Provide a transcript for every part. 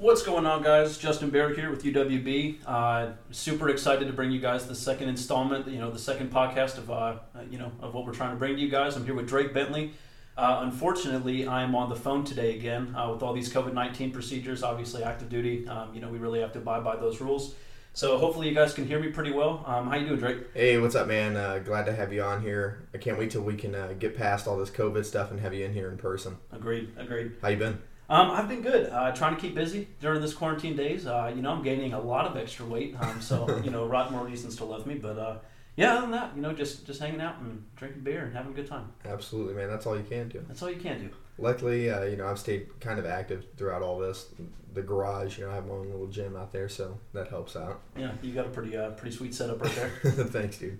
What's going on, guys? Justin Barrick here with UWB. Uh, super excited to bring you guys the second installment, you know, the second podcast of, uh, you know, of what we're trying to bring to you guys. I'm here with Drake Bentley. Uh, unfortunately, I am on the phone today again uh, with all these COVID 19 procedures. Obviously, active duty. Um, you know, we really have to abide by those rules. So hopefully, you guys can hear me pretty well. Um, how you doing, Drake? Hey, what's up, man? Uh, glad to have you on here. I can't wait till we can uh, get past all this COVID stuff and have you in here in person. Agreed. Agreed. How you been? Um, I've been good. Uh, trying to keep busy during this quarantine days. Uh, you know, I'm gaining a lot of extra weight, um, so you know, a lot more reasons to love me. But uh, yeah, other than that, you know, just just hanging out and drinking beer and having a good time. Absolutely, man. That's all you can do. That's all you can do. Luckily, uh, you know, I've stayed kind of active throughout all this. The garage, you know, I have my own little gym out there, so that helps out. Yeah, you got a pretty uh, pretty sweet setup right there. Thanks, dude.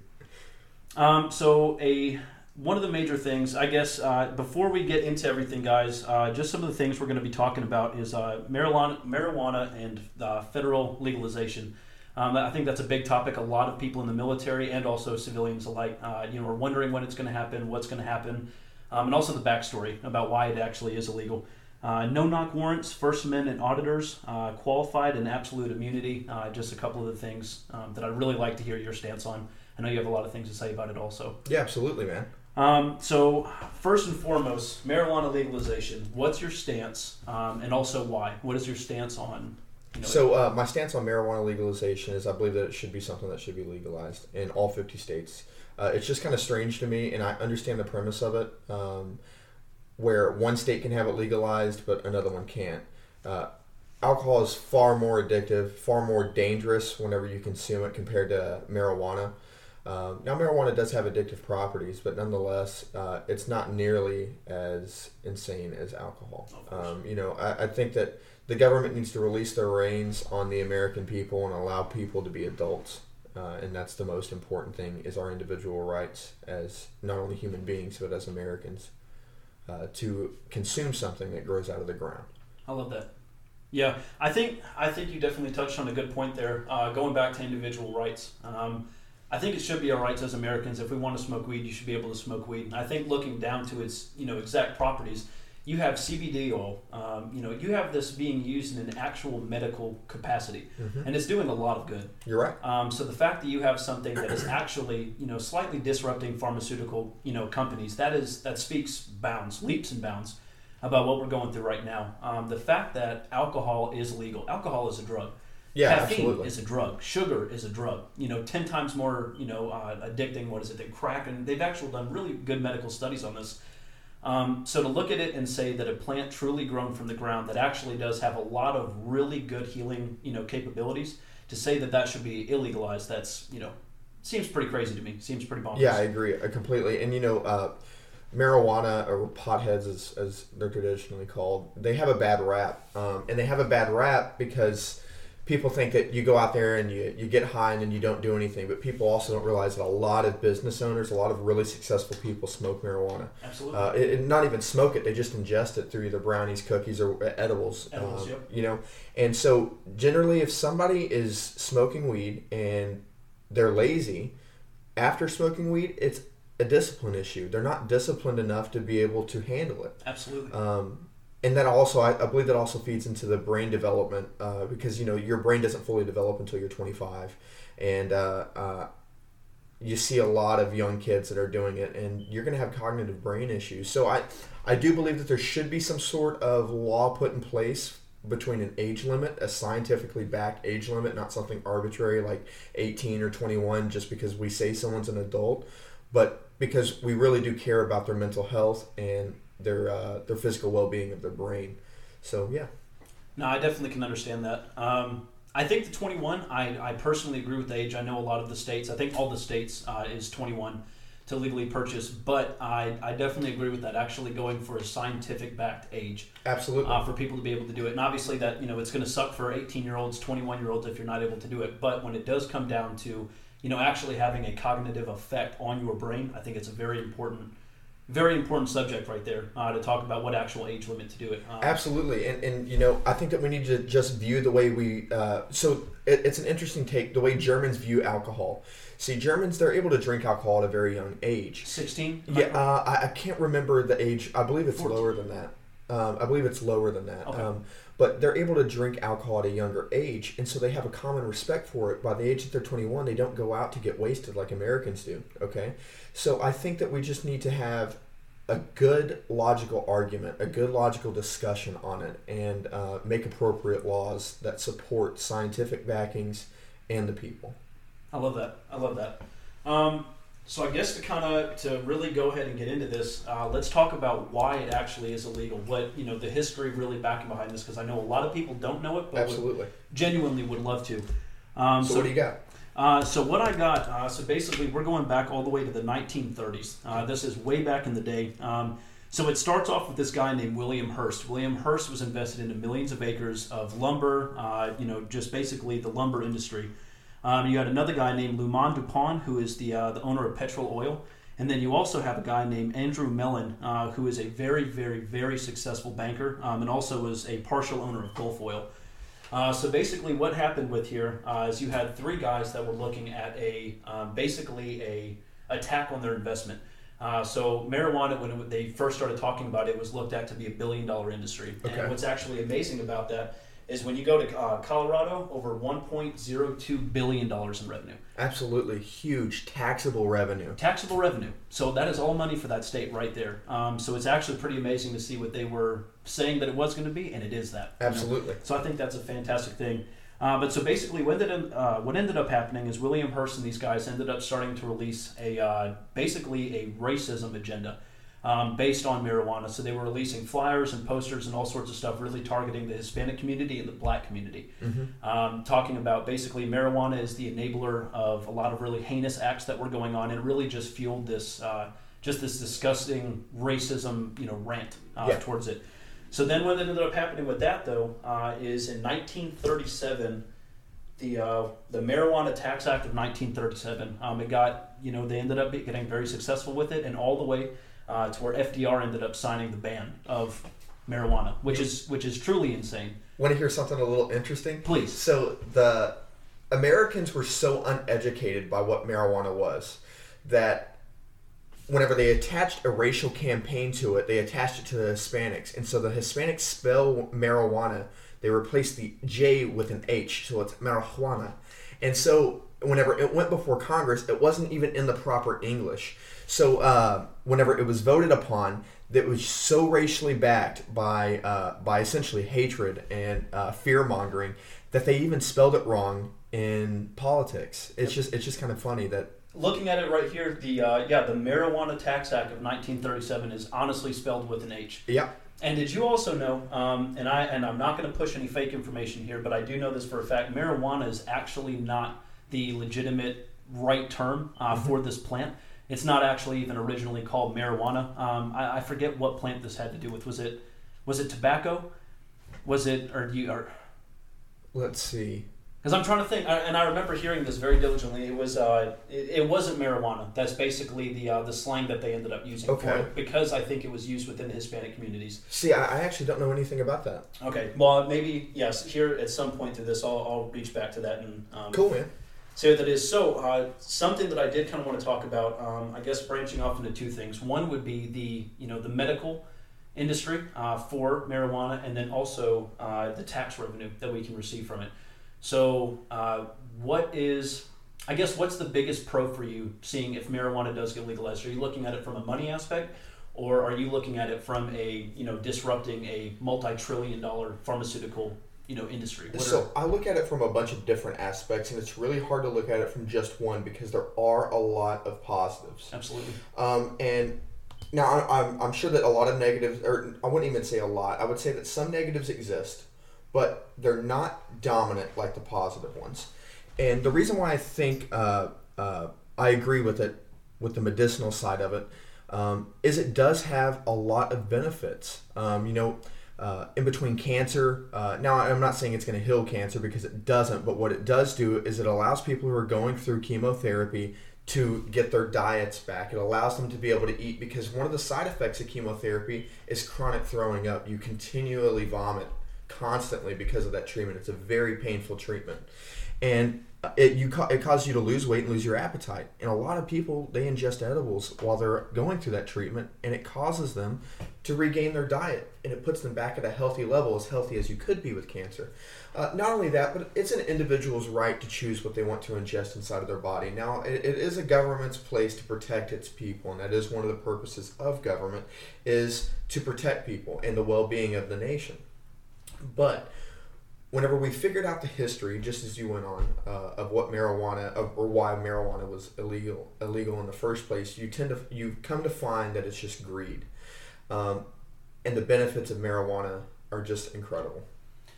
Um, so a one of the major things, I guess, uh, before we get into everything, guys, uh, just some of the things we're going to be talking about is uh, marijuana, marijuana and uh, federal legalization. Um, I think that's a big topic. A lot of people in the military and also civilians alike, uh, you know, are wondering when it's going to happen, what's going to happen, um, and also the backstory about why it actually is illegal. Uh, no knock warrants, First Amendment auditors, qualified and absolute immunity. just a couple of the things um, that I'd really like to hear your stance on. I know you have a lot of things to say about it also. Yeah, absolutely, man. Um, so, first and foremost, marijuana legalization. What's your stance, um, and also why? What is your stance on? So, uh, my stance on marijuana legalization is I believe that it should be something that should be legalized in all 50 states. Uh, it's just kind of strange to me, and I understand the premise of it, um, where one state can have it legalized, but another one can't. Uh, alcohol is far more addictive, far more dangerous whenever you consume it compared to marijuana. Um, now, marijuana does have addictive properties, but nonetheless, uh, it's not nearly as insane as alcohol. Um, you know, I, I, think that the government needs to release their reins on the American people and allow people to be adults. Uh, and that's the most important thing is our individual rights as not only human beings but as Americans uh, to consume something that grows out of the ground. I love that. Yeah, I think I think you definitely touched on a good point there. Uh, going back to individual rights. Um, I think it should be our rights as Americans. If we want to smoke weed, you should be able to smoke weed. And I think looking down to its you know exact properties, you have CBD oil. Um, you know, you have this being used in an actual medical capacity, mm-hmm. and it's doing a lot of good. You're right. Um, so the fact that you have something that is actually you know slightly disrupting pharmaceutical you know companies that is that speaks bounds, leaps and bounds about what we're going through right now. Um, the fact that alcohol is legal. Alcohol is a drug. Yeah, Caffeine absolutely. is a drug. Sugar is a drug. You know, ten times more you know uh, addicting. What is it? Than crack, and they've actually done really good medical studies on this. Um, so to look at it and say that a plant truly grown from the ground that actually does have a lot of really good healing you know capabilities, to say that that should be illegalized, that's you know seems pretty crazy to me. Seems pretty bonkers. Yeah, I agree uh, completely. And you know. Uh, marijuana or potheads as, as they're traditionally called they have a bad rap um, and they have a bad rap because people think that you go out there and you, you get high and then you don't do anything, but people also don't realize that a lot of business owners, a lot of really successful people smoke marijuana. Absolutely. Uh, it, not even smoke it; they just ingest it through either brownies, cookies, or edibles. Edibles, um, yep. You know, and so generally, if somebody is smoking weed and they're lazy after smoking weed, it's a discipline issue. They're not disciplined enough to be able to handle it. Absolutely. Um, and that also I, I, believe that also feeds into the brain development uh, because you know your brain doesn't fully develop until you're 25 and uh, uh, you see a lot of young kids that are doing it and you're going to have cognitive brain issues. So i i do believe that there should be some sort of law put in place between an age limit a scientifically backed age limit not something arbitrary like 18 or 21 just because we say someone's an adult but because we really do care about their mental health and their uh, their physical well being of their brain. So yeah. No, I definitely can understand that. Um, I think the 21. I, I personally agree with the age. I know a lot of the states. I think all the states uh, is 21 to legally purchase, but I, I definitely agree with that. Actually, going for a scientific backed age, absolutely, uh, for people to be able to do it. And obviously, that you know it's going to suck for 18 year olds, 21 year olds if you're not able to do it. But when it does come down to you know actually having a cognitive effect on your brain, I think it's a very important very important subject right there uh, to talk about what actual age limit to do it. Um, Absolutely, and and you know I think that we need to just view the way we. Uh, so it, it's an interesting take the way Germans view alcohol. See, Germans they're able to drink alcohol at a very young age. Sixteen. Yeah, uh, I, I can't remember the age. I believe it's 14. lower than that. Um, I believe it's lower than that. Okay. Um, but they're able to drink alcohol at a younger age, and so they have a common respect for it. By the age that they're 21, they don't go out to get wasted like Americans do. Okay, so I think that we just need to have a good logical argument, a good logical discussion on it, and uh, make appropriate laws that support scientific backings and the people. I love that. I love that. Um, so I guess to kind of to really go ahead and get into this, uh, let's talk about why it actually is illegal. What you know, the history really backing behind this, because I know a lot of people don't know it, but would, Absolutely. genuinely would love to. Um, So, what do you got? Uh, so what I got, uh, so basically we're going back all the way to the 1930s. Uh, this is way back in the day. Um, so it starts off with this guy named William Hearst. William Hearst was invested into millions of acres of lumber, uh, you know, just basically the lumber industry. Um, you had another guy named Luman Dupont, who is the uh, the owner of Petrol Oil, and then you also have a guy named Andrew Mellon, uh, who is a very, very, very successful banker, um, and also was a partial owner of Gulf Oil. Uh, so basically, what happened with here uh, is you had three guys that were looking at a um, basically a attack on their investment. Uh, so marijuana, when it, they first started talking about it, was looked at to be a billion dollar industry. Okay. And what's actually amazing about that is when you go to uh, Colorado, over 1.02 billion dollars in revenue, Absolutely huge taxable revenue. taxable revenue. So that is all money for that state right there. Um, so it's actually pretty amazing to see what they were saying that it was going to be, and it is that. you know? Absolutely. So I think that's a fantastic thing. Uh, but so basically, what ended, uh, what ended up happening is William Hearst and these guys ended up starting to release a uh, basically a racism agenda um, based on marijuana. So they were releasing flyers and posters and all sorts of stuff, really targeting the Hispanic community and the Black community, Mm-hmm. um, talking about basically marijuana is the enabler of a lot of really heinous acts that were going on, and really just fueled this uh, just this disgusting racism, you know, rant uh, Yeah. towards it. So then, what ended up happening with that, though, uh, is in 1937, the uh, the Marijuana Tax Act of 1937. Um, it got you know they ended up getting very successful with it, and all the way uh, to where FDR ended up signing the ban of marijuana, which is which is truly insane. Want to hear something a little interesting? Please. So the Americans were so uneducated by what marijuana was that whenever they attached a racial campaign to it, they attached it to the Hispanics, and so the Hispanics spell marijuana. They replaced the J with an H, so it's marijuana. And so whenever it went before Congress, it wasn't even in the proper English. So uh, whenever it was voted upon, that was so racially backed by uh, by essentially hatred and uh, fear mongering that they even spelled it wrong in politics. It's just it's just kind of funny that Looking at it right here, the uh, yeah the Marijuana Tax Act of 1937 is honestly spelled with an H. yeah And did you also know? Um, and I and I'm not going to push any fake information here, but I do know this for a fact. Marijuana is actually not the legitimate right term uh, for this plant. It's not actually even originally called marijuana. Um, I, I forget what plant this had to do with. Was it was it tobacco? Was it or do you or let's see because I'm trying to think, and I remember hearing this very diligently. It was, uh, it, it wasn't marijuana. That's basically the uh, the slang that they ended up using for it because I think it was used within the Hispanic communities. see I, I actually don't know anything about that. Okay, well maybe yes. Here at some point through this, I'll, I'll reach back to that and um, Cool man. What that is. So uh, something that I did kind of want to talk about, um, I guess branching off into two things. One would be the you know the medical industry uh, for marijuana, and then also uh, the tax revenue that we can receive from it. So uh, what is I guess what's the biggest pro for you seeing if marijuana does get legalized? Are you looking at it from a money aspect, or are you looking at it from a you know disrupting a multi-trillion dollar pharmaceutical you know industry? What are- So I look at it from a bunch of different aspects, and it's really hard to look at it from just one because there are a lot of positives. absolutely. Um, and now I- I'm, I'm sure that a lot of negatives, or I wouldn't even say a lot. I would say that some negatives exist, but they're not dominant like the positive ones. And the reason why I think uh, uh, I agree with it, with the medicinal side of it, um, is it does have a lot of benefits. Um, you know, uh, in between cancer. Uh, now, I'm not saying it's going to heal cancer because it doesn't, but what it does do is it allows people who are going through chemotherapy to get their diets back. It allows them to be able to eat because one of the side effects of chemotherapy is chronic throwing up. You continually vomit constantly because of that treatment. It's a very painful treatment, and it you it causes you to lose weight and lose your appetite. And a lot of people they ingest edibles while they're going through that treatment, and it causes them to regain their diet, and it puts them back at a healthy level, as healthy as you could be with cancer. Uh, not only that, but it's an individual's right to choose what they want to ingest inside of their body. Now, it, it is a government's place to protect its people, and that is one of the purposes of government is to protect people and the well-being of the nation. But whenever we figured out the history, just as you went on, uh, of what marijuana of, or why marijuana was illegal illegal in the first place, you tend to you come to find that it's just greed, um, and the benefits of marijuana are just incredible.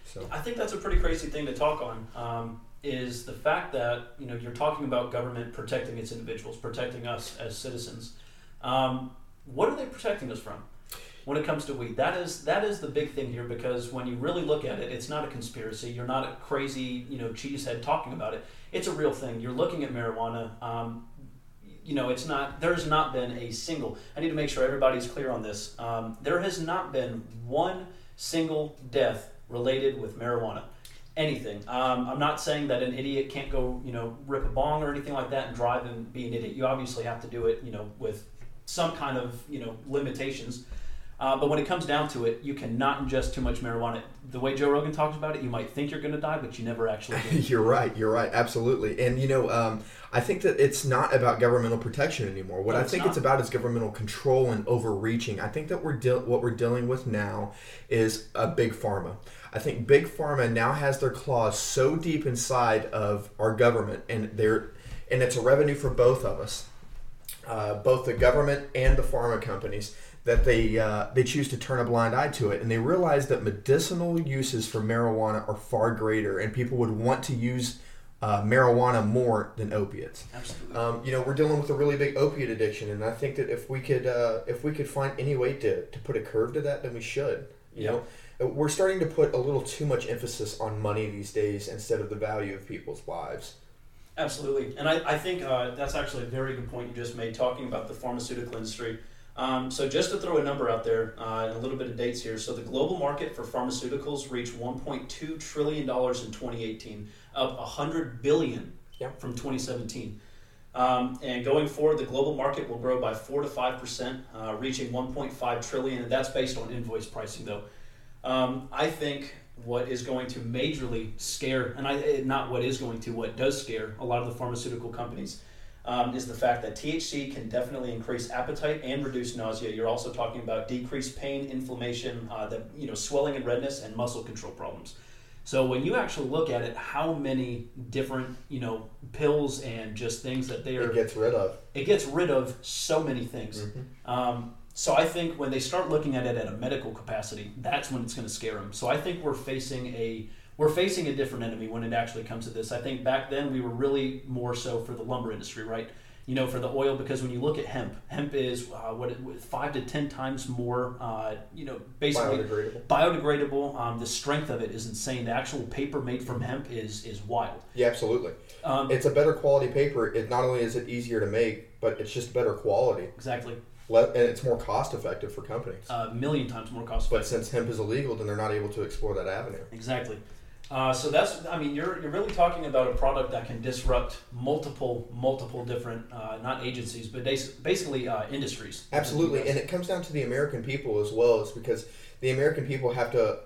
So I think that's a pretty crazy thing to talk on. Um, is the fact that you know you're talking about government protecting its individuals, protecting us as citizens. Um, what are they protecting us from? When it comes to weed. That is that is the big thing here because when you really look at it, it's not a conspiracy. You're not a crazy you know cheesehead talking about it. It's a real thing. You're looking at marijuana. Um, you know, it's not. There's not been a single. I need to make sure everybody's clear on this. Um, there has not been one single death related with marijuana. Anything. Um, I'm not saying that an idiot can't go, you know, rip a bong or anything like that and drive and be an idiot. You obviously have to do it, you know, with some kind of, you know, limitations. Uh, but when it comes down to it, you cannot ingest too much marijuana. The way Joe Rogan talks about it, you might think you're going to die, but you never actually do. you're right. You're right. Absolutely. And, you know, um, I think that it's not about governmental protection anymore. What no, I think it's, it's about is governmental control and overreaching. I think that we're de- what we're dealing with now is a big pharma. I think big pharma now has their claws so deep inside of our government, and they're and it's a revenue for both of us, uh, both the government and the pharma companies that they uh, they choose to turn a blind eye to it, and they realize that medicinal uses for marijuana are far greater, and people would want to use uh, marijuana more than opiates. Absolutely. Um, you know, we're dealing with a really big opiate addiction, and I think that if we could uh, if we could find any way to, to put a curve to that, then we should. You know, uh, we're starting to put a little too much emphasis on money these days instead of the value of people's lives. Absolutely, and I, I think uh, that's actually a very good point you just made, talking about the pharmaceutical industry. Um, so just to throw a number out there uh, and a little bit of dates here. So the global market for pharmaceuticals reached 1.2 trillion dollars in 2018, up 100 billion yep. from 2017. Um, and going forward, the global market will grow by four to five percent, uh, reaching 1.5 trillion, and that's based on invoice pricing, though. Um, I think what is going to majorly scare, and I, eh, not what is going to, what does scare a lot of the pharmaceutical companies um, is the fact that THC can definitely increase appetite and reduce nausea. You're also talking about decreased pain, inflammation, uh, the, you know, swelling and redness, and muscle control problems. So when you actually look at it, how many different you know pills and just things that they are it gets rid of. It gets rid of so many things. Mm-hmm. Um, so I think when they start looking at it at a medical capacity, that's when it's going to scare them. So I think we're facing a we're facing a different enemy when it actually comes to this. I think back then we were really more so for the lumber industry, right? You know, for the oil, because when you look at hemp, hemp is uh, what five to ten times more, uh, you know, basically biodegradable. Biodegradable. Um, the strength of it is insane. The actual paper made from hemp is is wild. Yeah, absolutely. Um, it's a better quality paper. It not only is it easier to make, but it's just better quality. Exactly. and it's more cost effective for companies. A million times more cost effective. But since hemp is illegal, then they're not able to explore that avenue. Exactly. Uh, so that's, I mean, you're, you're really talking about a product that can disrupt multiple, multiple different, uh, not agencies, but basically uh, industries. Absolutely, and it comes down to the American people as well. is because the American people have to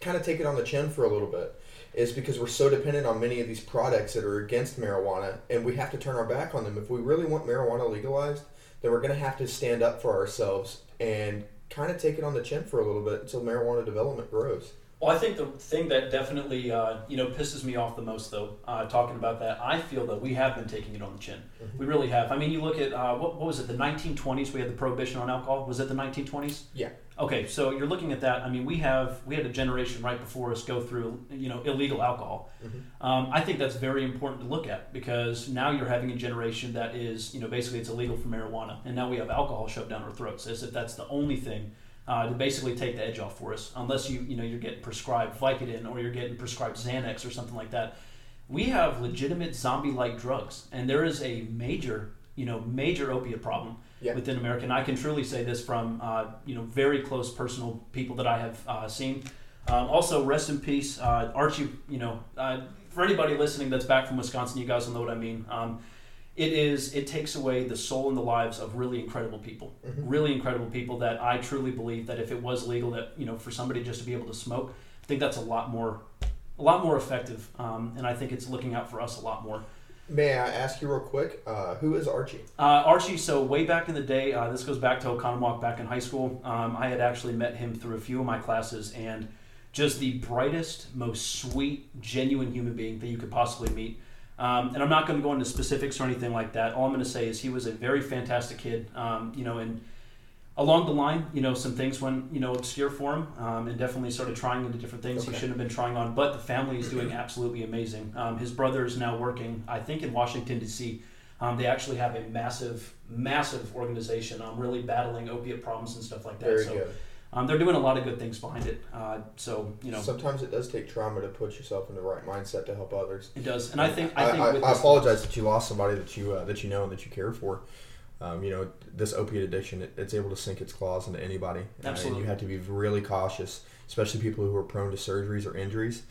kind of take it on the chin for a little bit. Is because we're so dependent on many of these products that are against marijuana, and we have to turn our back on them. If we really want marijuana legalized, then we're going to have to stand up for ourselves and kind of take it on the chin for a little bit until marijuana development grows. Well, I think the thing that definitely uh, you know pisses me off the most, though, uh, talking about that, I feel that we have been taking it on the chin. Mm-hmm. We really have. I mean, you look at uh, what, what was it? The 1920s. We had the prohibition on alcohol. Was it the 1920s? Yeah. Okay, so you're looking at that. I mean, we have we had a generation right before us go through you know illegal alcohol. Mm-hmm. Um, I think that's very important to look at because now you're having a generation that is you know basically it's illegal for marijuana, and now we have alcohol shoved down our throats as if that's the only thing uh, to basically take the edge off for us, unless you you know you're getting prescribed Vicodin or you're getting prescribed Xanax or something like that. We have legitimate zombie-like drugs, and there is a major you know major opiate problem yeah. within America. And I can truly say this from uh, you know very close personal people that I have uh, seen. Um, also, rest in peace, uh, Archie. You know, uh, for anybody listening that's back from Wisconsin, you guys will know what I mean. Um, it is it takes away the soul and the lives of really incredible people, Mhm. really incredible people that I truly believe that if it was legal, that you know, for somebody just to be able to smoke, I think that's a lot more, a lot more effective, um, and I think it's looking out for us a lot more. May I ask you real quick, uh, who is Archie? Uh, Archie, so way back in the day, uh, this goes back to Oconomowoc back in high school. Um, I had actually met him through a few of my classes, and just the brightest, most sweet, genuine human being that you could possibly meet. Um, and I'm not going to go into specifics or anything like that. All I'm going to say is he was a very fantastic kid. Um, you know, and along the line, you know, some things went, you know, obscure for him, um, and definitely started trying into different things he shouldn't have been trying on. But the family is doing absolutely amazing. Um, his brother is now working, I think, in Washington D.C. Um, they actually have a massive, massive organization um, really battling opiate problems and stuff like that. Very so good. Um, they're doing a lot of good things behind it. Uh, so you know, Sometimes it does take trauma to put yourself in the right mindset to help others. it does. And I think I I, think I, with I apologize that you lost somebody that you uh, that you know and that you care for. Um, you know, this opiate addiction, it, it's able to sink its claws into anybody. Uh, and Absolutely. you have to be really cautious, especially people who are prone to surgeries or injuries.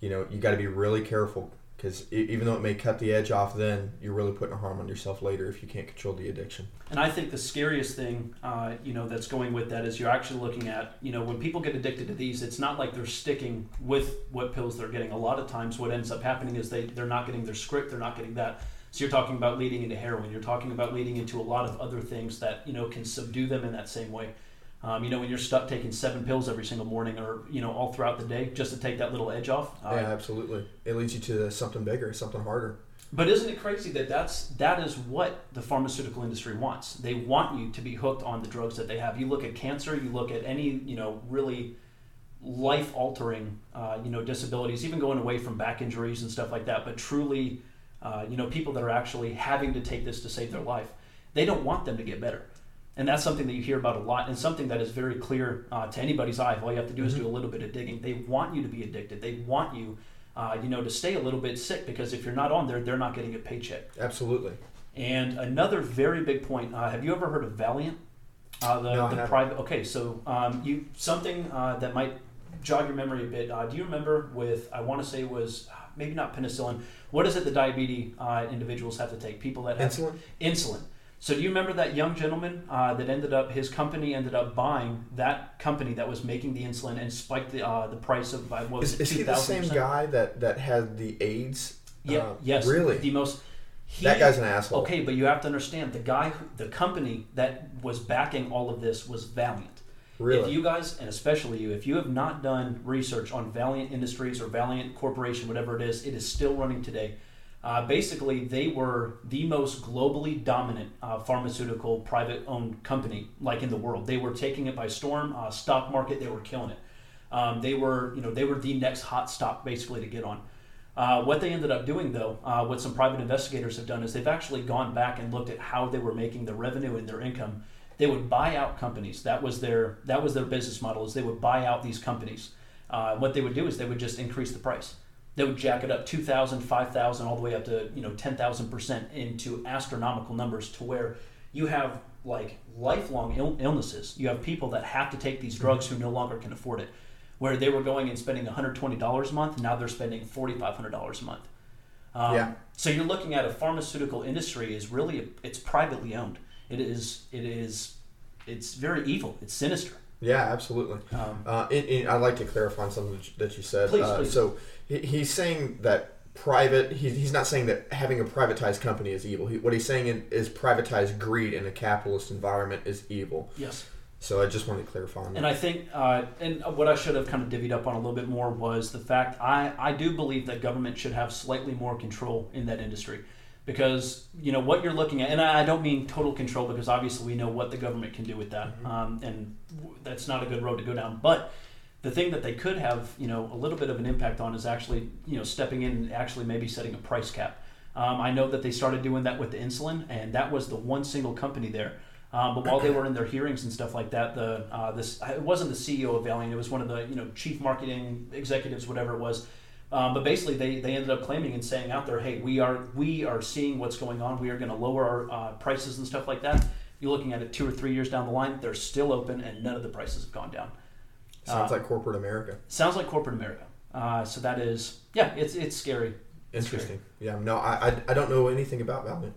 You know, you got to be really careful because even though it may cut the edge off then, you're really putting a harm on yourself later if you can't control the addiction. And I think the scariest thing, uh, you know, that's going with that is you're actually looking at, you know, when people get addicted to these, it's not like they're sticking with what pills they're getting. A lot of times, what ends up happening is they they're not getting their script, they're not getting that. So you're talking about leading into heroin. You're talking about leading into a lot of other things that you know can subdue them in that same way. Um, you know, when you're stuck taking seven pills every single morning, or you know, all throughout the day, just to take that little edge off. yeah, absolutely. It leads you to something bigger, something harder. But isn't it crazy that that's that is what the pharmaceutical industry wants? They want you to be hooked on the drugs that they have. You look at cancer, you look at any you know really life altering uh, you know disabilities, even going away from back injuries and stuff like that. But truly, uh, you know, people that are actually having to take this to save their life, they don't want them to get better. And that's something that you hear about a lot, and something that is very clear uh, to anybody's eye. All you have to do is do a little bit of digging. They want you to be addicted. They want you, uh, you know, to stay a little bit sick because if you're not on there, they're not getting a paycheck. Absolutely. And another very big point: uh, Have you ever heard of Valeant? Uh, the No, the private. Okay, so um, you something uh, that might jog your memory a bit. Uh, do you remember with I want to say it was maybe not penicillin. What is it the diabetes uh, individuals have to take? People that have Insulin? insulin. So do you remember that young gentleman uh, that ended up his company ended up buying that company that was making the insulin and spiked the uh, the price of by what was Is, it is he the same guy that, that had the AIDS? Yeah. Uh, yes. Really? The most. He, that guy's an asshole. Okay, but you have to understand the guy, who, the company that was backing all of this was Valeant. Really? If you guys, and especially you, if you have not done research on Valeant Industries or Valeant Corporation, whatever it is, it is still running today. Uh, basically, they were the most globally dominant uh, pharmaceutical private-owned company, like in the world. They were taking it by storm. Uh, stock market, they were killing it. Um, they were, you know, they were the next hot stock basically to get on. Uh, what they ended up doing, though, uh, what some private investigators have done is they've actually gone back and looked at how they were making their revenue and their income. They would buy out companies. That was their that was their business model. Is they would buy out these companies. Uh, what they would do is they would just increase the price. They would jack it up 2,000, 5,000, all the way up to you know 10,000 percent into astronomical numbers to where you have like lifelong Ill- illnesses. You have people that have to take these drugs who no longer can afford it where they were going and spending $120 a month, now they're spending $4,500 a month. Um, Yeah. So you're looking at a pharmaceutical industry is really it's privately owned. It is it is it's very evil. It's sinister. Yeah, absolutely. Um, Uh, and, and I'd like to clarify on something that you, said. Please, uh, please. So he's saying that private. He, he's not saying that having a privatized company is evil. He, what he's saying is privatized greed in a capitalist environment is evil. yes. So I just wanted to clarify on that. And I think, uh, and what I should have kind of divvied up on a little bit more was the fact I, I do believe that government should have slightly more control in that industry. Because, you know, what you're looking at, and I don't mean total control because obviously we know what the government can do with that. Um, and that's not a good road to go down. But the thing that they could have, you know, a little bit of an impact on is actually, you know, stepping in and actually maybe setting a price cap. Um, I know that they started doing that with the insulin, and that was the one single company there. Um, but while they were in their hearings and stuff like that, the uh, this it wasn't the CEO of Valeant, it was one of the you know chief marketing executives, whatever it was. Um, but basically, they, they ended up claiming and saying out there, hey, we are we are seeing what's going on. We are going to lower our uh, prices and stuff like that. You're looking at it two or three years down the line, they're still open, and none of the prices have gone down. Sounds Uh, like corporate America. Sounds like corporate America. Uh, so that is, yeah, it's it's scary. It's Interesting. Yeah. No, I, I, I don't know anything about Valeant.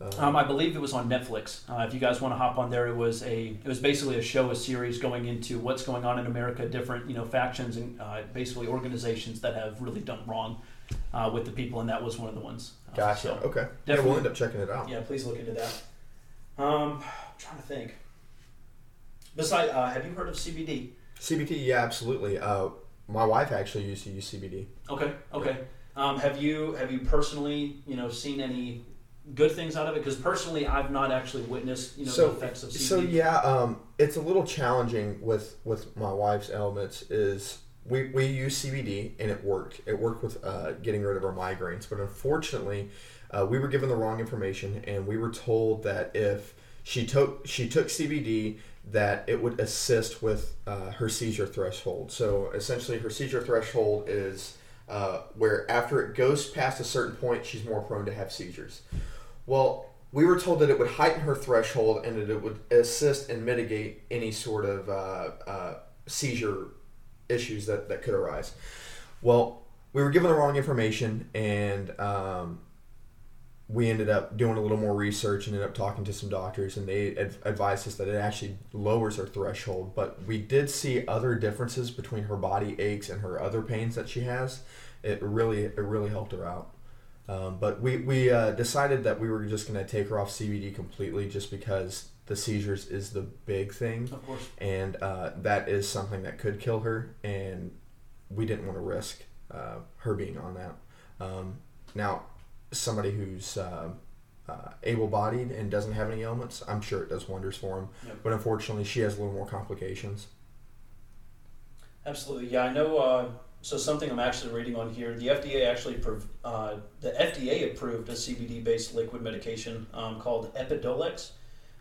Uh, Um, I believe it was on Netflix. Uh, if you guys want to hop on there, it was a it was basically a show, a series going into what's going on in America, different you know factions and uh, basically organizations that have really done wrong uh, with the people, and that was one of the ones. Uh, gotcha. so, okay. Yeah, definitely- we'll end up checking it out. yeah, please look into that. Um, I'm trying to think. Besides, uh, have you heard of CBD? CBD. Yeah, absolutely. Uh, my wife actually used to use CBD. Okay, okay. Um, have you have you personally you know seen any good things out of it? Because personally, I've not actually witnessed you know So- the effects of CBD. So yeah, um, it's a little challenging with with my wife's ailments. Is we, we use CBD and it worked. It worked with uh, getting rid of her migraines, but unfortunately, uh, we were given the wrong information and we were told that if she took she took CBD that it would assist with uh, her seizure threshold. So essentially, her seizure threshold is uh, where after it goes past a certain point, she's more prone to have seizures. Well, we were told that it would heighten her threshold and that it would assist and mitigate any sort of uh, uh, seizure issues that, that could arise. Well, we were given the wrong information and um, we ended up doing a little more research and ended up talking to some doctors and they ad- advised us that it actually lowers her threshold. But we did see other differences between her body aches and her other pains that she has. It really it really helped her out. Um, but we, we uh, decided that we were just going to take her off CBD completely just because the seizures is the big thing. Of course. and uh, that is something that could kill her and we didn't want to risk uh, her being on that. Um, now somebody who's uh, uh, able-bodied and doesn't have any ailments i'm sure it does wonders for him Yep. but unfortunately she has a little more complications Absolutely, yeah. I know. Uh, so something I'm actually reading on here. The FDA actually prov- uh, the FDA approved a CBD-based liquid medication um, called Epidiolex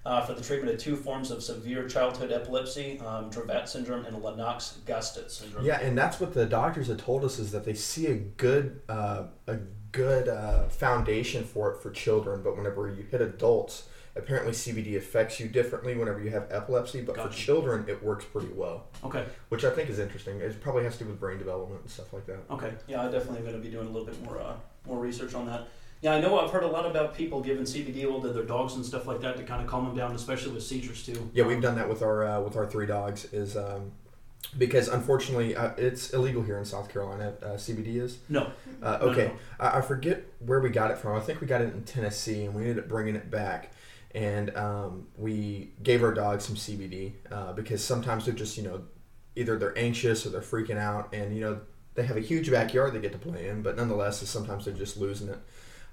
uh, for the treatment of two forms of severe childhood epilepsy: um, Dravet syndrome and Lennox-Gastaut syndrome. yeah and that's what the doctors had told us is that they see a good uh, a good uh, foundation for it for children but whenever you hit adults apparently cbd affects you differently whenever you have epilepsy but for children it works pretty well Okay. which I think is interesting. It probably has to do with brain development and stuff like that. Okay. Yeah, I definitely am going to be doing a little bit more uh, more research on that. Yeah, I know. I've heard a lot about people giving CBD oil to their dogs and stuff like that to kind of calm them down, especially with seizures too. Yeah, we've done that with our uh, with our three dogs. Is um, because unfortunately uh, it's illegal here in South Carolina. Uh, CBD is. No. Uh, No, okay, no. I, I forget where we got it from. I think we got it in Tennessee, and we ended up bringing it back. And um, we gave our dogs some CBD uh, because sometimes they're just you know either they're anxious or they're freaking out, and you know they have a huge backyard they get to play in, but nonetheless, sometimes they're just losing it.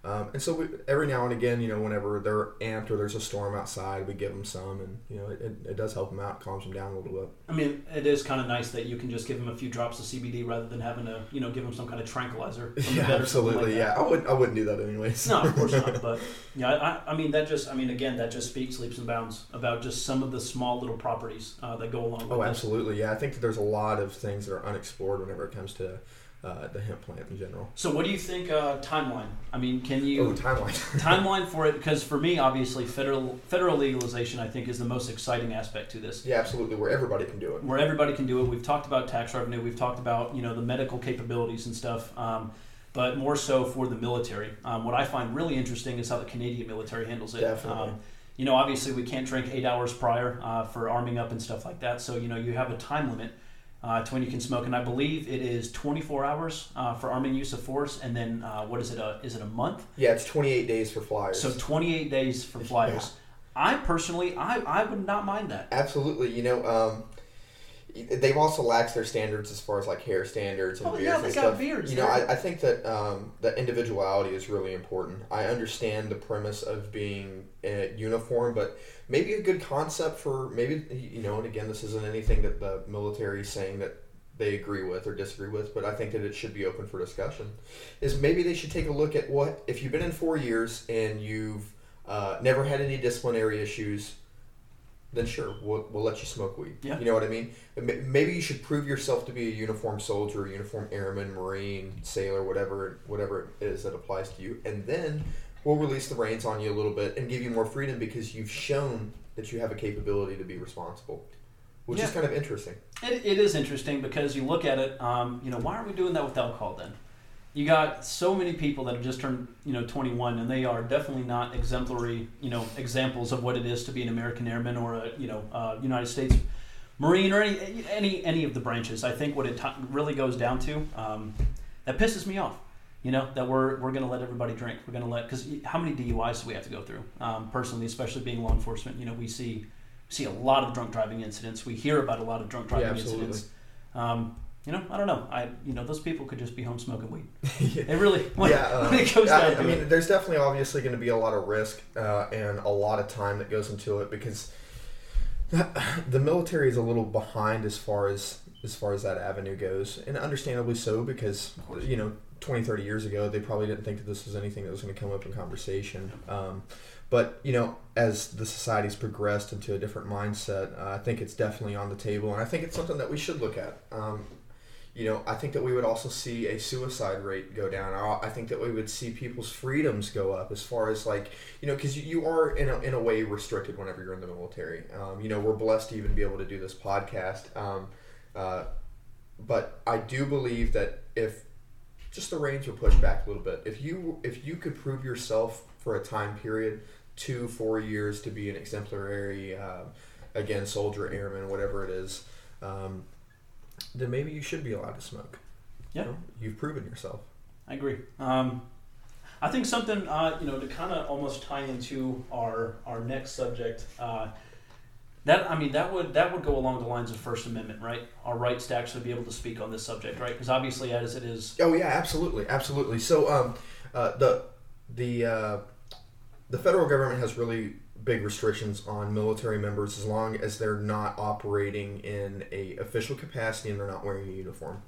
Um, and so we, every now and again, you know, whenever they're amped or there's a storm outside, we give them some, and you know, it, it, does help them out, calms them down a little bit. I mean, it is kind of nice that you can just give them a few drops of CBD rather than having to, you know, give them some kind of tranquilizer. Yeah, vet or something absolutely. like yeah. I wouldn't, I wouldn't do that anyways. No, of course not. But yeah, I, I mean that just, I mean, again, that just speaks leaps and bounds about just some of the small little properties uh, that go along with Oh, absolutely. Yeah, I think that there's a lot of things that are unexplored whenever it comes to uh, the hemp plant in general. So, what do you think uh, timeline? I mean, can you Oh, timeline. timeline for it? Because for me, obviously, federal federal legalization, I think, is the most exciting aspect to this. yeah, absolutely. Where everybody can do it. where everybody can do it. We've talked about tax revenue. We've talked about you know the medical capabilities and stuff. Um, but more so for the military. Um, what I find really interesting is how the Canadian military handles it. Definitely. Um, you know, obviously we can't drink eight hours prior uh, for arming up and stuff like that. So you know you have a time limit uh, to when you can smoke, and I believe it is 24 hours uh, for arming use of force, and then uh, what is it? A, is it a month? Yeah, it's 28 days for flyers. So 28 days for flyers. I personally, I, I would not mind that. Absolutely. You know, um, they've also laxed their standards as far as like hair standards and Oh, beards yeah, and got stuff. beards. You know, I, I think that um, that individuality is really important. I understand the premise of being uh, uniform, but maybe a good concept for maybe you know, and again, this isn't anything that the military is saying that they agree with or disagree with, but I think that it should be open for discussion. Is maybe they should take a look at what if you've been in four years and you've uh, never had any disciplinary issues, then sure, we'll, we'll let you smoke weed. Yeah. You know what I mean? Maybe you should prove yourself to be a uniformed soldier, a uniformed airman, marine, sailor, whatever whatever it is that applies to you, and then we'll release the reins on you a little bit and give you more freedom because you've shown that you have a capability to be responsible which Yeah. is kind of interesting. It, it is interesting because you look at it. Um, you know, why are we doing that with alcohol then? You got so many people that have just turned, you know, 21, and they are definitely not exemplary, you know, examples of what it is to be an American airman or a, you know, uh, United States Marine or any any any of the branches. I think what it t- really goes down to um, that pisses me off. You know that we're we're going to let everybody drink. We're going to let because how many DUIs do we have to go through? Um, personally, especially being law enforcement, you know, we see see a lot of drunk driving incidents. We hear about a lot of drunk driving Yeah, incidents. Um, you know, I don't know. I you know those people could just be home smoking weed. yeah. It really when, yeah, uh, when it goes I, down I mean, it. there's definitely obviously going to be a lot of risk uh, and a lot of time that goes into it because the military is a little behind as far as as far as that avenue goes, and understandably so because you know 20, 30 years ago they probably didn't think that this was anything that was going to come up in conversation. Um, but you know, as the society's progressed into a different mindset, uh, I think it's definitely on the table, and I think it's something that we should look at. Um, you know, I think that we would also see a suicide rate go down. I think that we would see people's freedoms go up as far as like, you know, because you, are in a, in a way restricted whenever you're in the military. Um, you know, we're blessed to even be able to do this podcast. Um, uh, but I do believe that if just the reins were pushed back a little bit, if you if you could prove yourself for a time period, two four years to be an exemplary, uh, again soldier, airman, whatever it is. Um, then maybe you should be allowed to smoke. Yeah. You you've proven yourself. I agree. Um, I think something uh, you know to kind of almost tie into our our next subject. Uh, that I mean that would that would go along the lines of First Amendment, right? Our rights to actually be able to speak on this subject, right? Because obviously, as it is, Oh yeah, absolutely, absolutely. So um, uh, the the uh, the federal government has really big restrictions on military members as long as they're not operating in a official capacity and they're not wearing a uniform.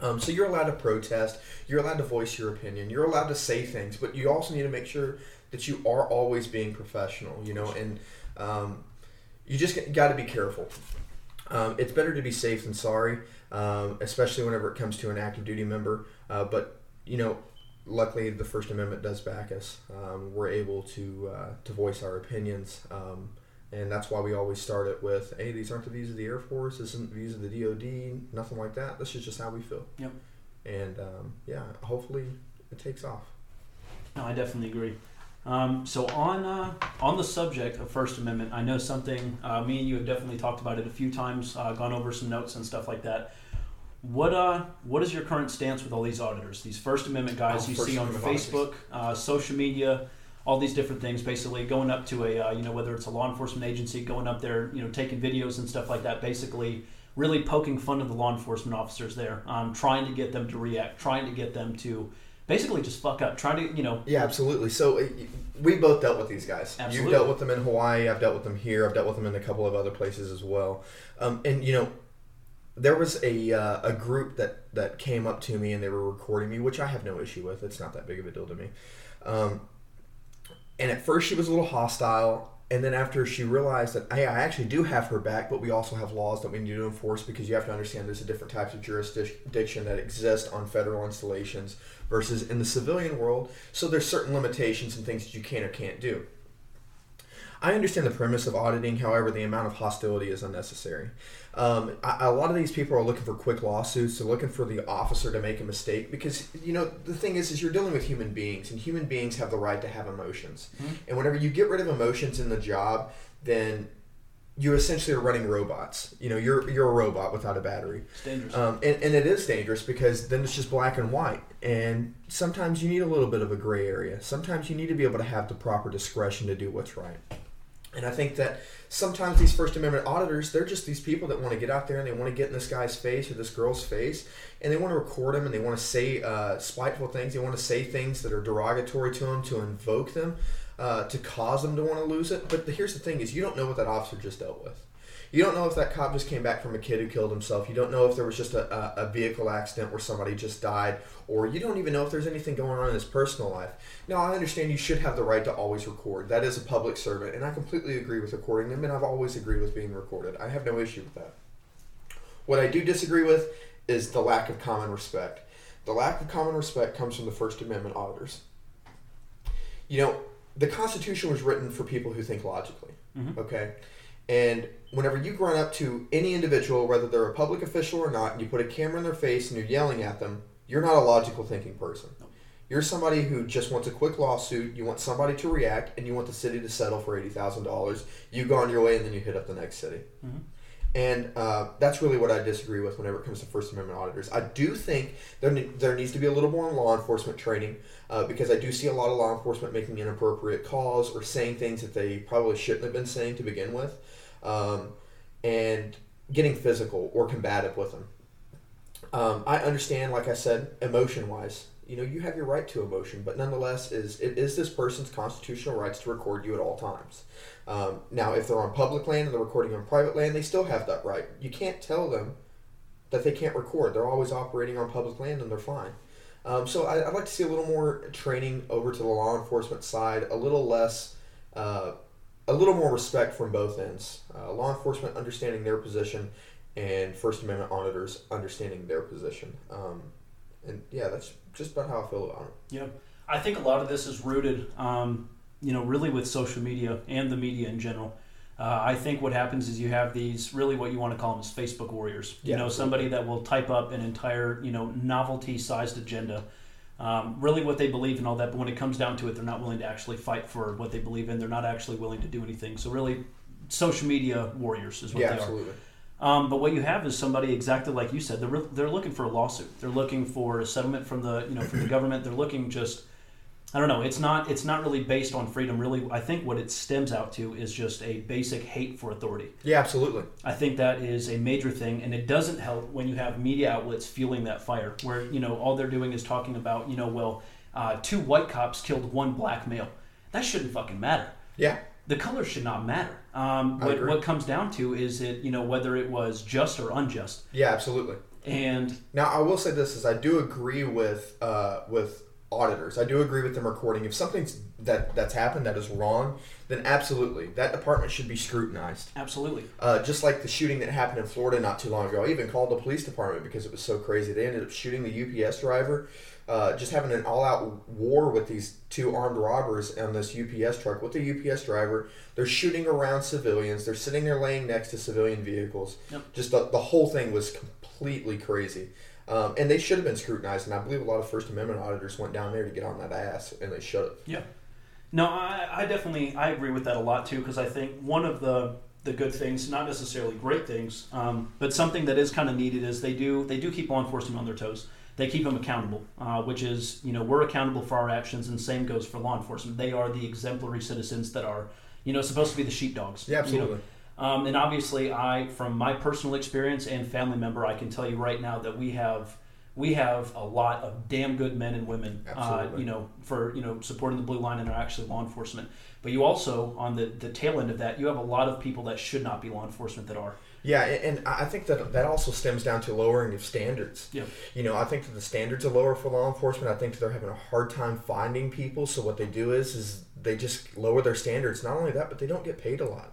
Um, so you're allowed to protest, you're allowed to voice your opinion, you're allowed to say things, but you also need to make sure that you are always being professional, you know, and um, you just got to be careful. Um, it's better to be safe than sorry, um, especially whenever it comes to an active duty member. Uh, but you know, luckily the First Amendment does back us. Um, we're able to uh, to voice our opinions, um, and that's why we always start it with, "Hey, these aren't the views of the Air Force. This isn't the views of the DoD. Nothing like that. This is just how we feel." Yep. And um, yeah, hopefully it takes off. no, I definitely agree. Um, so on uh, on the subject of First Amendment, I know something. Uh, me and you have definitely talked about it a few times, uh, gone over some notes and stuff like that. What uh, what is your current stance with all these auditors, these First Amendment guys Oh, you First see on Amendment Facebook, uh, social media, all these different things, basically going up to a uh, you know whether it's a law enforcement agency, going up there, you know, taking videos and stuff like that, basically really poking fun of the law enforcement officers there, um, trying to get them to react, trying to get them to basically just fuck up, trying to you know Yeah, absolutely. So uh, we both dealt with these guys. Absolutely. You've dealt with them in Hawaii. I've dealt with them here. I've dealt with them in a couple of other places as well. Um, and you know, there was a uh, a group that that came up to me and they were recording me, which I have no issue with. It's not that big of a deal to me. Um, and at first she was a little hostile. And then after she realized that, hey, I actually do have her back, but we also have laws that we need to enforce because you have to understand there's a different types of jurisdiction that exist on federal installations versus in the civilian world. So there's certain limitations and things that you can or can't do. I understand the premise of auditing, however, the amount of hostility is unnecessary. Um, a, a lot of these people are looking for quick lawsuits. They're looking for the officer to make a mistake because you know the thing is, is you're dealing with human beings, and human beings have the right to have emotions. Mhm. And whenever you get rid of emotions in the job, then you essentially are running robots. You know, you're you're a robot without a battery. it's dangerous. Um, and, and it is dangerous because then it's just black and white. And sometimes you need a little bit of a gray area. Sometimes you need to be able to have the proper discretion to do what's right. And I think that sometimes these First Amendment auditors, they're just these people that want to get out there and they want to get in this guy's face or this girl's face and they want to record them and they want to say uh, spiteful things. They want to say things that are derogatory to them to invoke them, uh, to cause them to want to lose it. But the, here's the thing is you don't know what that officer just dealt with. You don't know if that cop just came back from a kid who killed himself. You don't know if there was just a, a, a vehicle accident where somebody just died, or you don't even know if there's anything going on in his personal life. Now, I understand you should have the right to always record. That is a public servant, and I completely agree with recording them, and I've always agreed with being recorded. I have no issue with that. What I do disagree with is the lack of common respect. The lack of common respect comes from the First Amendment auditors. You know, the Constitution was written for people who think logically Mhm. okay And whenever you run up to any individual, whether they're a public official or not, and you put a camera in their face and you're yelling at them, you're not a logical thinking person. You're somebody who just wants a quick lawsuit. You want somebody to react, and you want the city to settle for eighty thousand dollars. You go on your way, and then you hit up the next city. Mhm. And uh, that's really what I disagree with whenever it comes to First Amendment auditors. I do think there ne- there needs to be a little more law enforcement training uh, because I do see a lot of law enforcement making inappropriate calls or saying things that they probably shouldn't have been saying to begin with, um, and getting physical or combative with them. Um, I understand, like I said, emotion wise, you know, you have your right to emotion, but nonetheless, is it is this person's constitutional rights to record you at all times. Um, now, if they're on public land and they're recording on private land, they still have that right. You can't tell them that they can't record. They're always operating on public land and they're fine. Um, so I, I'd like to see a little more training over to the law enforcement side, a little less, uh, a little more respect from both ends. Uh, law enforcement understanding their position, and First Amendment auditors understanding their position. Um, and yeah, that's just about how I feel about it. Yeah, I think a lot of this is rooted, um, you know, really with social media and the media in general. Uh, I think what happens is you have these really what you want to call them is Facebook warriors. You know, absolutely. somebody that will type up an entire you know novelty-sized agenda, um, really what they believe and all that. But when it comes down to it, they're not willing to actually fight for what they believe in. They're not actually willing to do anything. So really, social media warriors is what yeah, they are. Um, but what you have is somebody exactly like you said. They're re- they're looking for a lawsuit. They're looking for a settlement from the you know from the government. They're looking just I don't know. It's not it's not really based on freedom. Really, I think what it stems out to is just a basic hate for authority. Yeah, absolutely. I think that is a major thing, and it doesn't help when you have media outlets fueling that fire, where you know all they're doing is talking about you know well, uh, two white cops killed one black male. That shouldn't fucking matter Yeah, the color should not matter. Um, what, what comes down to is it you know whether it was just or unjust. yeah, absolutely. And Now, I will say this: is I do agree with uh, with auditors. I do agree with them recording. If something's that that's happened that is wrong, then absolutely that department should be scrutinized. absolutely, Uh, just like the shooting that happened in Florida not too long ago. I even called the police department because it was so crazy. They ended up shooting the UPS driver, uh, just having an all out war with these two armed robbers on this UPS truck with the UPS driver. They're shooting around civilians. They're sitting there laying next to civilian vehicles. Yep. Just the, the whole thing was completely crazy. Um, and they should have been scrutinized. And I believe a lot of First Amendment auditors went down there to get on that ass, and they should have. yeah. No, I, I definitely I agree with that a lot too because I think one of the the good things, not necessarily great things, um, but something that is kind of needed is they do they do keep law enforcement on their toes. They keep them accountable, uh, which is you know we're accountable for our actions, and same goes for law enforcement. They are the exemplary citizens that are you know supposed to be the sheepdogs. Yeah, you know. Um, and obviously, I, from my personal experience and family member, I can tell you right now that we have we have a lot of damn good men and women, uh, you know, for you know supporting the blue line and are actually law enforcement. But you also, on the the tail end of that, you have a lot of people that should not be law enforcement that are. Yeah, and and I think that that also stems down to lowering of standards. Yeah. You know, I think that the standards are lower for law enforcement. I think that they're having a hard time finding people. So what they do is is they just lower their standards. Not only that, but they don't get paid a lot,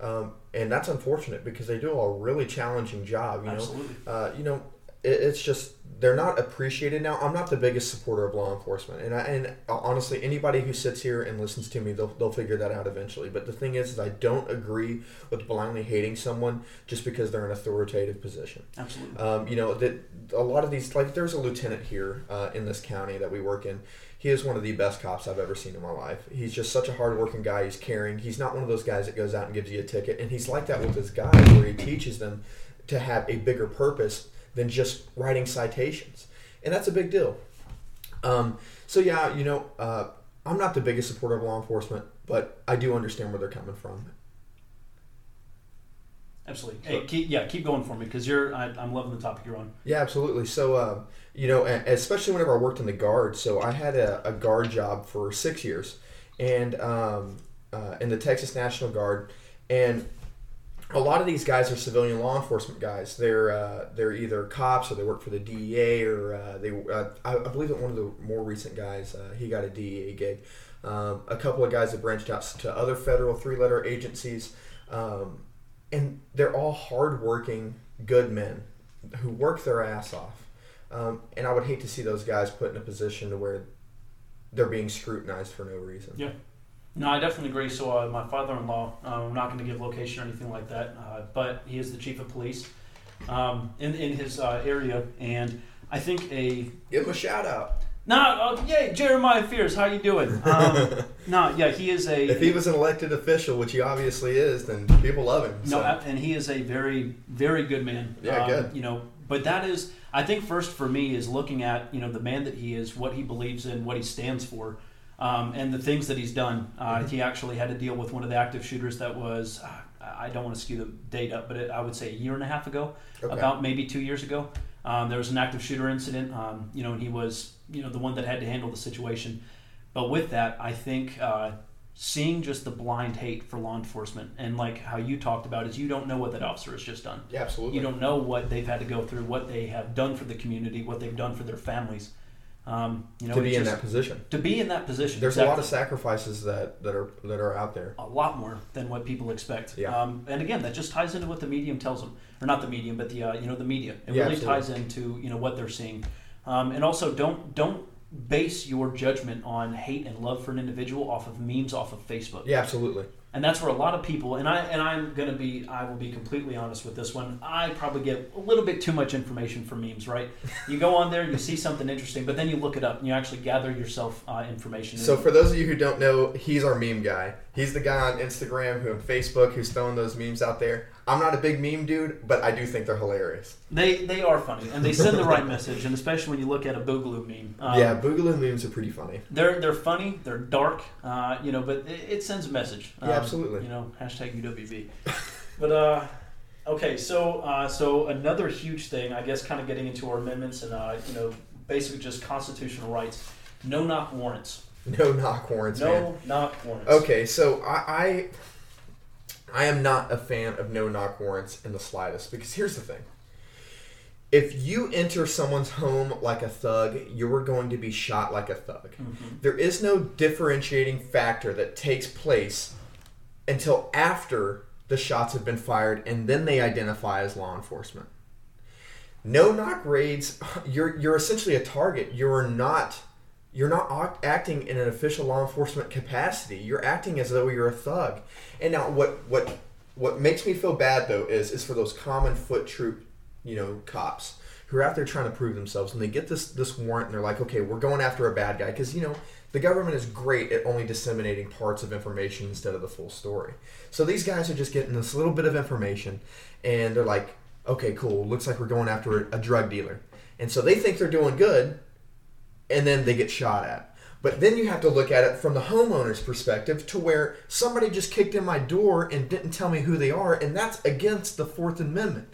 um, and that's unfortunate because they do a really challenging job. You know, uh, you know, it, it's just they're not appreciated now. I'm not the biggest supporter of law enforcement, and I, and honestly, anybody who sits here and listens to me, they'll, they'll figure that out eventually. But the thing is, is I don't agree with blindly hating someone just because they're in an authoritative position. Absolutely. Um, you know that a lot of these, like there's a lieutenant here uh, in this county that we work in. He is one of the best cops I've ever seen in my life. He's just such a hardworking guy. He's caring. He's not one of those guys that goes out and gives you a ticket. And he's like that with his guys, where he teaches them to have a bigger purpose than just writing citations, and that's a big deal. Um, so yeah, you know, uh, I'm not the biggest supporter of law enforcement, but I do understand where they're coming from. Absolutely. Hey, keep, yeah, keep going for me because you're. I, I'm loving the topic you're on. Yeah, absolutely. So, uh, you know, especially whenever I worked in the guard, so I had a, a guard job for six years, and um, uh, in the Texas National Guard, and a lot of these guys are civilian law enforcement guys. They're uh, they're either cops or they work for the DEA or uh, they. Uh, I, I believe that one of the more recent guys uh, he got a DEA gig. Um, a couple of guys have branched out to other federal three-letter agencies, um, and they're all hardworking, good men who work their ass off. Um, and I would hate to see those guys put in a position to where they're being scrutinized for no reason. Yeah. No, I definitely agree. So, uh, my father-in-law, uh, I'm not going to give location or anything like that, uh, but he is the chief of police um, in in his uh, area, and I think a Give him a shout out. nah, uh, yay, Jeremiah Fears, how you doing? Um, no, yeah, he is a If he was an elected official, which he obviously is, then people love him. no, so. a- and he is a very very good man. Yeah, Um, good. You know, but that is I think first for me is looking at you know the man that he is, what he believes in, what he stands for. Um, and the things that he's done. Uh, Mm-hmm. He actually had to deal with one of the active shooters that was, uh, I don't want to skew the date up, but it, I would say a year and a half ago, Okay. about maybe two years ago. Um, there was an active shooter incident, um, you know, and he was, you know, the one that had to handle the situation. But with that, I think uh, seeing just the blind hate for law enforcement and like how you talked about is you don't know what that officer has just done. yeah, absolutely. You don't know what they've had to go through, what they have done for the community, what they've done for their families. Um, you know, to be in just- that position. to be in that position. There's a lot of sacrifices that, that are that are out there. a lot more than what people expect. Yeah. Um, and again, that just ties into what the medium tells them, or not the medium, but the uh, you know the media. It Yeah, really absolutely. ties into you know what they're seeing, um, and also don't don't base your judgment on hate and love for an individual off of memes off of Facebook. Yeah, absolutely. And that's where a lot of people, and I and I'm gonna be, I will be completely honest with this one. I probably get a little bit too much information from memes, right? You go on there, you see something interesting, but then you look it up and you actually gather yourself uh, information. So for those of you who don't know, he's our meme guy. He's the guy on Instagram who and Facebook who's throwing those memes out there. I'm not a big meme dude, but I do think they're hilarious. They they are funny and they send the right message, and especially when you look at a Boogaloo meme. Um, yeah, Boogaloo memes are pretty funny. they're they're funny, they're dark, uh, you know, but it, it sends a message. Um, Yeah, absolutely. You know, hashtag UWB. but uh, okay, so uh, so another huge thing, I guess, kind of getting into our amendments and uh, you know, basically just constitutional rights. No knock warrants. No knock warrants, no man. knock warrants. Okay, so I, I I am not a fan of no knock warrants in the slightest because here's the thing. If you enter someone's home like a thug, you're going to be shot like a thug. Mhm. There is no differentiating factor that takes place until after the shots have been fired and then they identify as law enforcement. No knock raids, you're you're essentially a target. You're not you're not acting in an official law enforcement capacity. You're acting as though you're a thug. And now what what what makes me feel bad though is is for those common foot troop, you know, cops who are out there trying to prove themselves and they get this this warrant and they're like, "Okay, we're going after a bad guy" because you know, the government is great at only disseminating parts of information instead of the full story. So these guys are just getting this little bit of information and they're like, "Okay, cool. Looks like we're going after a, a drug dealer." And so they think they're doing good and then they get shot at. But then you have to look at it from the homeowner's perspective to where somebody just kicked in my door and didn't tell me who they are, and that's against the Fourth Amendment.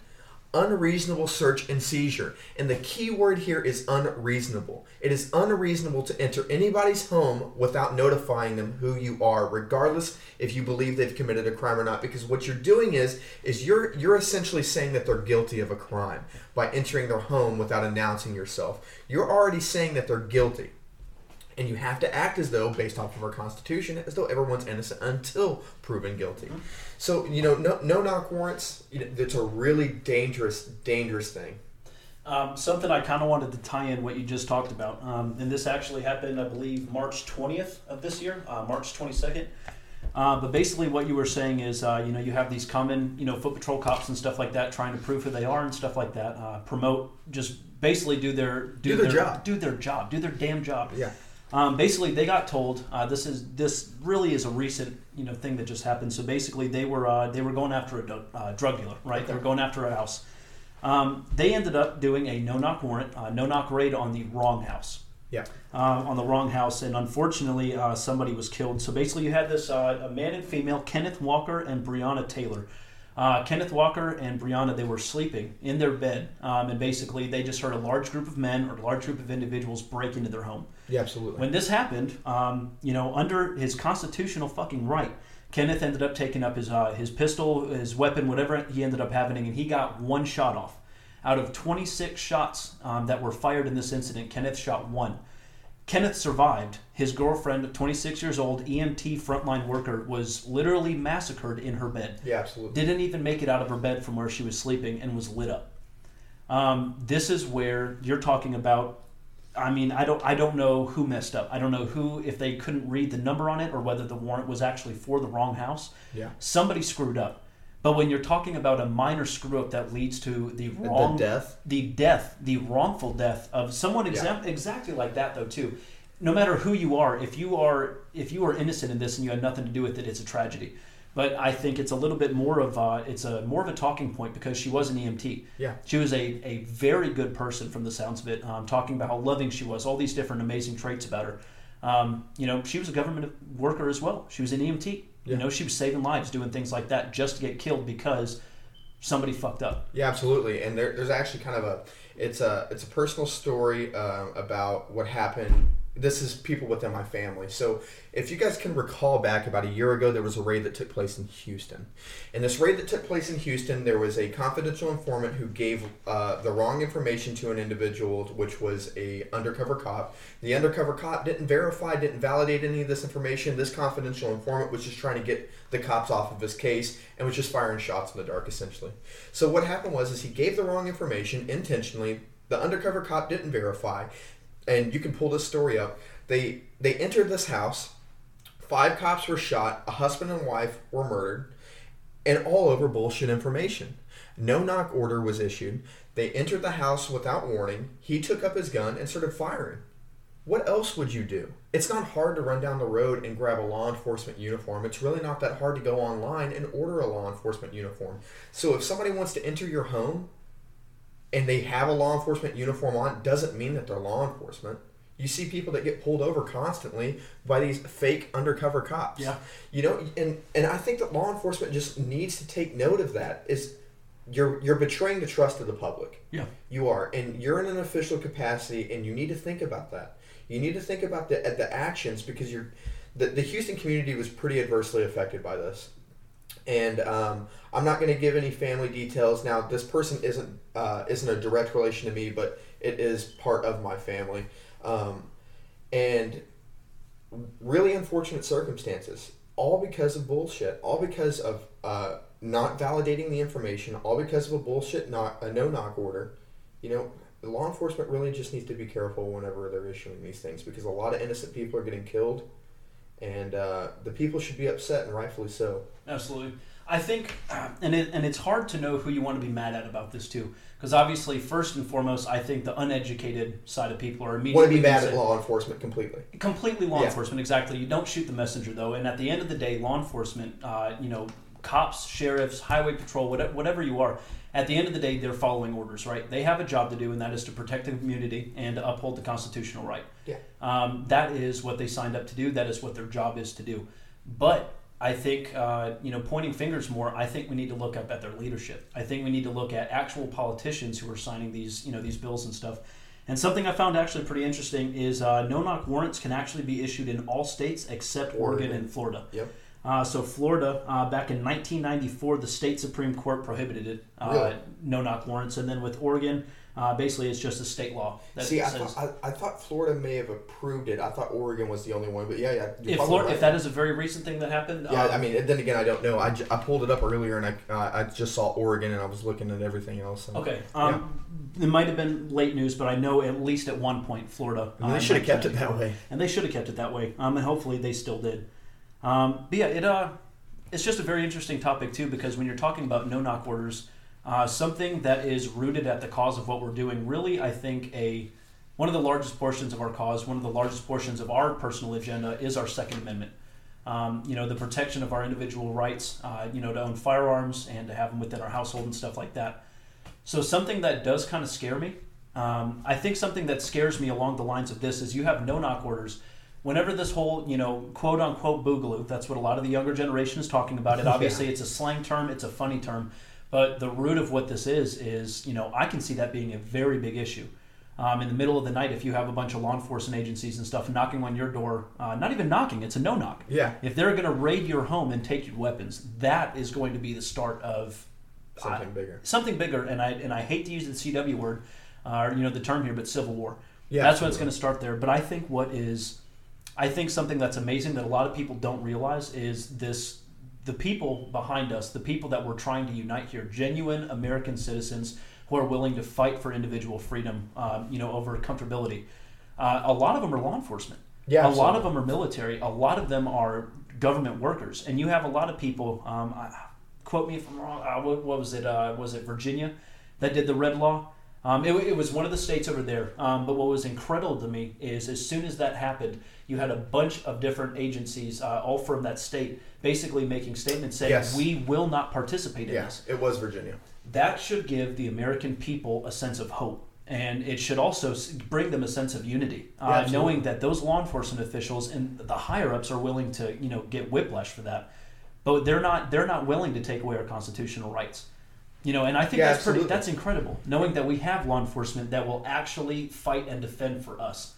Unreasonable search and seizure. And the key word here is unreasonable. It is unreasonable to enter anybody's home without notifying them who you are, regardless if you believe they've committed a crime or not. Because what you're doing is is you're you're essentially saying that they're guilty of a crime by entering their home without announcing yourself. You're already saying that they're guilty. And you have to act as though, based off of our Constitution, as though everyone's innocent until proven guilty. So, you know, no, no knock warrants, you know, it's a really dangerous, dangerous thing. Um, something I kind of wanted to tie in what you just talked about, um, and this actually happened, I believe, March 20th of this year, uh, March 22nd. Uh, but basically, what you were saying is, uh, you know, you have these common, you know, foot patrol cops and stuff like that, trying to prove who they are and stuff like that. Uh, promote, just basically do their Do their job. do their job, do their damn job. Yeah. Um, basically, they got told uh, this is this really is a recent you know thing that just happened. So basically, they were uh, they were going after a du- uh, drug dealer, right? They were going after a house. Um, they ended up doing a no knock warrant, uh, no knock raid on the wrong house. Yeah. Uh, on the wrong house, and unfortunately, uh, somebody was killed. So basically, you had this uh, a man and female, Kenneth Walker and Breonna Taylor. Uh, Kenneth Walker and Breonna, they were sleeping in their bed, um, and basically, they just heard a large group of men or a large group of individuals break into their home. Yeah, absolutely. When this happened, um, you know, under his constitutional fucking right, Kenneth ended up taking up his uh, his pistol, his weapon, whatever he ended up having, and he got one shot off. Out of 26 shots um, that were fired in this incident, Kenneth shot one. Kenneth survived. His girlfriend, 26 years old, EMT frontline worker, was literally massacred in her bed yeah, absolutely. didn't even make it out of her bed from where she was sleeping and was lit up. Um, this is where you're talking about I mean, I don't I don't know who messed up. I don't know who if they couldn't read the number on it or whether the warrant was actually for the wrong house. Yeah. Somebody screwed up. But when you're talking about a minor screw up that leads to the wrong the death. the death, the wrongful death of someone exa- exactly like that though too. No matter who you are, if you are if you are innocent in this and you had nothing to do with it, it's a tragedy. But I think it's a little bit more of a, it's a more of a talking point because she was an EMT. Yeah. She was a, a very good person from the sounds of it, um, talking about how loving she was, all these different amazing traits about her. Um, you know, she was a government worker as well. She was an EMT. Yeah. You know, she was saving lives, doing things like that just to get killed because somebody fucked up. Yeah, absolutely. And there, there's actually kind of a it's a it's a personal story uh, about what happened. This is people within my family. So if you guys can recall back about a year ago, there was a raid that took place in Houston. In this raid that took place in Houston, there was a confidential informant who gave uh, the wrong information to an individual, which was a undercover cop. The undercover cop didn't verify, didn't validate any of this information. This confidential informant was just trying to get the cops off of his case and was just firing shots in the dark, essentially. So what happened was, is he gave the wrong information intentionally. The undercover cop didn't verify, and you can pull this story up. They they entered this house. Five cops were shot. A husband and wife were murdered, and all over bullshit information. No knock order was issued. They entered the house without warning. He took up his gun and started firing. What else would you do? It's not hard to run down the road and grab a law enforcement uniform. It's really not that hard to go online and order a law enforcement uniform. So if somebody wants to enter your home and they have a law enforcement uniform on, doesn't mean that they're law enforcement. You see people that get pulled over constantly by these fake undercover cops. Yeah. You know, and and I think that law enforcement just needs to take note of that. Is you're you're betraying the trust of the public. Yeah. You are, and you're in an official capacity, and you need to think about that. You need to think about the the actions because you're the, the Houston community was pretty adversely affected by this. And um, I'm not going to give any family details now. This person isn't uh, isn't a direct relation to me, but it is part of my family. Um, and really unfortunate circumstances, all because of bullshit, all because of uh, not validating the information, all because of a bullshit not a no knock order. You know, law enforcement really just needs to be careful whenever they're issuing these things because a lot of innocent people are getting killed, and uh, the people should be upset and rightfully so. Absolutely. I think, and it, and it's hard to know who you want to be mad at about this too, because obviously, first and foremost, I think the uneducated side of people are immediately Want to be mad at law enforcement completely. completely law Yeah. enforcement. Exactly. You don't shoot the messenger though, and at the end of the day, law enforcement, uh, you know, cops, sheriffs, highway patrol, whatever, whatever you are. At the end of the day, they're following orders, right? They have a job to do, and that is to protect the community and to uphold the constitutional right. Yeah. Um, that is what they signed up to do. That is what their job is to do. But I think, uh, you know, pointing fingers more. I think we need to look up at their leadership. I think we need to look at actual politicians who are signing these, you know, these bills and stuff. And something I found actually pretty interesting is uh, no-knock warrants can actually be issued in all states except Oregon, Oregon. and Florida. Yep. Uh, so Florida, uh, back in 1994, the state supreme court prohibited it, uh, Really? no-knock warrants, and then with Oregon, uh, basically it's just a state law that See, I says thought, I, I thought Florida may have approved it. I thought Oregon was the only one, but yeah, yeah. if, Florida, right. if that is a very recent thing that happened, Yeah, um, I mean, then again, I don't know. I, I pulled it up earlier and I uh, I just saw Oregon and I was looking at everything else. And, Okay. Um, It might have been late news, but I know at least at one point Florida. I mean, uh, they should have kept it that way. and they should have kept it that way. Um, and hopefully they still did. Um, but yeah, it uh, it's just a very interesting topic too because when you're talking about no knock orders, uh, something that is rooted at the cause of what we're doing, really, I think a one of the largest portions of our cause, one of the largest portions of our personal agenda is our Second Amendment. Um, you know, the protection of our individual rights, uh, you know, to own firearms and to have them within our household and stuff like that. So something that does kind of scare me. Um, I think something that scares me along the lines of this is you have no knock orders. Whenever this whole, you know, quote unquote boogaloo, that's what a lot of the younger generation is talking about. It obviously it's a slang term, it's a funny term, but the root of what this is is, you know, I can see that being a very big issue. Um, in the middle of the night, if you have a bunch of law enforcement agencies and stuff knocking on your door, uh, not even knocking, it's a no knock. Yeah, If they're going to raid your home and take your weapons, that is going to be the start of something bigger. something bigger, and I and I hate to use the CW word, uh, or you know the term here, but civil war. Yeah, that's when it's going to start there. But I think what is, I think something that's amazing that a lot of people don't realize is this: the people behind us, the people that we're trying to unite here, genuine American citizens who are willing to fight for individual freedom, um, you know, over comfortability. uh, a lot of them are law enforcement. Yeah, a lot of them are military. A lot of them are government workers, and you have a lot of people. Um, I, quote me if I'm wrong. Uh, what, what was it? Uh, was it Virginia that did the red law? Um, it, it was one of the states over there. Um, but what was incredible to me is as soon as that happened, you had a bunch of different agencies, uh, all from that state, basically making statements saying, Yes. "We will not participate in this." Yes, it was Virginia. that should give the American people a sense of hope. And it should also bring them a sense of unity, uh, absolutely. knowing that those law enforcement officials and the higher ups are willing to, you know, get whiplash for that, but they're not. They're not willing to take away our constitutional rights. You know, and I think Yeah, that's pretty that's incredible, knowing that we have law enforcement that will actually fight and defend for us.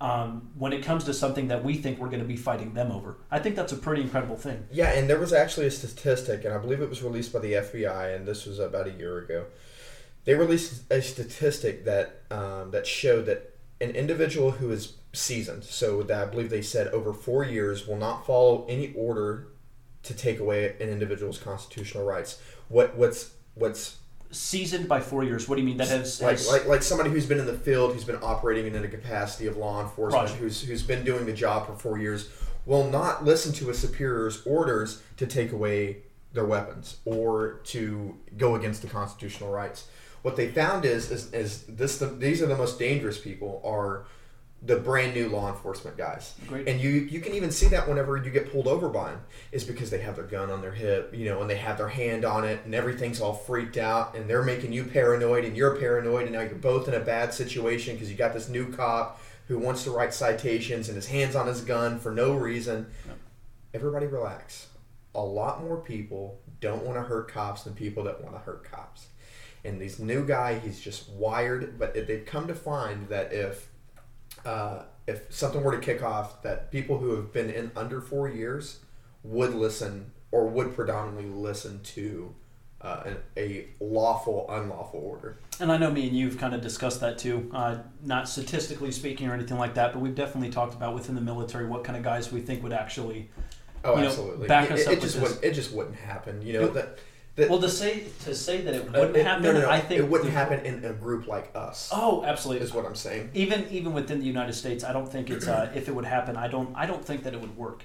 Um, when it comes to something that we think we're going to be fighting them over, I think that's a pretty incredible thing. Yeah, and there was actually a statistic, and I believe it was released by the FBI, and this was about a year ago. They released a statistic that um, that showed that an individual who is seasoned, so that I believe they said over four years, will not follow any order to take away an individual's constitutional rights. What what's what's Seasoned by four years. What do you mean? That has, like, has like like somebody who's been in the field, who's been operating in a capacity of law enforcement, Roger. who's who's been doing the job for four years, will not listen to a superior's orders to take away their weapons or to go against the constitutional rights. What they found is is, is this the, these are the most dangerous people are the brand new law enforcement guys. Great. And you you can even see that whenever you get pulled over by them is because they have their gun on their hip, you know, and they have their hand on it and everything's all freaked out and they're making you paranoid and you're paranoid and now you're both in a bad situation because you got this new cop who wants to write citations and his hands on his gun for no reason. Everybody relax. A lot more people don't want to hurt cops than people that want to hurt cops. And this new guy, he's just wired, but they've come to find that if uh, if something were to kick off, that people who have been in under four years would listen or would predominantly listen to uh, an, a lawful, unlawful order. And I know me and you've kind of discussed that too, uh, not statistically speaking or anything like that, but we've definitely talked about within the military what kind of guys we think would actually. Oh, You know, absolutely. back it, us it up with just wouldn't. It just wouldn't happen. You know It- that. That Well, to say to say that it uh, wouldn't it- happen, No, no, no. I think it wouldn't the- happen in a group like us. Oh, absolutely. Is what I'm saying. Even even within the United States, I don't think it's uh, if it would happen. I don't I don't think that it would work.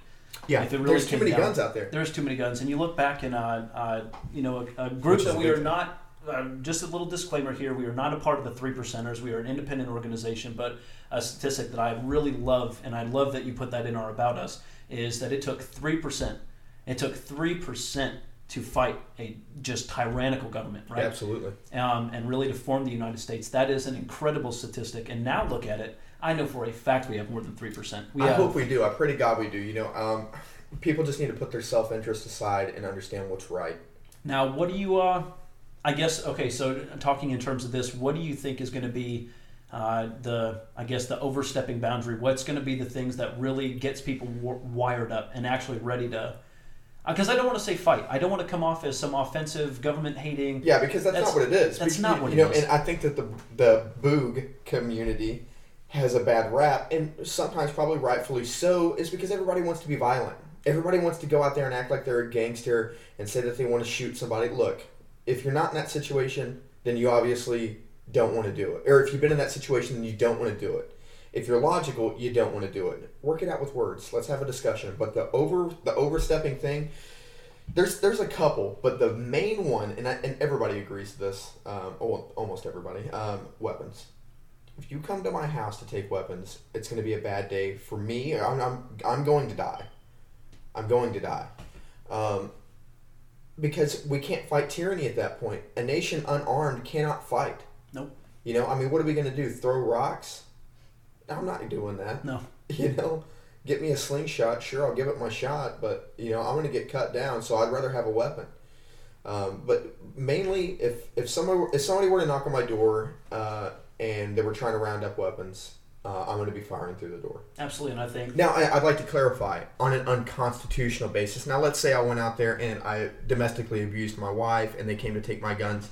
Yeah, If it really there's too many down- guns out there. There's too many guns, and you look back in uh, uh, you know a, a group Which that we are thing. not. Uh, just a little disclaimer here: we are not a part of the three percenters. We are an independent organization, but a statistic that I really love, and I love that you put that in our about us, is that it took three percent. It took three percent to fight a just tyrannical government, right? Absolutely. um, and really to form the United States. That is an incredible statistic. And now look at it. I know for a fact we have more than three percent. We I have, hope we do. I pray to God we do. You know, um, people just need to put their self interest aside and understand what's right. now. What do you? Uh, I guess okay. So talking in terms of this, what do you think is going to be uh, the? I guess the overstepping boundary. What's going to be the things that really gets people w- wired up and actually ready to? Uh, because I don't want to say fight. I don't want to come off as some offensive government hating. Yeah, because that's, That's- not what it is. that's Because, not what you it know, is. And I think that the the boog community has a bad rap, and sometimes probably rightfully so, is because everybody wants to be violent. Everybody wants to go out there and act like they're a gangster and say that they want to shoot somebody. Look, if you're not in that situation, then you obviously don't want to do it. Or if you've been in that situation, then you don't want to do it. If you're logical, you don't want to do it. Work it out with words. Let's have a discussion. But the over the overstepping thing, there's there's a couple, but the main one, and I, and everybody agrees to this, um, almost everybody, um, weapons. If you come to my house to take weapons, it's going to be a bad day for me. I'm, I'm, I'm going to die. I'm going to die. Um, because we can't fight tyranny at that point. A nation unarmed cannot fight. Nope. You know, I mean, what are we going to do? Throw rocks? I'm not doing that. No. You know, get me a slingshot. Sure, I'll give it my shot, but you know, I'm going to get cut down. So I'd rather have a weapon. Um, but mainly, if if somebody if somebody were to knock on my door uh, and they were trying to round up weapons, uh, I'm going to be firing through the door. Absolutely, and I think Now, I, I'd like to clarify on an unconstitutional basis. Now, let's say I went out there and I domestically abused my wife and they came to take my guns.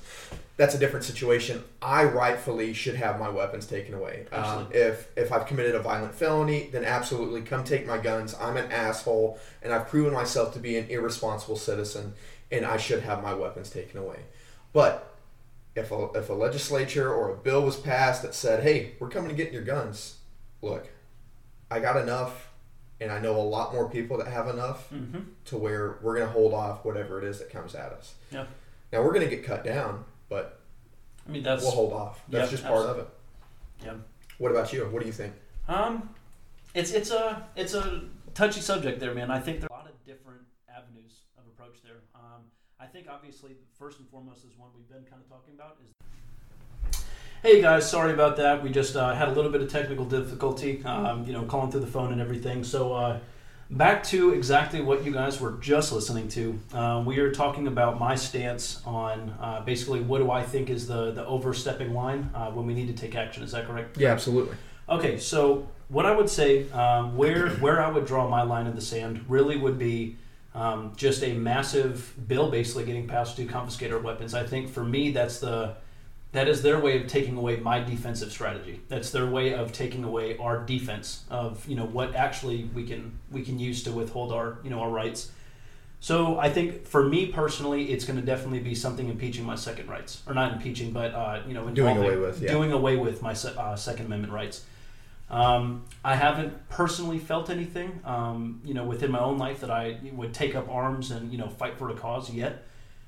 That's a different situation. I rightfully should have my weapons taken away. Um, if if I've committed a violent felony, then absolutely come take my guns. I'm an asshole and I've proven myself to be an irresponsible citizen and I should have my weapons taken away. But if a, if a legislature or a bill was passed that said, "Hey, we're coming to get your guns," look, I got enough, and I know a lot more people that have enough Mm-hmm. to where we're going to hold off whatever it is that comes at us. Yeah. Now we're going to get cut down, but I mean, that's we'll hold off. That's Yeah, just part of it. Yeah. What about you? What do you think? Um, it's it's a it's a touchy subject there, man. I think there are a lot of different avenues of approach there. Um, I think obviously first and foremost is one we've been kind of talking about is. Hey guys, sorry about that. We just uh, had a little bit of technical difficulty, um, you know, calling through the phone and everything. So uh, back to exactly what you guys were just listening to. Uh, we are talking about my stance on uh, basically what do I think is the the overstepping line uh, when we need to take action. Is that correct? Yeah, absolutely. Okay, so what I would say, um, where where I would draw my line in the sand, really would be um, just a massive bill, basically getting passed to confiscate our weapons. I think for me, that's the that is their way of taking away my defensive strategy. That's their way of taking away our defense of you know what actually we can we can use to withhold our you know our rights. So I think for me personally, it's going to definitely be something impeaching my second rights, or not impeaching, but uh, you know Doing away with, yeah. doing away with my uh, Second Amendment rights. Um, I haven't personally felt anything, um, you know, within my own life that I would take up arms and you know fight for a cause yet.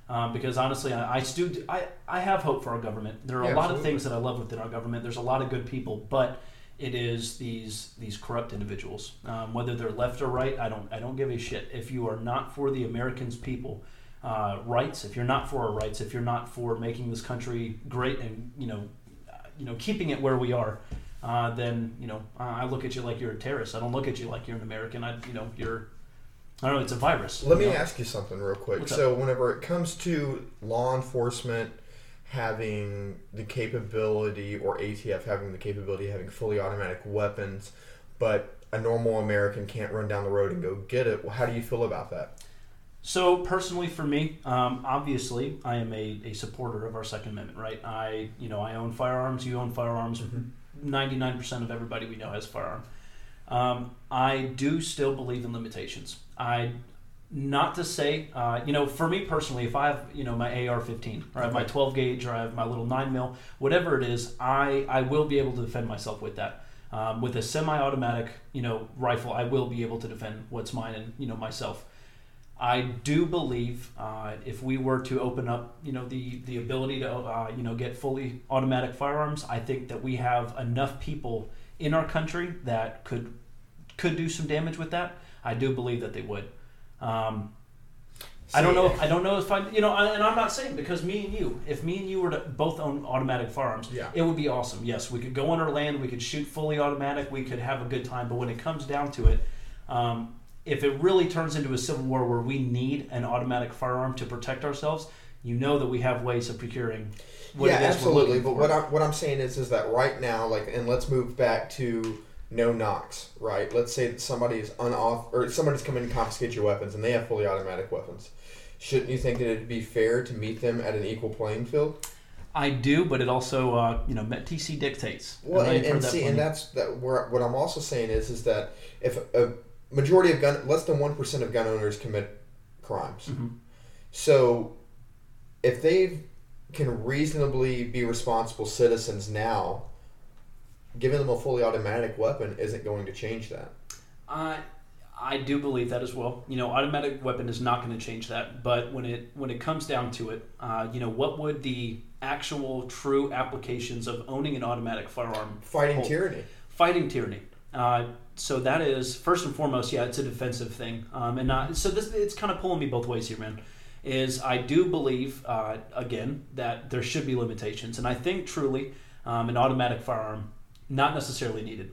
Um, because honestly, I, I still I, I have hope for our government. There are Yeah, a lot of things that I love within our government. There's a lot of good people, but it is these these corrupt individuals. Um, whether they're left or right, I don't I don't give a shit. If you are not for the Americans people uh, rights, if you're not for our rights, if you're not for making this country great and you know you know keeping it where we are, uh, then you know I look at you like you're a terrorist. I don't look at you like you're an American. I you know you're I don't know. It's a virus. Let me know? ask you something real quick. What's so, whenever it comes to law enforcement having the capability, or ATF having the capability of having fully automatic weapons, but a normal American can't run down the road and go get it, well, how do you feel about that? So personally, for me, um, obviously, I am a, a supporter of our Second Amendment. Right? I you know I own firearms. You own firearms. Ninety nine percent of everybody we know has firearm. Um, I do still believe in limitations. I not to say, uh, you know, for me personally, if I have, you know, my AR-15 or I have my 12 gauge or I have my little nine mil, whatever it is, I I will be able to defend myself with that. Um, with a semi-automatic, you know, rifle, I will be able to defend what's mine and you know myself. I do believe uh, if we were to open up, you know, the the ability to, uh, you know, get fully automatic firearms, I think that we have enough people in our country that could could do some damage with that. I do believe that they would. Um, I don't See, know. I don't know if I, you know, and I'm not saying because me and you, if me and you were to both own automatic firearms, Yeah. it would be awesome. Yes, we could go on our land, we could shoot fully automatic, we could have a good time. But when it comes down to it, um, if it really turns into a civil war where we need an automatic firearm to protect ourselves, you know that we have ways of procuring. What yeah, it is we're absolutely. But for. what I'm what I'm saying is is that right now, like, and let's move back to no knocks, right? Let's say that somebody is unoff or somebody's coming to confiscate your weapons and they have fully automatic weapons. Shouldn't you think that it'd be fair to meet them at an equal playing field? I do, but it also, uh, you know, TC dictates. Well, And and, and see, plenty. and that's that. Where, what I'm also saying is, is that if a majority of gun, less than one percent of gun owners commit crimes, Mhm. so if they can reasonably be responsible citizens now, giving them a fully automatic weapon isn't going to change that. I I do believe that as well. You know, automatic weapon is not going to change that. But when it when it comes down to it, uh, you know, what would the actual true applications of owning an automatic firearm Fighting hold? tyranny. fighting tyranny. Uh, so that is first and foremost, yeah, it's a defensive thing, um, and not so. This it's kind of pulling me both ways here, man. Is I do believe uh, again that there should be limitations, and I think truly um, an automatic firearm not necessarily needed.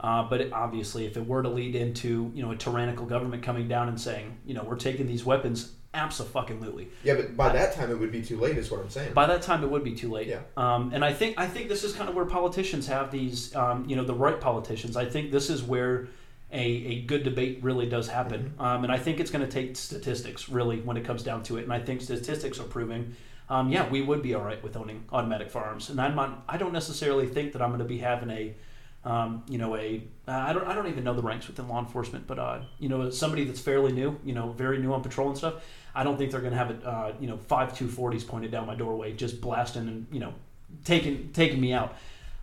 Uh, but it, obviously, if it were to lead into you know a tyrannical government coming down and saying you know we're taking these weapons, absolutely. Yeah, but by that time it would be too late, is what I'm saying. By that time, it would be too late. Yeah. Um, and I think I think this is kind of where politicians have these, um, you know, the right politicians. I think this is where a, a good debate really does happen. Um, and I think it's going to take statistics really when it comes down to it. And I think statistics are proving, um, yeah, we would be all right with owning automatic firearms. And I'm not. I don't necessarily think that I'm going to be having a um, you know, a I don't I don't even know the ranks within law enforcement, but uh, you know, somebody that's fairly new, you know, very new on patrol and stuff. I don't think they're going to have it, uh, you know, five two forties pointed down my doorway, just blasting and you know, taking taking me out.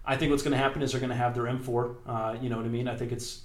I think what's going to happen is they're going to have their M4. Uh, you know what I mean? I think it's.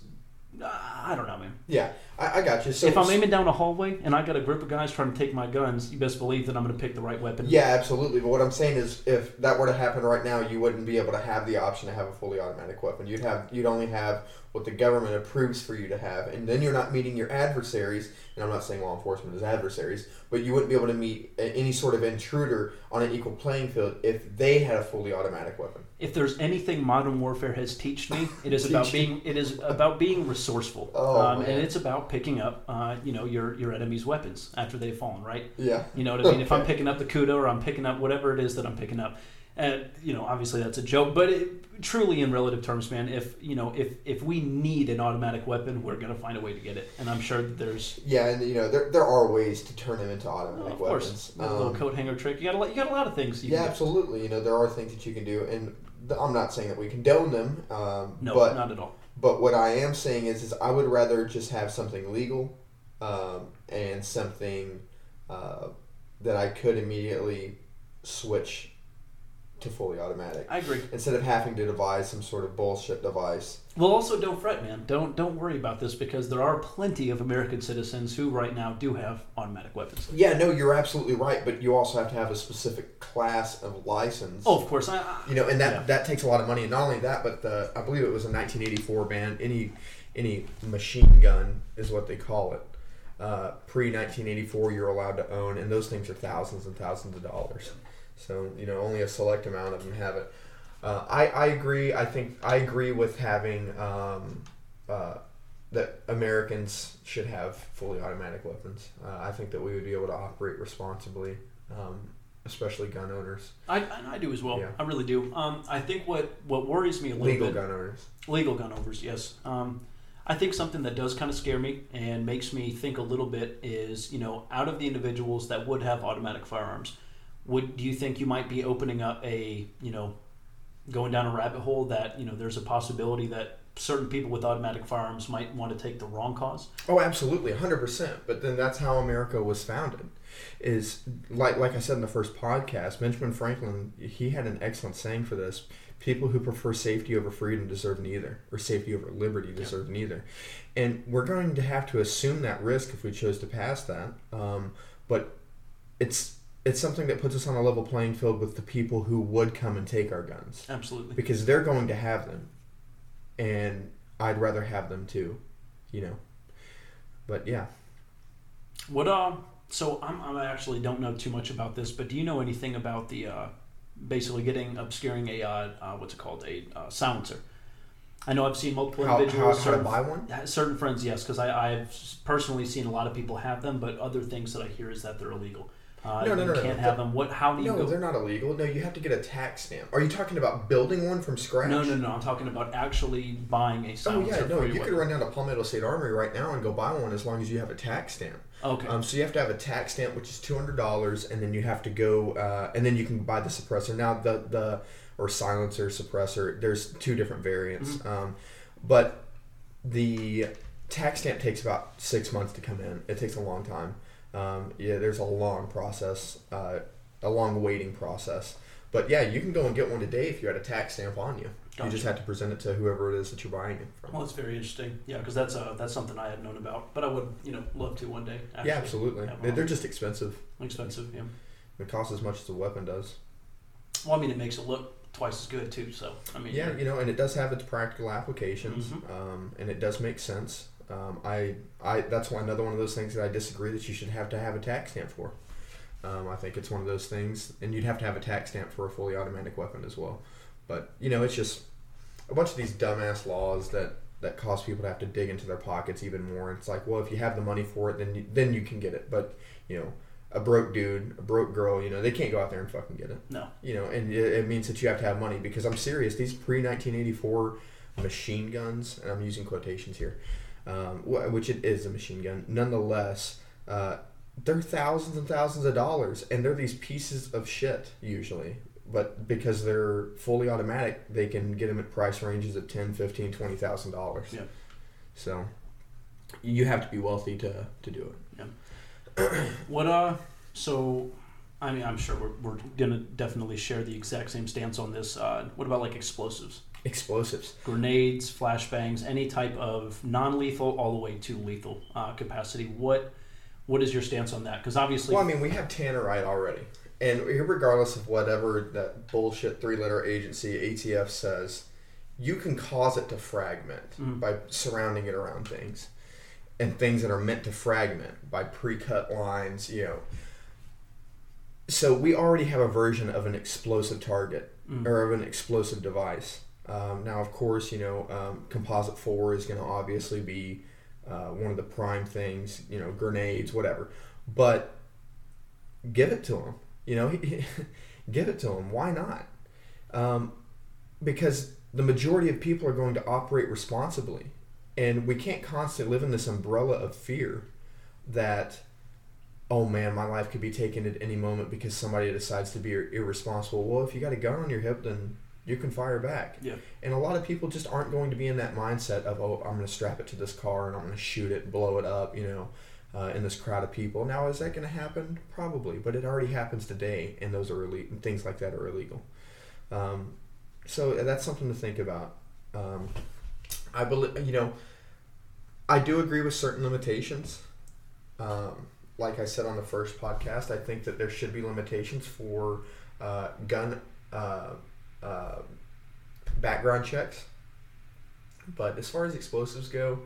I don't know, man. Yeah, I, I got you. So if I'm aiming down a hallway and I got a group of guys trying to take my guns, you best believe that I'm going to pick the right weapon. Yeah, absolutely. But what I'm saying is, if that were to happen right now, you wouldn't be able to have the option to have a fully automatic weapon. You'd have, you'd only have what the government approves for you to have, and then you're not meeting your adversaries. And I'm not saying law enforcement is adversaries, but you wouldn't be able to meet any sort of intruder on an equal playing field if they had a fully automatic weapon. If there's anything modern warfare has taught me, it is about being it is about being resourceful, oh, um, and it's about picking up, uh, you know, your your enemy's weapons after they've fallen, right? Yeah. You know what I mean? Okay. If I'm picking up the Kudo or I'm picking up whatever it is that I'm picking up, and you know obviously that's a joke but it, truly in relative terms man if you know if if we need an automatic weapon we're going to find a way to get it. And i'm sure that there's yeah and you know there, there are ways to turn them into automatic of weapons course. Um, a little coat hanger trick you got a lot you got a lot of things yeah absolutely. You know there are things that you can do and i'm not saying that we condone them um, no but, not at all. but what i am saying is is i would rather just have something legal um, and something uh, that i could immediately switch to fully automatic. I agree. Instead of having to devise some sort of bullshit device. Well, also don't fret, man. Don't don't worry about this because there are plenty of American citizens who right now do have automatic weapons. Yeah, no, you're absolutely right, but you also have to have a specific class of license. Oh, of course. I, I, you know, and that yeah. that takes a lot of money. And not only that, but the I believe it was a 1984 ban. Any any machine gun is what they call it. Uh, Pre 1984, you're allowed to own, and those things are thousands and thousands of dollars. So you know, only a select amount of them have it. Uh, I I agree. I think I agree with having um, uh, that Americans should have fully automatic weapons. Uh, I think that we would be able to operate responsibly, um, especially gun owners. I, I do as well. Yeah. I really do. Um, I think what what worries me a little legal bit. Legal gun owners. Legal gun owners. Yes. Um, I think something that does kind of scare me and makes me think a little bit is, you know, out of the individuals that would have automatic firearms, would do you think you might be opening up a you know going down a rabbit hole that you know there's a possibility that certain people with automatic firearms might want to take the wrong cause? Oh absolutely 100% but then that's how america was founded is like like i said in the first podcast benjamin franklin he had an excellent saying for this people who prefer safety over freedom deserve neither or safety over liberty deserve yeah. neither. And we're going to have to assume that risk if we chose to pass that um, but it's it's something that puts us on a level playing field with the people who would come and take our guns. Absolutely. Because they're going to have them. And I'd rather have them too, you know. But yeah. What uh so I'm I actually don't know too much about this, but do you know anything about the uh basically getting obscuring a uh, uh what's it called a uh, silencer? I know I've seen multiple how, individuals. How, how certain, to buy one? Certain friends, yes, because I've personally seen a lot of people have them, but other things that I hear is that they're illegal. Uh, no, no, no, you can't no. have them. What? How do you? No, go? they're not illegal. No, you have to get a tax stamp. Are you talking about building one from scratch? No, no, no. I'm talking about actually buying a silencer. Oh yeah, no. You could run down to Palmetto State Armory right now and go buy one as long as you have a tax stamp. Okay. Um, so you have to have a tax stamp, which is two hundred dollars, and then you have to go, uh, and then you can buy the suppressor. Now the the or silencer suppressor. There's two different variants, mm-hmm. um, but the tax stamp takes about six months to come in. It takes a long time. Um, yeah, there's a long process, uh, a long waiting process. But yeah, you can go and get one today if you had a tax stamp on you. Gotcha. You just have to present it to whoever it is that you're buying it from. Well, that's very interesting. Yeah, because that's uh, that's something I had known about, but I would you know love to one day. yeah, absolutely. They're just expensive. Expensive, yeah. It costs as much as a weapon does. Well, I mean, it makes it look twice as good too. So I mean, yeah, you know, and it does have its practical applications, mm-hmm. um, and it does make sense. Um, I, I that's one another one of those things that I disagree that you should have to have a tax stamp for. Um, I think it's one of those things, and you'd have to have a tax stamp for a fully automatic weapon as well. But you know, it's just a bunch of these dumbass laws that that cause people to have to dig into their pockets even more. It's like, well, if you have the money for it, then you, then you can get it. But you know, a broke dude, a broke girl, you know, they can't go out there and fucking get it. No. You know, and it, it means that you have to have money because I'm serious. These pre 1984 machine guns, and I'm using quotations here um, which it is a machine gun. Nonetheless, uh, they're thousands and thousands of dollars, and they're these pieces of shit usually. But because they're fully automatic, they can get them at price ranges of ten, fifteen, twenty thousand dollars. Yeah. So you have to be wealthy to to do it. Yeah. what uh? So I mean, I'm sure we're, we're gonna definitely share the exact same stance on this. Uh, what about like explosives, Explosives. grenades, flashbangs, any type of non-lethal all the way to lethal uh, capacity? What what is your stance on that? Because obviously, Well, I mean, we have Tannerite already. And regardless of whatever that bullshit three letter agency ATF says, you can cause it to fragment Mhm. by surrounding it around things. And things that are meant to fragment by pre cut lines, you know. So we already have a version of an explosive target Mm. or of an explosive device. Um, now, of course, you know, um, composite four is going to obviously be uh, one of the prime things, you know, grenades, whatever. But give it to him. You know, give it to him. Why not? Um, because the majority of people are going to operate responsibly, and we can't constantly live in this umbrella of fear that, oh man, my life could be taken at any moment because somebody decides to be irresponsible. Well, if you got a gun on your hip, then you can fire back. Yeah. And a lot of people just aren't going to be in that mindset of, oh, I'm going to strap it to this car and I'm going to shoot it and blow it up, you know, uh, in this crowd of people. Now, is that going to happen? Probably, but it already happens today, and those are illegal. Things like that are illegal. Um, so that's something to think about. Um, I believe, you know, I do agree with certain limitations. Um, like I said on the first podcast, I think that there should be limitations for uh, gun uh, uh, background checks. But as far as explosives go,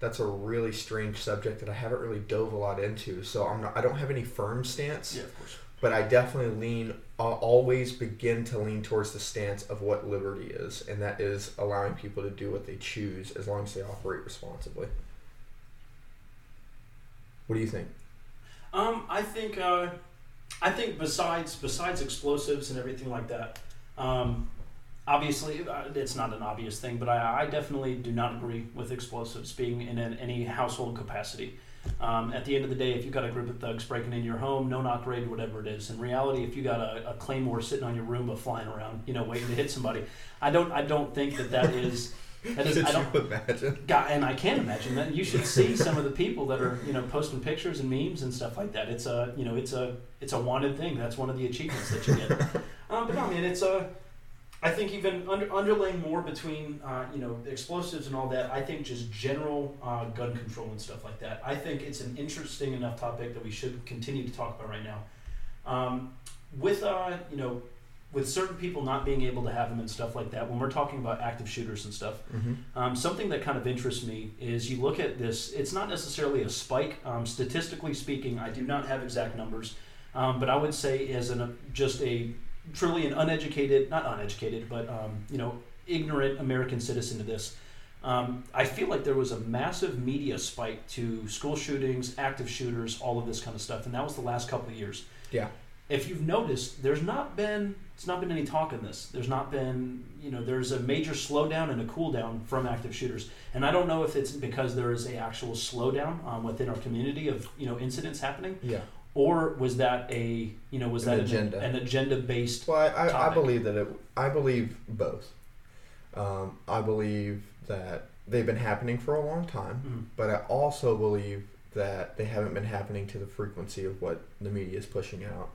that's a really strange subject that I haven't really dove a lot into. So I'm not, I don't have any firm stance yeah, of course. but I definitely lean uh, always begin to lean towards the stance of what liberty is, and that is allowing people to do what they choose as long as they operate responsibly. What do you think? Um, I think uh, I think besides besides explosives and everything like that, um, obviously uh, it's not an obvious thing, but I, I definitely do not agree with explosives being in an, any household capacity. Um, at the end of the day, if you've got a group of thugs breaking into your home, no knock raid, whatever it is, in reality, if you got a, a claymore sitting on your Roomba flying around, you know, waiting to hit somebody, I don't I don't think that that is that is I don't you imagine? God, and I can't imagine that. You should see some of the people that are, you know, posting pictures and memes and stuff like that. It's a, you know, it's a, it's a wanted thing. That's one of the achievements that you get. um, but no, I mean, it's a. I think even under, underlaying more between, uh, you know, explosives and all that. I think just general uh, gun control and stuff like that. I think it's an interesting enough topic that we should continue to talk about right now. Um, with, uh, you know, with certain people not being able to have them and stuff like that. When we're talking about active shooters and stuff. Mm-hmm. Um, something that kind of interests me is you look at this, it's not necessarily a spike. Um, statistically speaking, I do not have exact numbers, um, but I would say as an, just a truly an uneducated, not uneducated, but um, you know, ignorant American citizen to this. Um, I feel like there was a massive media spike to school shootings, active shooters, all of this kind of stuff, and that was the last couple of years. Yeah. If you've noticed, there's not been it's not been any talk in this. There's not been you know there's a major slowdown and a cool down from active shooters, and I don't know if it's because there is a actual slowdown um, within our community of you know incidents happening, Yeah. Or was that a you know was An that agenda. an, an agenda based? Well, I, I, I believe that it. I believe both. Um, I believe that they've been happening for a long time, Mm, but I also believe that they haven't been happening to the frequency of what the media is pushing out.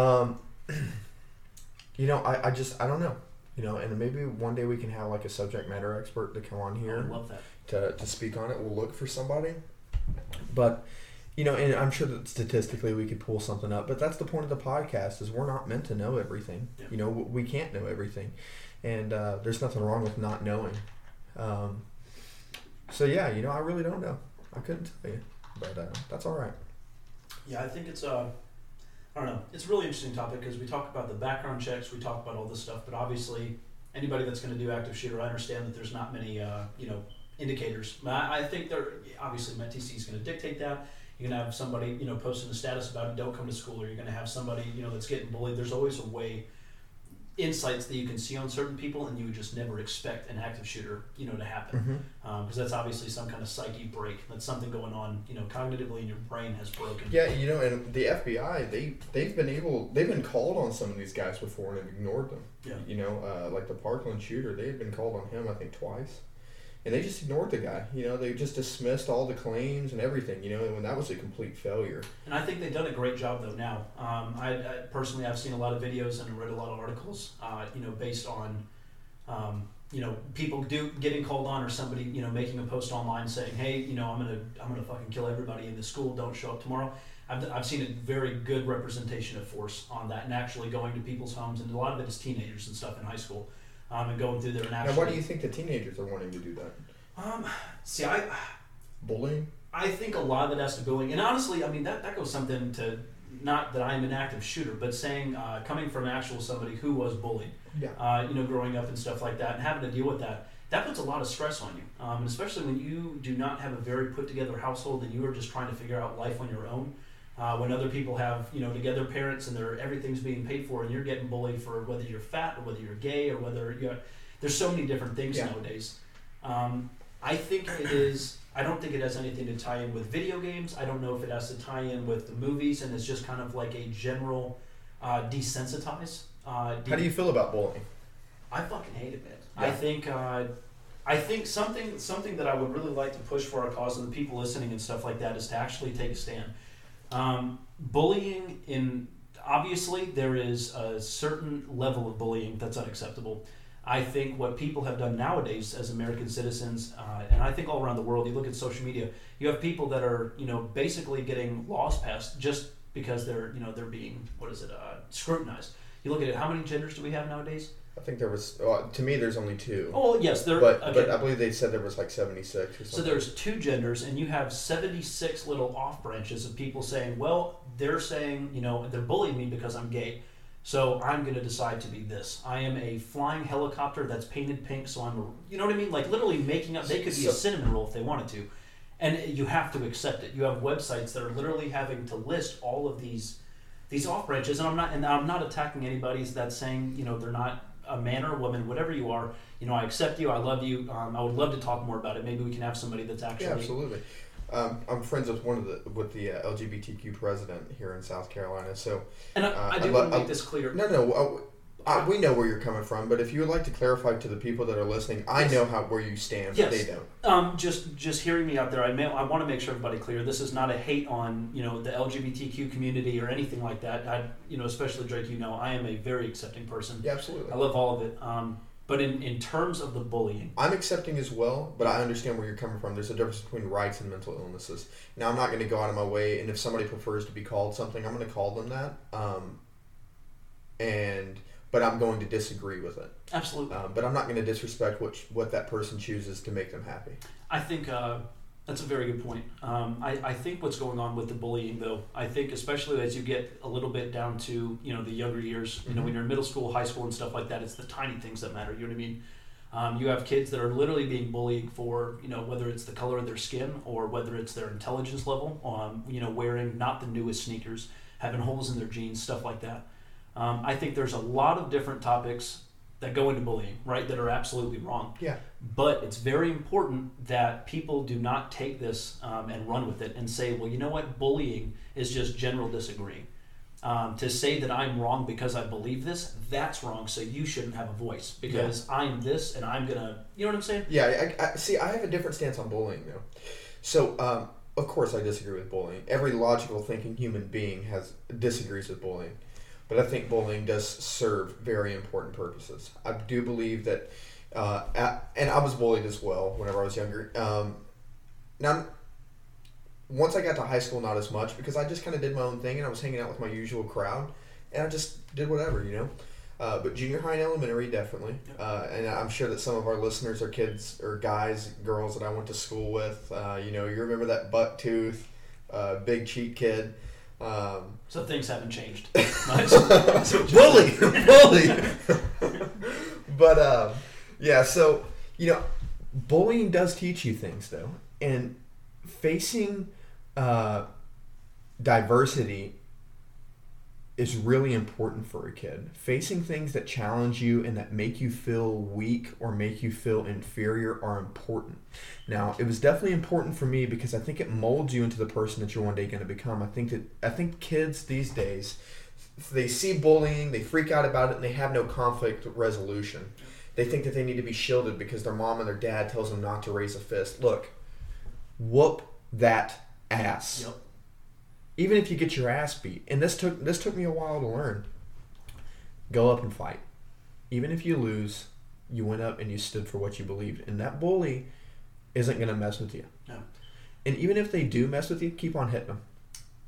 Um, you know, I, I just I don't know. You know, and maybe one day we can have like a subject matter expert to come on here. I love that. to, to speak on it. We'll look for somebody. But you know, and I'm sure that statistically we could pull something up. But that's the point of the podcast: is we're not meant to know everything. Yeah. You know, we can't know everything, and uh, there's nothing wrong with not knowing. Um, so yeah, you know, I really don't know. I couldn't tell you, but uh, that's all right. Yeah, I think it's a. I don't know. It's a really interesting topic because we talk about the background checks, we talk about all this stuff, but obviously, anybody that's going to do active shooter, I understand that there's not many, uh, you know, indicators. I, I think they're obviously MetTC is going to dictate that. You're going to have somebody, you know, posting a status about it, don't come to school, or you're going to have somebody, you know, that's getting bullied. There's always a way, insights that you can see on certain people, and you would just never expect an active shooter, you know, to happen Mm-hmm. because that's obviously some kind of psyche break. That's something going on, you know, cognitively, and your brain has broken. Yeah, you know, and the FBI they they've been able they've been called on some of these guys before and have ignored them. Yeah. You know, uh, like the Parkland shooter, they had been called on him I think twice, and they just ignored the guy. You know, they just dismissed all the claims and everything. You know, and when that was a complete failure. And I think they've done a great job though. Now, um, I, I personally I've seen a lot of videos and read a lot of articles. Uh, you know, based on um, you know people do getting called on or somebody you know making a post online saying, hey, you know, I'm gonna I'm gonna fucking kill everybody in the school. Don't show up tomorrow. I've, I've seen a very good representation of force on that, and actually going to people's homes, and a lot of it is teenagers and stuff in high school, um, and going through there and Now, why do you think the teenagers are wanting to do that? Um, see, I Bullying? I think a lot of it has to bullying, and honestly, I mean that that goes something to not that I'm an active shooter, but saying uh, coming from actual somebody who was bullied, Yeah. uh, you know, growing up and stuff like that, and having to deal with that. That puts a lot of stress on you, um, and especially when you do not have a very put together household and you are just trying to figure out life on your own. Uh, when other people have you know together parents and they're everything's being paid for, and you're getting bullied for whether you're fat or whether you're gay or whether you're there's so many different things Yeah. nowadays. Um, I think it is. I don't think it has anything to tie in with video games. I don't know if it has to tie in with the movies, and it's just kind of like a general uh, desensitize. Uh, de- How do you feel about bullying? I fucking hate it, man. I think. Uh, I think something something that I would really like to push for our cause and the people listening and stuff like that is to actually take a stand. Um, bullying in obviously there is a certain level of bullying that's unacceptable. I think what people have done nowadays as American citizens, uh, and I think all around the world, you look at social media, you have people that are you know basically getting laws passed just because they're you know they're being what is it uh, scrutinized. You look at it. How many genders do we have nowadays? I think there was, well, to me, there's only two. Oh well, yes, there. but, okay. but I believe they said there was like 76 or something. So there's two genders, and you have 76 little off branches of people saying, well, they're saying, you know, they're bullying me because I'm gay. So I'm going to decide to be this. I am a flying helicopter that's painted pink, so I'm, a, you know what I mean? Like literally making up, they could be a cinnamon roll if they wanted to. And you have to accept it. You have websites that are literally having to list all of these these off branches, and I'm not and I'm not attacking anybody that's saying you know they're not a man or a woman, whatever you are. You know, I accept you. I love you. Um, I would love to talk more about it. Maybe we can have somebody that's actually Yeah, absolutely. Um, I'm friends with one of the with the uh, LGBTQ president here in South Carolina. So And I, Uh, I I lo- want to I- make this clear. no, no, uh, uh, we know where you're coming from. But if you would like to clarify to the people that are listening, I Yes. know how where you stand, Yes. they don't. Um, just just hearing me out there, I may, I want to make sure everybody clear. This is not a hate on you know the LGBTQ community or anything like that. I you know especially Drake, you know I am a very accepting person. Yeah, absolutely. I love all of it. Um, but in in terms of the bullying, I'm accepting as well, but I understand where you're coming from. There's a difference between rights and mental illnesses. Now, I'm not going to go out of my way, and if somebody prefers to be called something, I'm going to call them that. Um, and but I'm going to disagree with it. absolutely. Um, but I'm not going to disrespect what what that person chooses to make them happy. I think uh, that's a very good point. Um, I, I think what's going on with the bullying, though, I think especially as you get a little bit down to you know the younger years, you know Mhm. when you're in middle school, high school, and stuff like that, it's the tiny things that matter. You know what I mean? Um, you have kids that are literally being bullied for you know whether it's the color of their skin or whether it's their intelligence level. Um, you know wearing not the newest sneakers, having holes in their jeans, stuff like that. Um, I think there's a lot of different topics that go into bullying, right? That are absolutely wrong. Yeah. But it's very important that people do not take this um, and run with it and say, well, you know what? Bullying is just general disagreeing. Um, to say that I'm wrong because I believe this, that's wrong. So you shouldn't have a voice because I'm this and I'm gonna. You know what I'm saying? Yeah, I, I see. I have a different stance on bullying though. So, um, of course, I disagree with bullying. Every logical thinking human being has disagrees with bullying, but I think bullying does serve very important purposes. I do believe that, uh, at, and I was bullied as well whenever I was younger. Um, now, once I got to high school, not as much because I just kind of did my own thing and I was hanging out with my usual crowd, and I just did whatever, you know. Uh, but junior high and elementary, definitely. Uh, and I'm sure that some of our listeners are kids or guys, girls that I went to school with. Uh, you know, you remember that buck tooth, uh, big cheat kid. Um, So things haven't changed much. That's what you're bully, bully. but um, yeah, so you know, bullying does teach you things though, and facing uh, diversity is really important for a kid. Facing things that challenge you and that make you feel weak or make you feel inferior are important. Now, it was definitely important for me because I think it molds you into the person that you're one day going to become. I think that I think kids these days they see bullying, they freak out about it, and they have no conflict resolution. They think that they need to be shielded because their mom and their dad tells them not to raise a fist. Look, whoop that ass. Yep. Even if you get your ass beat, and this took this took me a while to learn. Go up and fight. Even if you lose, you went up and you stood for what you believed, and that bully isn't gonna mess with you. No. And even if they do mess with you, keep on hitting them.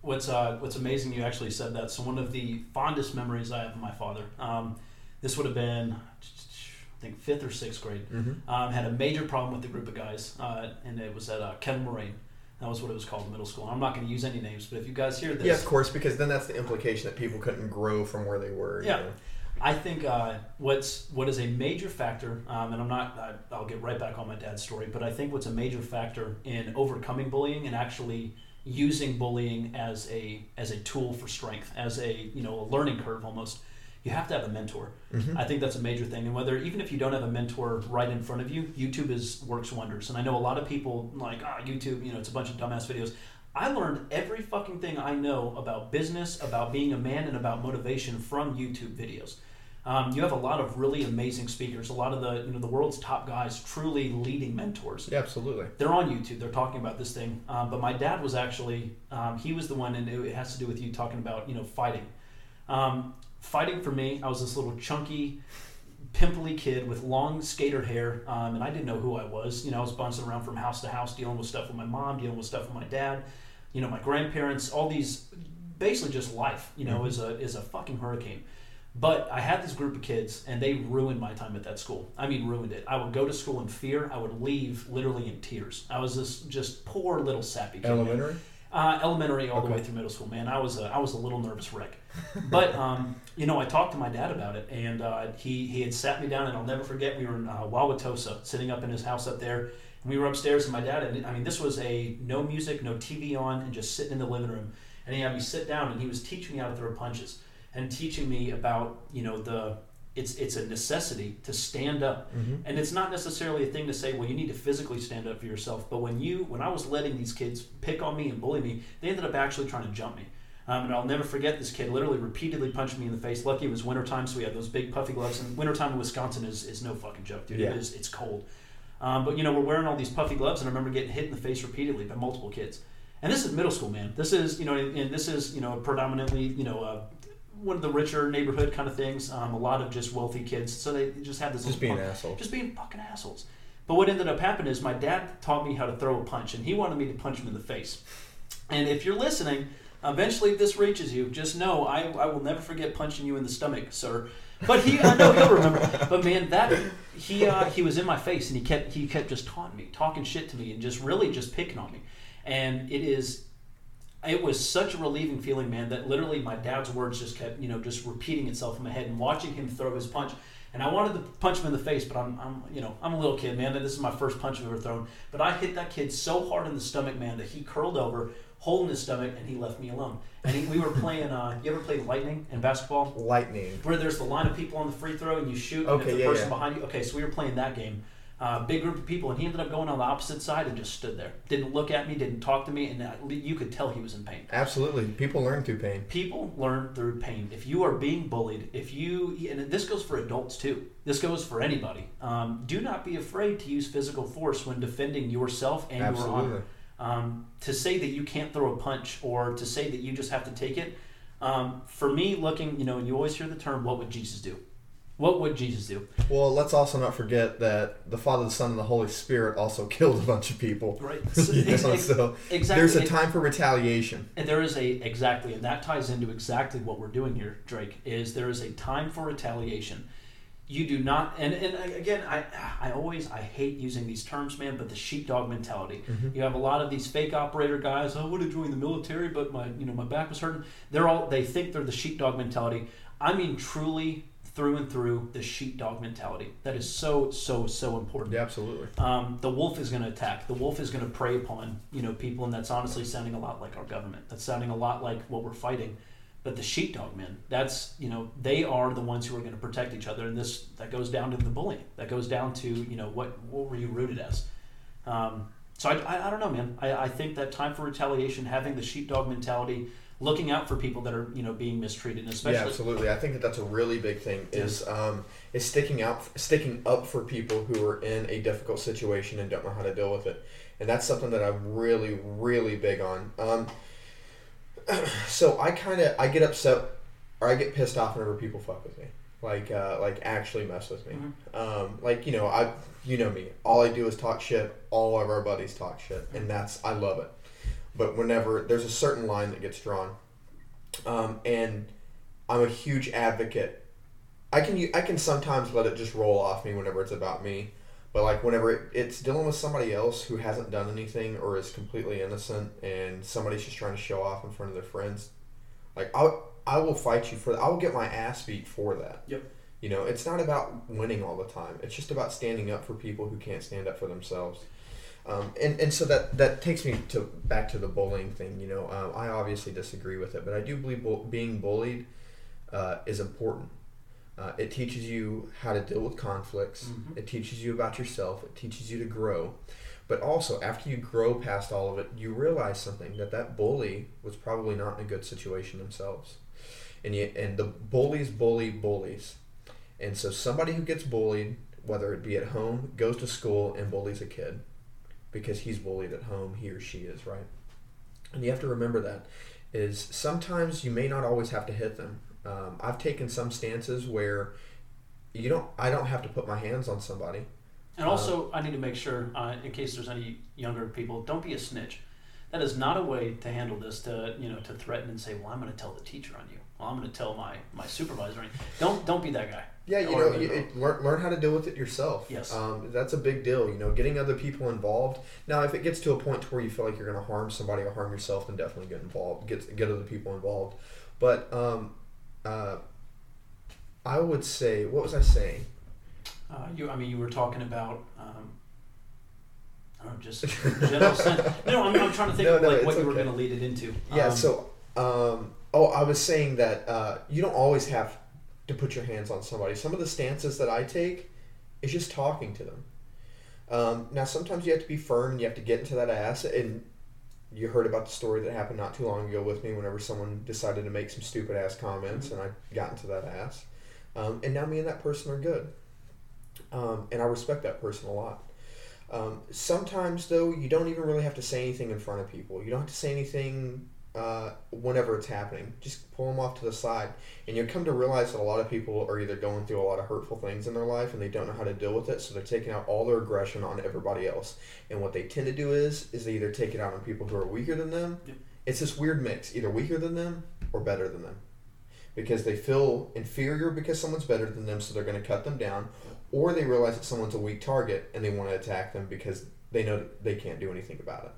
What's uh, what's amazing? You actually said that. So one of the fondest memories I have of my father. Um, this would have been, I think, fifth or sixth grade. Mm-hmm. Um, had a major problem with a group of guys, uh, and it was at uh, Kettle Moraine. That was what it was called in middle school. I'm not going to use any names, but if you guys hear this, Yeah, of course, because then that's the implication that people couldn't grow from where they were. you Yeah. know. I think uh, what's what is a major factor, um, and I'm not. I, I'll get right back on my dad's story, but I think what's a major factor in overcoming bullying and actually using bullying as a as a tool for strength, as a you know a learning curve almost. You have to have a mentor. Mhm. I think that's a major thing, and whether even if you don't have a mentor right in front of you, YouTube is works wonders. And I know a lot of people like ah YouTube, you know, it's a bunch of dumbass videos. I learned every fucking thing I know about business, about being a man, and about motivation from YouTube videos. Um, you have a lot of really amazing speakers, a lot of the you know the world's top guys, truly leading mentors. Yeah, absolutely. They're on YouTube. They're talking about this thing. Um, but my dad was actually um, he was the one, and it has to do with you talking about you know fighting. Fighting for me, I was this little chunky, pimply kid with long skater hair, um, and I didn't know who I was. You know, I was bouncing around from house to house, dealing with stuff with my mom, dealing with stuff with my dad. You know, my grandparents, all these, basically just life. You know, Mhm. is a is a fucking hurricane. But I had this group of kids, and they ruined my time at that school. I mean, ruined it. I would go to school in fear. I would leave literally in tears. I was this just poor little sappy kid. Elementary. Uh, elementary all the way through middle school, man. I was a, I was a little nervous wreck. But um, you know, I talked to my dad about it, and uh, he he had sat me down, and I'll never forget. We were in uh, Wauwatosa, sitting up in his house up there, and we were upstairs, and my dad. And I mean, this was a no music, no TV on, and just sitting in the living room. And he had me sit down, and he was teaching me how to throw punches, and teaching me about you know the it's it's a necessity to stand up Mm-hmm. and it's not necessarily a thing to say, well, you need to physically stand up for yourself. But when you, when I was letting these kids pick on me and bully me, they ended up actually trying to jump me. Um, and I'll never forget this kid literally repeatedly punched me in the face. Lucky it was wintertime, so we had those big puffy gloves. And wintertime in Wisconsin is, is no fucking joke, dude. Yeah. It is, it's cold. Um, but, you know, we're wearing all these puffy gloves, and I remember getting hit in the face repeatedly by multiple kids. And this is middle school, man. This is, you know, and this is, you know, predominantly, you know, uh, one of the richer neighborhood kind of things. Um, a lot of just wealthy kids. So they just had this Just being punk- assholes. just being fucking assholes. But what ended up happening is my dad taught me how to throw a punch, and he wanted me to punch him in the face. And if you're listening, eventually if this reaches you, just know I, I will never forget punching you in the stomach, sir. But he, I know he'll remember. But man, that he uh, he was in my face, and he kept he kept just taunting me, talking shit to me, and just really just picking on me. And it is it was such a relieving feeling, man, that literally my dad's words just kept, you know, just repeating itself in my head and watching him throw his punch. And I wanted to punch him in the face, but I'm, I'm, you know, I'm a little kid, man. and This is my first punch I've ever thrown. But I hit that kid so hard in the stomach, man, that he curled over, holding his stomach, and he left me alone. And he, we were playing. Uh, you ever played lightning in basketball? Lightning. Where there's the line of people on the free throw, and you shoot, and Okay, if the yeah, person yeah. behind you. Okay, so we were playing that game. Uh, big group of people, and he ended up going on the opposite side and just stood there. Didn't look at me, didn't talk to me, and uh, you could tell he was in pain Absolutely. People learn through pain. people learn through pain. If you are being bullied, if you, and this goes for adults too, this goes for anybody, um, do not be afraid to use physical force when defending yourself and your Absolutely. honor. Um, to say that you can't throw a punch or to say that you just have to take it, um, for me, looking, you know, and you always hear the term, what would Jesus do? What would Jesus do? Well, let's also not forget that the Father, the Son, and the Holy Spirit also killed a bunch of people. Right. You know, Ex- ex- so exactly. there's a time for retaliation. And there is a exactly, and that ties into exactly what we're doing here, Drake. Is there is a time for retaliation. You do not, and and again, I I always I hate using these terms, man. But the sheepdog mentality. You have a lot of these fake operator guys. Oh, I would have joined the military, but my you know my back was hurting. They're all they think they're the sheepdog mentality. I mean, truly through and through the sheepdog mentality. That is so so so important Yeah, absolutely. um, the wolf is going to attack. The wolf is going to prey upon you know people, and that's honestly sounding a lot like our government. That's sounding a lot like what we're fighting. But the sheepdog men, that's you know they are the ones who are going to protect each other, and this that goes down to the bullying. That goes down to you know what what were you rooted as. Um, so I, I, I don't know, man. I, I think that time for retaliation, having the sheepdog mentality, looking out for people that are you know being mistreated, and especially yeah, absolutely. I think that that's a really big thing. Is um, is sticking out, sticking up for people who are in a difficult situation and don't know how to deal with it, and that's something that I'm really, really big on. Um, so I kind of I get upset or I get pissed off whenever people fuck with me, like uh, like actually mess with me. Mm-hmm. Um, like you know I you know me, all I do is talk shit. All of our buddies talk shit, and that's I love it. But whenever there's a certain line that gets drawn, um, and I'm a huge advocate. I can I can sometimes let it just roll off me whenever it's about me, but like whenever it, it's dealing with somebody else who hasn't done anything or is completely innocent, and somebody's just trying to show off in front of their friends, like I I will fight you for that. I will get my ass beat for that. Yep. You know, it's not about winning all the time. It's just about standing up for people who can't stand up for themselves. Um, and, and so that, that takes me to back to the bullying thing. You know, um, I obviously disagree with it, but I do believe bu- being bullied uh, is important. Uh, it teaches you how to deal with conflicts. Mhm. It teaches you about yourself. It teaches you to grow. But also, after you grow past all of it, you realize something that that bully was probably not in a good situation themselves. And you, and the bullies bully bullies. And so somebody who gets bullied, whether it be at home, goes to school and bullies a kid because he's bullied at home, he or she is, right? And you have to remember that is sometimes you may not always have to hit them. Um, I've taken some stances where you don't I don't have to put my hands on somebody. And also, I need to make sure, uh, in case there's any younger people, don't be a snitch. That is not a way to handle this. To you know, to threaten and say, "Well, I'm going to tell the teacher on you. Well, I'm going to tell my my supervisor." On. Don't don't be that guy. Yeah, you Or know, you, it, learn, learn how to deal with it yourself. Yes. Um, that's a big deal. You know, getting other people involved. Now, if it gets to a point to where you feel like you're going to harm somebody or harm yourself, then definitely get involved. Get get other people involved. But um, uh, I would say, what was I saying? Uh, you, I mean, you were talking about. Um, I don't know, just general sense. No, I'm, I'm trying to think No, of no, like what you were going to lead it into. Yeah. Um, so, um, oh, I was saying that uh, you don't always have to put your hands on somebody. Some of the stances that I take is just talking to them. Um, now, sometimes you have to be firm and you have to get into that ass. And you heard about the story that happened not too long ago with me whenever someone decided to make some stupid ass comments and I got into that ass. Um, and now me and that person are good. Um, and I respect that person a lot. Um, sometimes, though, you don't even really have to say anything in front of people. You don't have to say anything uh, whenever it's happening. Just pull them off to the side. And you'll come to realize that a lot of people are either going through a lot of hurtful things in their life and they don't know how to deal with it, so they're taking out all their aggression on everybody else. And what they tend to do is, is they either take it out on people who are weaker than them. Yep. It's this weird mix, either weaker than them or better than them. Because they feel inferior because someone's better than them, so they're going to cut them down, or they realize that someone's a weak target and they want to attack them because they know that they can't do anything about it.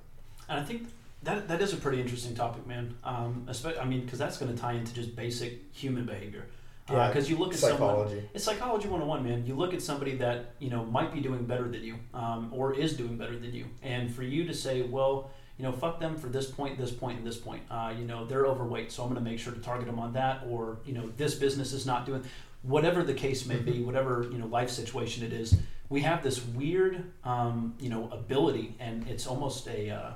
And I think that that is a pretty interesting topic, man. Um, especially, I mean, because that's going to tie into just basic human behavior. Yeah, Because you look at someone. Psychology. It's psychology 101, man. You look at somebody that, you know, might be doing better than you um, or is doing better than you. And for you to say, well, you know, fuck them for this point, this point, and this point. Uh, you know, they're overweight, so I'm going to make sure to target them on that. Or, you know, this business is not doing, whatever the case may be, whatever, you know, life situation it is, we have this weird, um, you know, ability, and it's almost a, uh,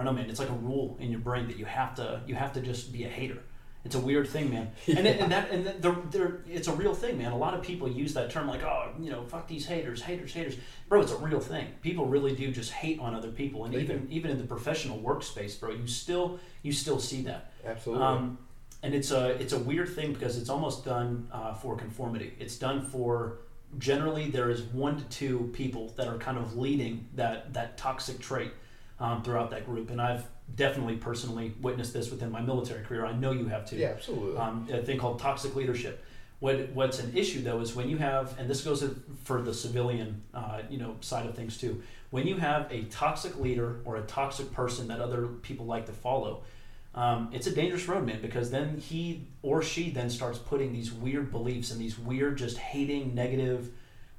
I don't know, man. It's like a rule in your brain that you have to, you have to just be a hater. It's a weird thing, man. And, it, and that and they're, they're, it's a real thing, man. A lot of people use that term like, oh, you know, fuck these haters, haters, haters. Bro, it's a real thing. People really do just hate on other people, and They even even in the professional workspace, bro, you still you still see that. Absolutely. Um, and it's a it's a weird thing because it's almost done uh, for conformity. It's done for generally there is one to two people that are kind of leading that that toxic trait um, throughout that group, and I've definitely personally witnessed this within my military career. I know you have too yeah, absolutely. um, a thing called toxic leadership. What what's an issue though is when you have, and this goes for the civilian, uh, you know, side of things too. When you have a toxic leader or a toxic person that other people like to follow, um, it's a dangerous road, man. Because then he or she then starts putting these weird beliefs and these weird, just hating, negative,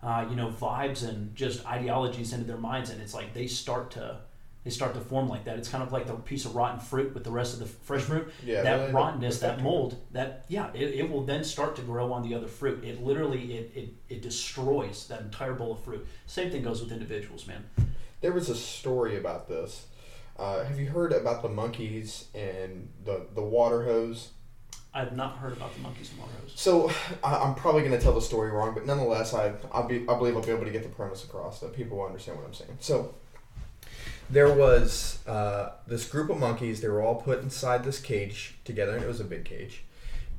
uh, you know, vibes and just ideologies into their minds, and it's like they start to they start to form like that. It's kind of like the piece of rotten fruit with the rest of the fresh fruit yeah, that rottenness, that mold, that yeah, it, it will then start to grow on the other fruit. It literally it, it, it destroys that entire bowl of fruit. Same thing goes with individuals, man. There was a story about this. Uh, have you heard about the monkeys and the the water hose? I've not heard about the monkeys and water hose. So I, I'm probably going to tell the story wrong, but nonetheless, I I'll be I believe I'll be able to get the premise across that people will understand what I'm saying. So there was uh, this group of monkeys. They were all put inside this cage together, and it was a big cage.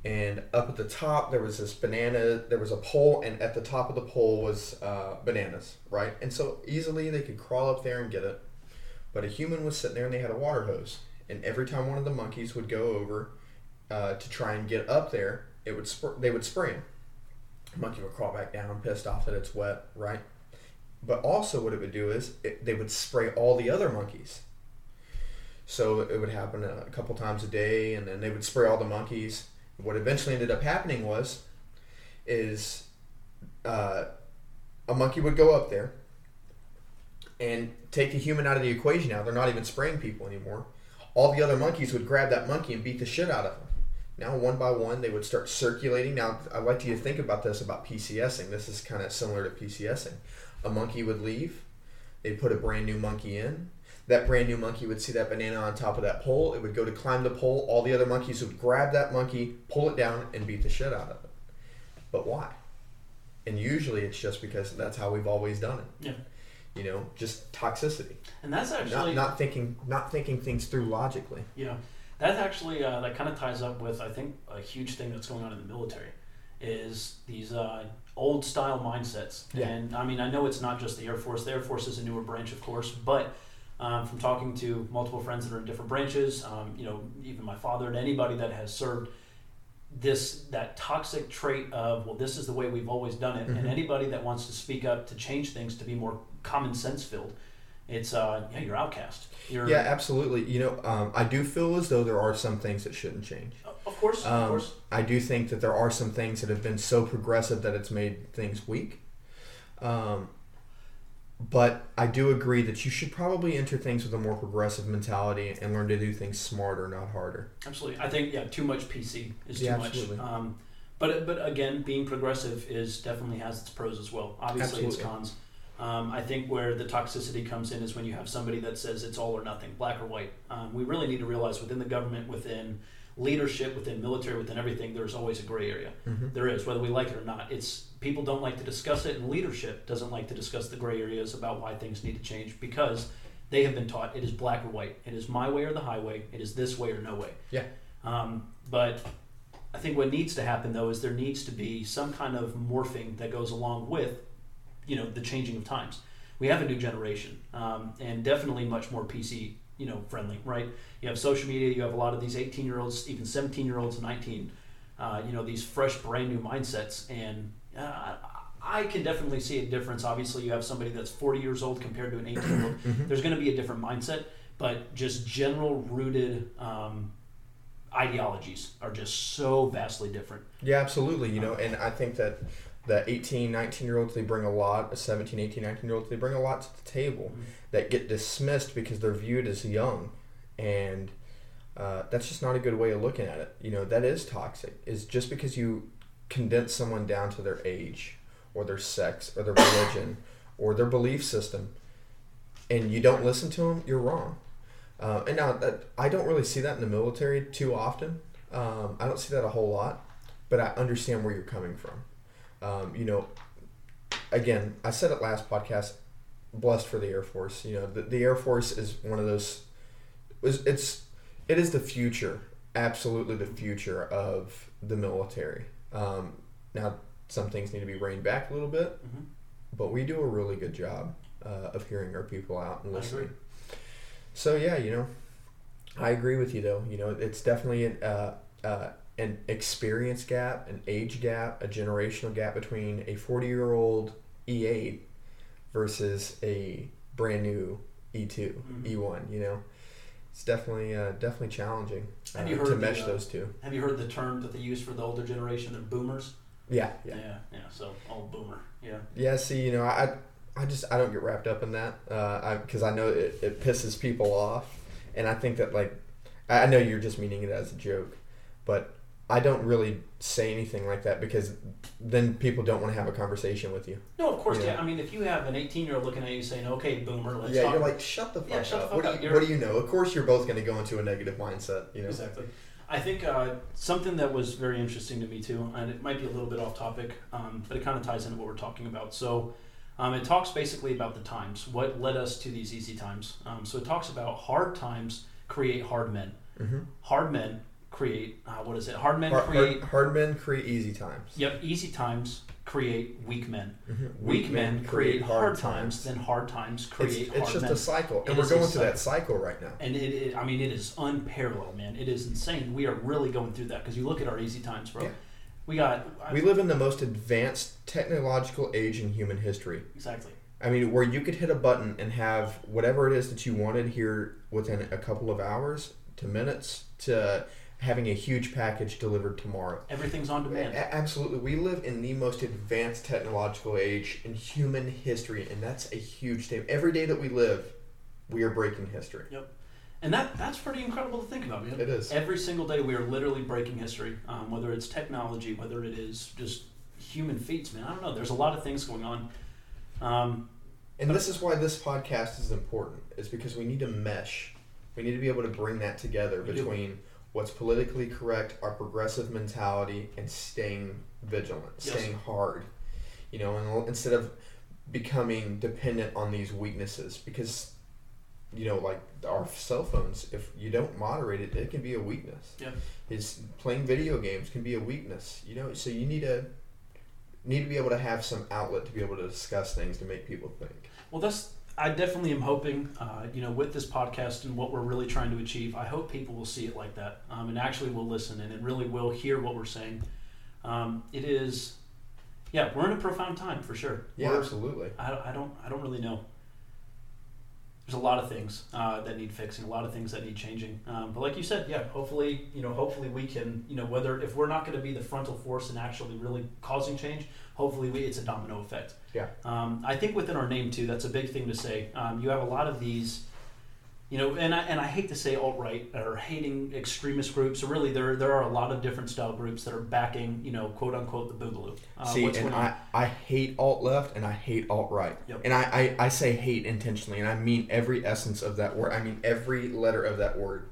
And up at the top, there was this banana. There was a pole, and at the top of the pole was uh, bananas, right? And so easily they could crawl up there and get it. But a human was sitting there, and they had a water hose. And every time one of the monkeys would go over uh, to try and get up there, it would sp- they would spray him. The monkey would crawl back down, pissed off that it's wet, right? But also, what it would do is it, they would spray all the other monkeys. So it would happen a couple times a day, and then they would spray all the monkeys. What eventually ended up happening was, is uh, a monkey would go up there and take the human out of the equation. Now they're not even spraying people anymore. All the other monkeys would grab that monkey and beat the shit out of him. Now, one by one, they would start circulating. Now, I'd like you to think about this about PCSing. This is kind of similar to PCSing. A monkey would leave, they'd put a brand new monkey in. That brand new monkey would see that banana on top of that pole. It would go to climb the pole. All the other monkeys would grab that monkey, pull it down, and beat the shit out of it. But why? And usually it's just because that's how we've always done it. Yeah. You know, just toxicity. And that's Not, actually not thinking not thinking things through logically. Yeah, that's actually uh, that kind of ties up with I think a huge thing that's going on in the military is these uh, old style mindsets. Yeah. And I mean, I know it's not just the Air Force. The Air Force is a newer branch, of course, but um, from talking to multiple friends that are in different branches, um, you know, even my father and anybody that has served. This that toxic trait of well, this is the way we've always done it, Mhm. and anybody that wants to speak up to change things to be more common sense filled, it's uh, yeah, you're outcast. You're, Yeah, absolutely. You know, um, I do feel as though there are some things that shouldn't change. Of course, of Um, course. I do think that there are some things that have been so progressive that it's made things weak. Um, but I do agree that you should probably enter things with a more progressive mentality and learn to do things smarter, not harder. Absolutely, I think yeah, too much PC is too Yeah, much. Um, but but again, being progressive is definitely has its pros as well. Obviously, it's cons. Um, I think where the toxicity comes in is when you have somebody that says it's all or nothing, black or white. Um, we really need to realize within the government, within leadership, within military, within everything, there's always a gray area. Mm-hmm. There is, whether we like it or not. It's people don't like to discuss it, and leadership doesn't like to discuss the gray areas about why things need to change because they have been taught it is black or white. It is my way or the highway. It is this way or no way. Yeah. Um, but I think what needs to happen though is there needs to be some kind of morphing that goes along with, you know, the changing of times. We have a new generation, um, and definitely much more PC, you know, friendly, right? You have social media. You have a lot of these 18 year olds, even 17 year olds, 19. Uh, you know, these fresh, brand new mindsets, and uh, I can definitely see a difference. Obviously, you have somebody that's 40 years old compared to an 18 year old. Mm-hmm. There's going to be a different mindset, but just general rooted um, ideologies are just so vastly different. Yeah, absolutely. You know, and I think that the 18, 19 year olds, they bring a lot, 17, 18, 19 year olds, they bring a lot to the table Mhm. that get dismissed because they're viewed as young. And uh, that's just not a good way of looking at it. You know, that is toxic. Is just because you condense someone down to their age or their sex or their religion or their belief system and you don't listen to them, you're wrong. Uh, and now that I don't really see that in the military too often. Um, I don't see that a whole lot, but I understand where you're coming from. Um, you know, again, I said it last podcast. Blessed for the Air Force. You know, the, the Air Force is one of those. It's, it's it is the future, absolutely the future of the military. Um, now, some things need to be reined back a little bit, Mhm. but we do a really good job uh, of hearing our people out and listening. So yeah, you know, I agree with you though. You know, it's definitely an uh, uh, an experience gap, an age gap, a generational gap between a forty year old E eight versus a brand new E 2 Mhm. E one. You know, it's definitely uh, definitely challenging uh, Have you to heard the, mesh uh, those two. Have you heard the term that they use for the older generation? They're boomers. Yeah, yeah, yeah, yeah. So old boomer. Yeah. yeah. See, you know, I I just I don't get wrapped up in that because I know it, it pisses people off, and I think that like I I know you're just meaning it as a joke, but I don't really say anything like that because then people don't want to have a conversation with you. No, of course, Yeah. yeah. I mean, if you have an 18 year old looking at you saying, "Okay, boomer, let's yeah, talk," you're like, shut the fuck Yeah, shut the up. fuck what, up. Do you, what do you know? Of course, you're both going to go into a negative mindset. You know. Exactly. I think uh, something that was very interesting to me too, and it might be a little bit off topic, um, but it kind of ties into what we're talking about. So, um, it talks basically about the times, what led us to these easy times. Um, so it talks about hard times create hard men. Mm-hmm. Hard men create uh, what is it? Hard men Hard, create. hard, hard men create easy times. Yep, easy times create weak men. Mm-hmm. Weak, men create hard times. Then hard times It's, create it's hard just men. a cycle, It and we're going through that cycle right now. And it, it, I mean, it is unparalleled, man. It is insane. We are really going through that because you look at our easy times, bro. Yeah. We got We live in the most advanced technological age in human history. exactly. I mean, where you could hit a button and have whatever it is that you wanted here within a couple of hours to minutes to having a huge package delivered tomorrow. Everything's on demand. A- absolutely. We live in the most advanced technological age in human history, and that's a huge thing. Every day that we live, we are breaking history. Yep. And that that's pretty incredible to think about, man. It is. Every single day we are literally breaking history, um, whether it's technology, whether it is just human feats, man. I don't know. There's a lot of things going on. Um, And this is why this podcast is important, is because we need to mesh. We need to be able to bring that together between. do. What's politically correct, our progressive mentality, and staying vigilant, Yes. staying hard. You know, and instead of becoming dependent on these weaknesses, because you know, like our cell phones, if you don't moderate it, it can be a weakness. Yeah. Is playing video games can be a weakness. You know, so you need to need to be able to have some outlet to be able to discuss things to make people think. well, that's I definitely am hoping, uh, you know, with this podcast and what we're really trying to achieve. I hope people will see it like that um, and actually will listen and it really will hear what we're saying. Um, it is, yeah, we're in a profound time for sure. Yeah, We're- absolutely. I, I don't I don't really know. There's a lot of things uh, that need fixing, a lot of things that need changing. Um, but like you said, yeah, hopefully you know hopefully we can you know whether if we're not going to be the frontal force in actually really causing change, hopefully we it's a domino effect. Yeah. Um, I think within our name too, that's a big thing to say. Um, you have a lot of these. You know, and I, and I hate to say alt right or hating extremist groups. Really, there there are a lot of different style groups that are backing, you know, quote unquote, the boogaloo. Uh, See, and. I, I hate alt left and I hate alt right. Yep. And I, I, I say hate intentionally, and I mean every essence of that word. I mean every letter of that word.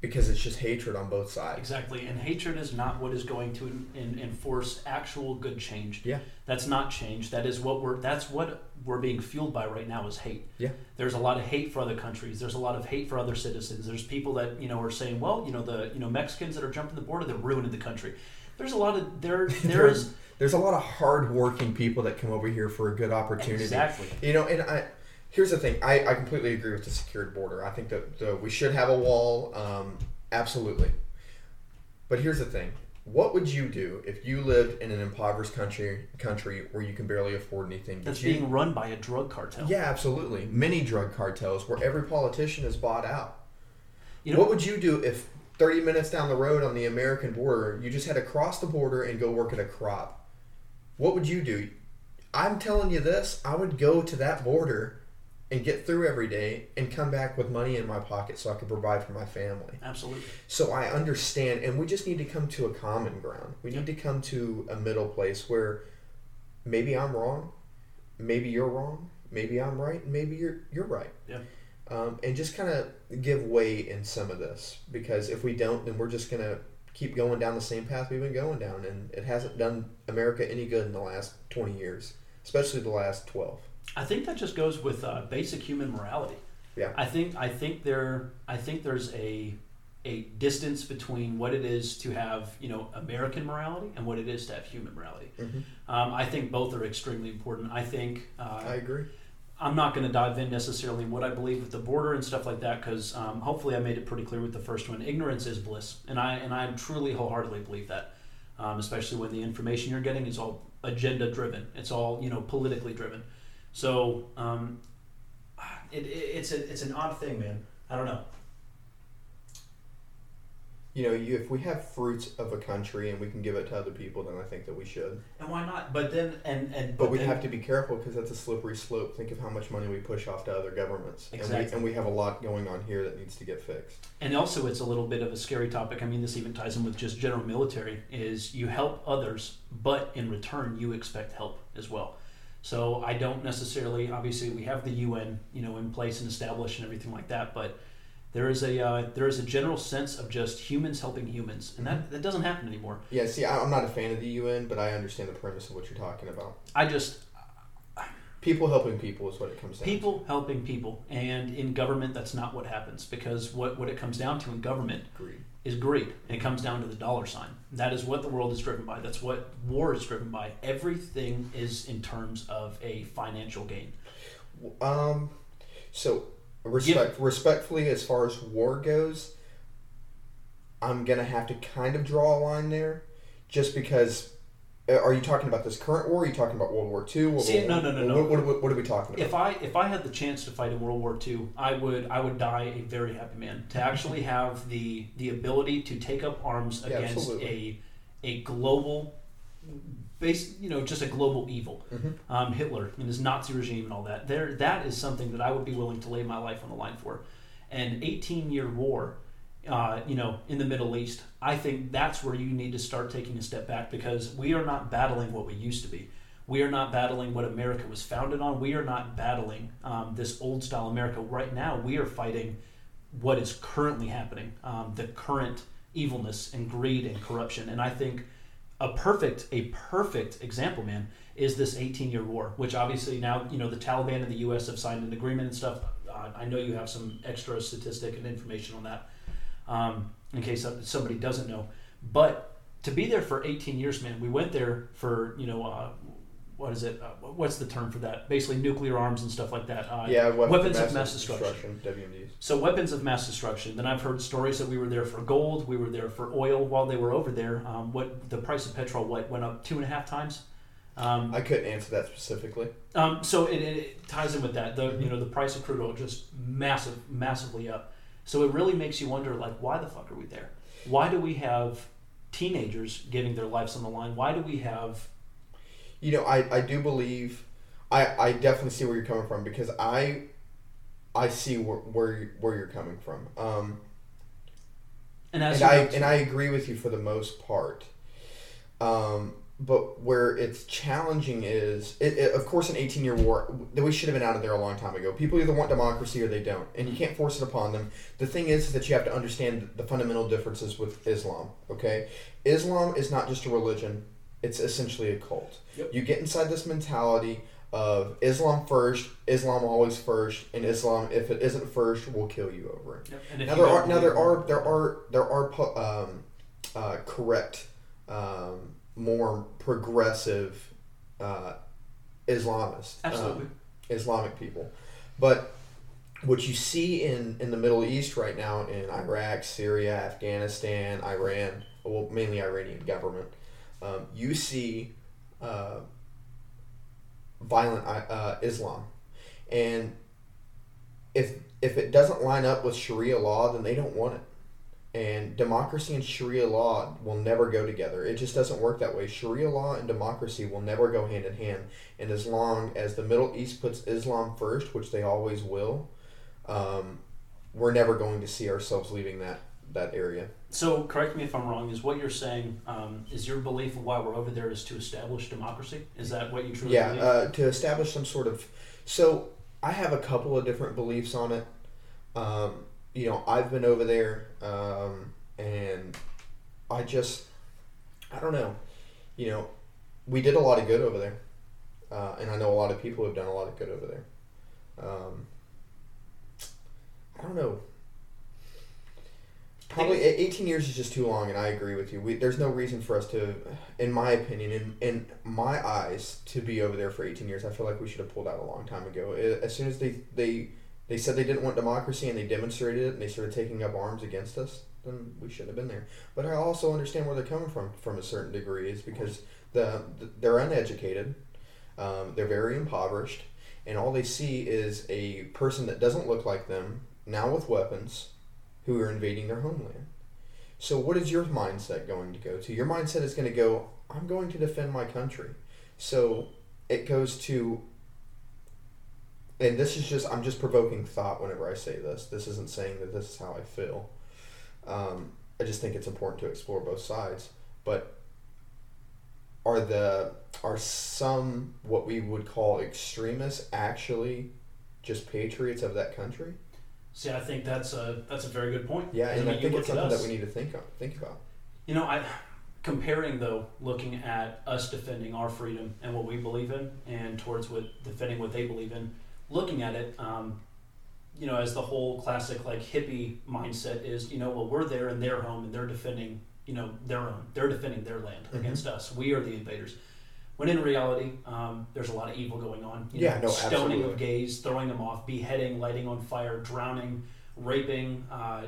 Because it's just hatred on both sides. Exactly, and hatred is not what is going to en- en- enforce actual good change. Yeah. That's not change. That is what we're. That's what we're being fueled by right now is hate. Yeah. There's a lot of hate for other countries. There's a lot of hate for other citizens. There's people that you know are saying, well, you know, the you know Mexicans that are jumping the border, they're ruining the country. There's a lot of there. There is There's a lot of hardworking people that come over here for a good opportunity. exactly. You know, and I here's the thing. I, I completely agree with the secured border. I think that the, we should have a wall. Um, absolutely. But here's the thing. What would you do if you lived in an impoverished country country where you can barely afford anything? That's you- being run by a drug cartel. Yeah, absolutely. Many drug cartels where every politician is bought out. You know- what would you do if 30 minutes down the road on the American border, you just had to cross the border and go work at a crop? What would you do? I'm telling you this, I would go to that border and get through every day and come back with money in my pocket so I could provide for my family. Absolutely. So I understand, and we just need to come to a common ground. We need to come to a middle place where maybe I'm wrong, maybe you're wrong, maybe I'm right, and maybe you're you're right. Yeah. Um, and just kind of give way in some of this because if we don't, then we're just gonna keep going down the same path we've been going down, and it hasn't done America any good in the last twenty years, especially the last twelve. I think that just goes with uh, basic human morality. Yeah. I think I think there I think there's a a distance between what it is to have you know American morality and what it is to have human morality. Mhm. Um, I think both are extremely important. I think uh, I agree. I'm not going to dive in necessarily in what I believe with the border and stuff like that because um, hopefully I made it pretty clear with the first one. Ignorance is bliss, and I and I truly wholeheartedly believe that, um, especially when the information you're getting is all agenda driven. It's all you know politically driven. So um, it, it, it's a it's an odd thing, man. I don't know. you know, you, if we have fruits of a country and we can give it to other people, then I think that we should. And why not? But then, and and But we then- have to be careful because that's a slippery slope. Think of how much money we push off to other governments, and, Exactly. we, and we have a lot going on here that needs to get fixed. And also, it's a little bit of a scary topic. I mean, this even ties in with just general military. Is you help others, but in return, you expect help as well. So I don't necessarily. Obviously, we have the UN, you know, in place and established and everything like that. But there is a uh, there is a general sense of just humans helping humans, and that that doesn't happen anymore. Yeah, see, I, I'm not a fan of the UN, but I understand the premise of what you're talking about. I just People helping people is what it comes down to. people helping people, and in government, that's not what happens because what what it comes down to in government Greed. Is greed and it comes down to the dollar sign. That is what the world is driven by. That's what war is driven by. Everything is in terms of a financial gain. Um, so respect respectfully, as far as war goes, I'm gonna have to kind of draw a line there, just because. Uh, Are you talking about this current war? Or are you talking about World War II? World See, War, no, no, no, no. What, what, what, what are we talking about? if i if i had the chance to fight in world war ii i would i would die a very happy man to actually have the the ability to take up arms against absolutely. a a global base you know just a global evil Mhm. um, hitler and his nazi regime and all that there that is something that i would be willing to lay my life on the line for an 18 year war uh, you know, in the Middle East, I think that's where you need to start taking a step back because we are not battling what we used to be. We are not battling what America was founded on. We are not battling um, this old style America. Right now, we are fighting what is currently happening, um, the current evilness and greed and corruption. And I think a perfect, a perfect example, man, is this 18 year war, which obviously now, you know, the Taliban and the U.S. have signed an agreement and stuff. Uh, I know you have some extra statistic and information on that um, in case somebody doesn't know. But to be there for 18 years, man, we went there for you know uh, what is it? Uh, what's the term for that? Basically, nuclear arms and stuff like that. Uh, yeah, weapons, weapons of mass destruction. WMDs. So weapons of mass destruction. Then I've heard stories that we were there for gold, we were there for oil. While they were over there, um, what the price of petrol what went up two and a half times. Um, I couldn't answer that specifically. um, so it, it, it ties in with that. The you know the price of crude oil just massive, massively up. So it really makes you wonder, like, why the fuck are we there? Why do we have teenagers giving their lives on the line? Why do we have? You know, I, I do believe, I, I definitely see where you're coming from because I, I see where where, where you're coming from. Um, And as and I and I agree with you for the most part. Um, but where it's challenging is, it, it, of course, an 18 year war, that we should have been out of there a long time ago. People either want democracy or they don't, and you can't force it upon them. The thing is that you have to understand the fundamental differences with Islam. Okay, Islam is not just a religion; it's essentially a cult. Yep. You get inside this mentality of Islam first, Islam always first, and Islam, if it isn't first, will kill you over it Yep, and now there are now there are there are there are um, uh, correct um, more progressive uh, Islamists um, absolutely. Islamic people but what you see in, in the Middle East right now in Iraq Syria Afghanistan Iran well mainly Iranian government um, you see uh, violent uh, Islam and if if it doesn't line up with Sharia law, then they don't want it. And democracy and Sharia law will never go together. It just doesn't work that way. Sharia law and democracy will never go hand in hand. And as long as the Middle East puts Islam first, which they always will, um, we're never going to see ourselves leaving that that area. So correct me if I'm wrong. Is what you're saying? Um, is your belief of why we're over there is to establish democracy? Is that what you truly yeah, believe? uh, to establish some sort of. So I have a couple of different beliefs on it. Um, you know, I've been over there, um, and I just, I don't know. You know, we did a lot of good over there, uh, and I know a lot of people have done a lot of good over there. Um, I don't know. Probably e- 18 years is just too long, and I agree with you. We, there's no reason for us to, in my opinion, in, in my eyes, to be over there for 18 years. I feel like we should have pulled out a long time ago. As soon as they, they, they said they didn't want democracy and they demonstrated it and they started taking up arms against us, then we shouldn't have been there. But I also understand where they're coming from from a certain degree. Is because the, the they're uneducated, um, they're very impoverished, and all they see is a person that doesn't look like them now with weapons, who are invading their homeland. So, what is your mindset going to go to? Your mindset is going to go, I'm going to defend my country. So, it goes to, and this is just, I'm just provoking thought whenever I say this. This isn't saying that this is how I feel. Um, I just think it's important to explore both sides. But are the are some what we would call extremists actually just patriots of that country? See, I think that's a that's a very good point. Yeah, and I I mean, think it's something us. that we need to think of, think about. You know, I comparing though, looking at us defending our freedom and what we believe in, and towards what defending what they believe in, looking at it, um, you know, as the whole classic like hippie mindset is, you know, well, we're there in their home and they're defending, you know, their own, they're defending their land Mhm. against us. We are the invaders. When in reality, um, there's a lot of evil going on. You Yeah, know, no, stoning absolutely. of gays, throwing them off, beheading, lighting on fire, drowning, raping, uh,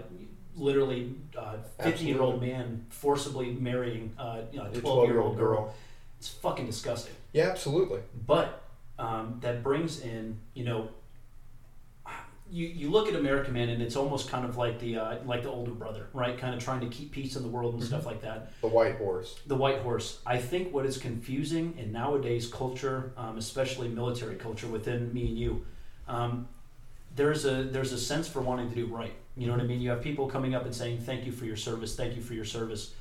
literally uh, 50 year old man forcibly marrying uh, you know, a A 12 year old girl. It's fucking disgusting. Yeah, absolutely. But um, that brings in, you know, you, you look at American man, and it's almost kind of like the uh, like the older brother, right? Kind of trying to keep peace in the world and stuff like that. The white horse. The white horse. I think what is confusing in nowadays culture, um, especially military culture within me and you, um, there's a there's a sense for wanting to do right. You know what I mean? You have people coming up and saying, "Thank you for your service. Thank you for your service."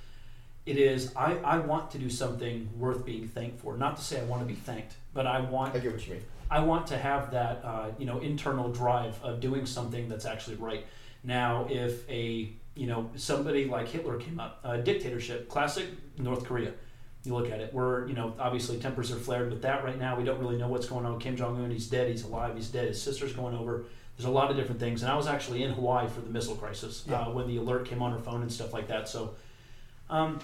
It is. I, I want to do something worth being thanked for. Not to say I want to be thanked, but I want I get what you mean. I want to have that uh, you know internal drive of doing something that's actually right. Now, if a you know somebody like Hitler came up, uh, dictatorship, classic North Korea. You look at it, we're you know obviously tempers are flared with that right now. We don't really know what's going on. Kim Jong Un, he's dead, he's alive, he's dead. His sister's going over. There's a lot of different things, and I was actually in Hawaii for the missile crisis Yeah. uh, when the alert came on her phone and stuff like that. So. Um,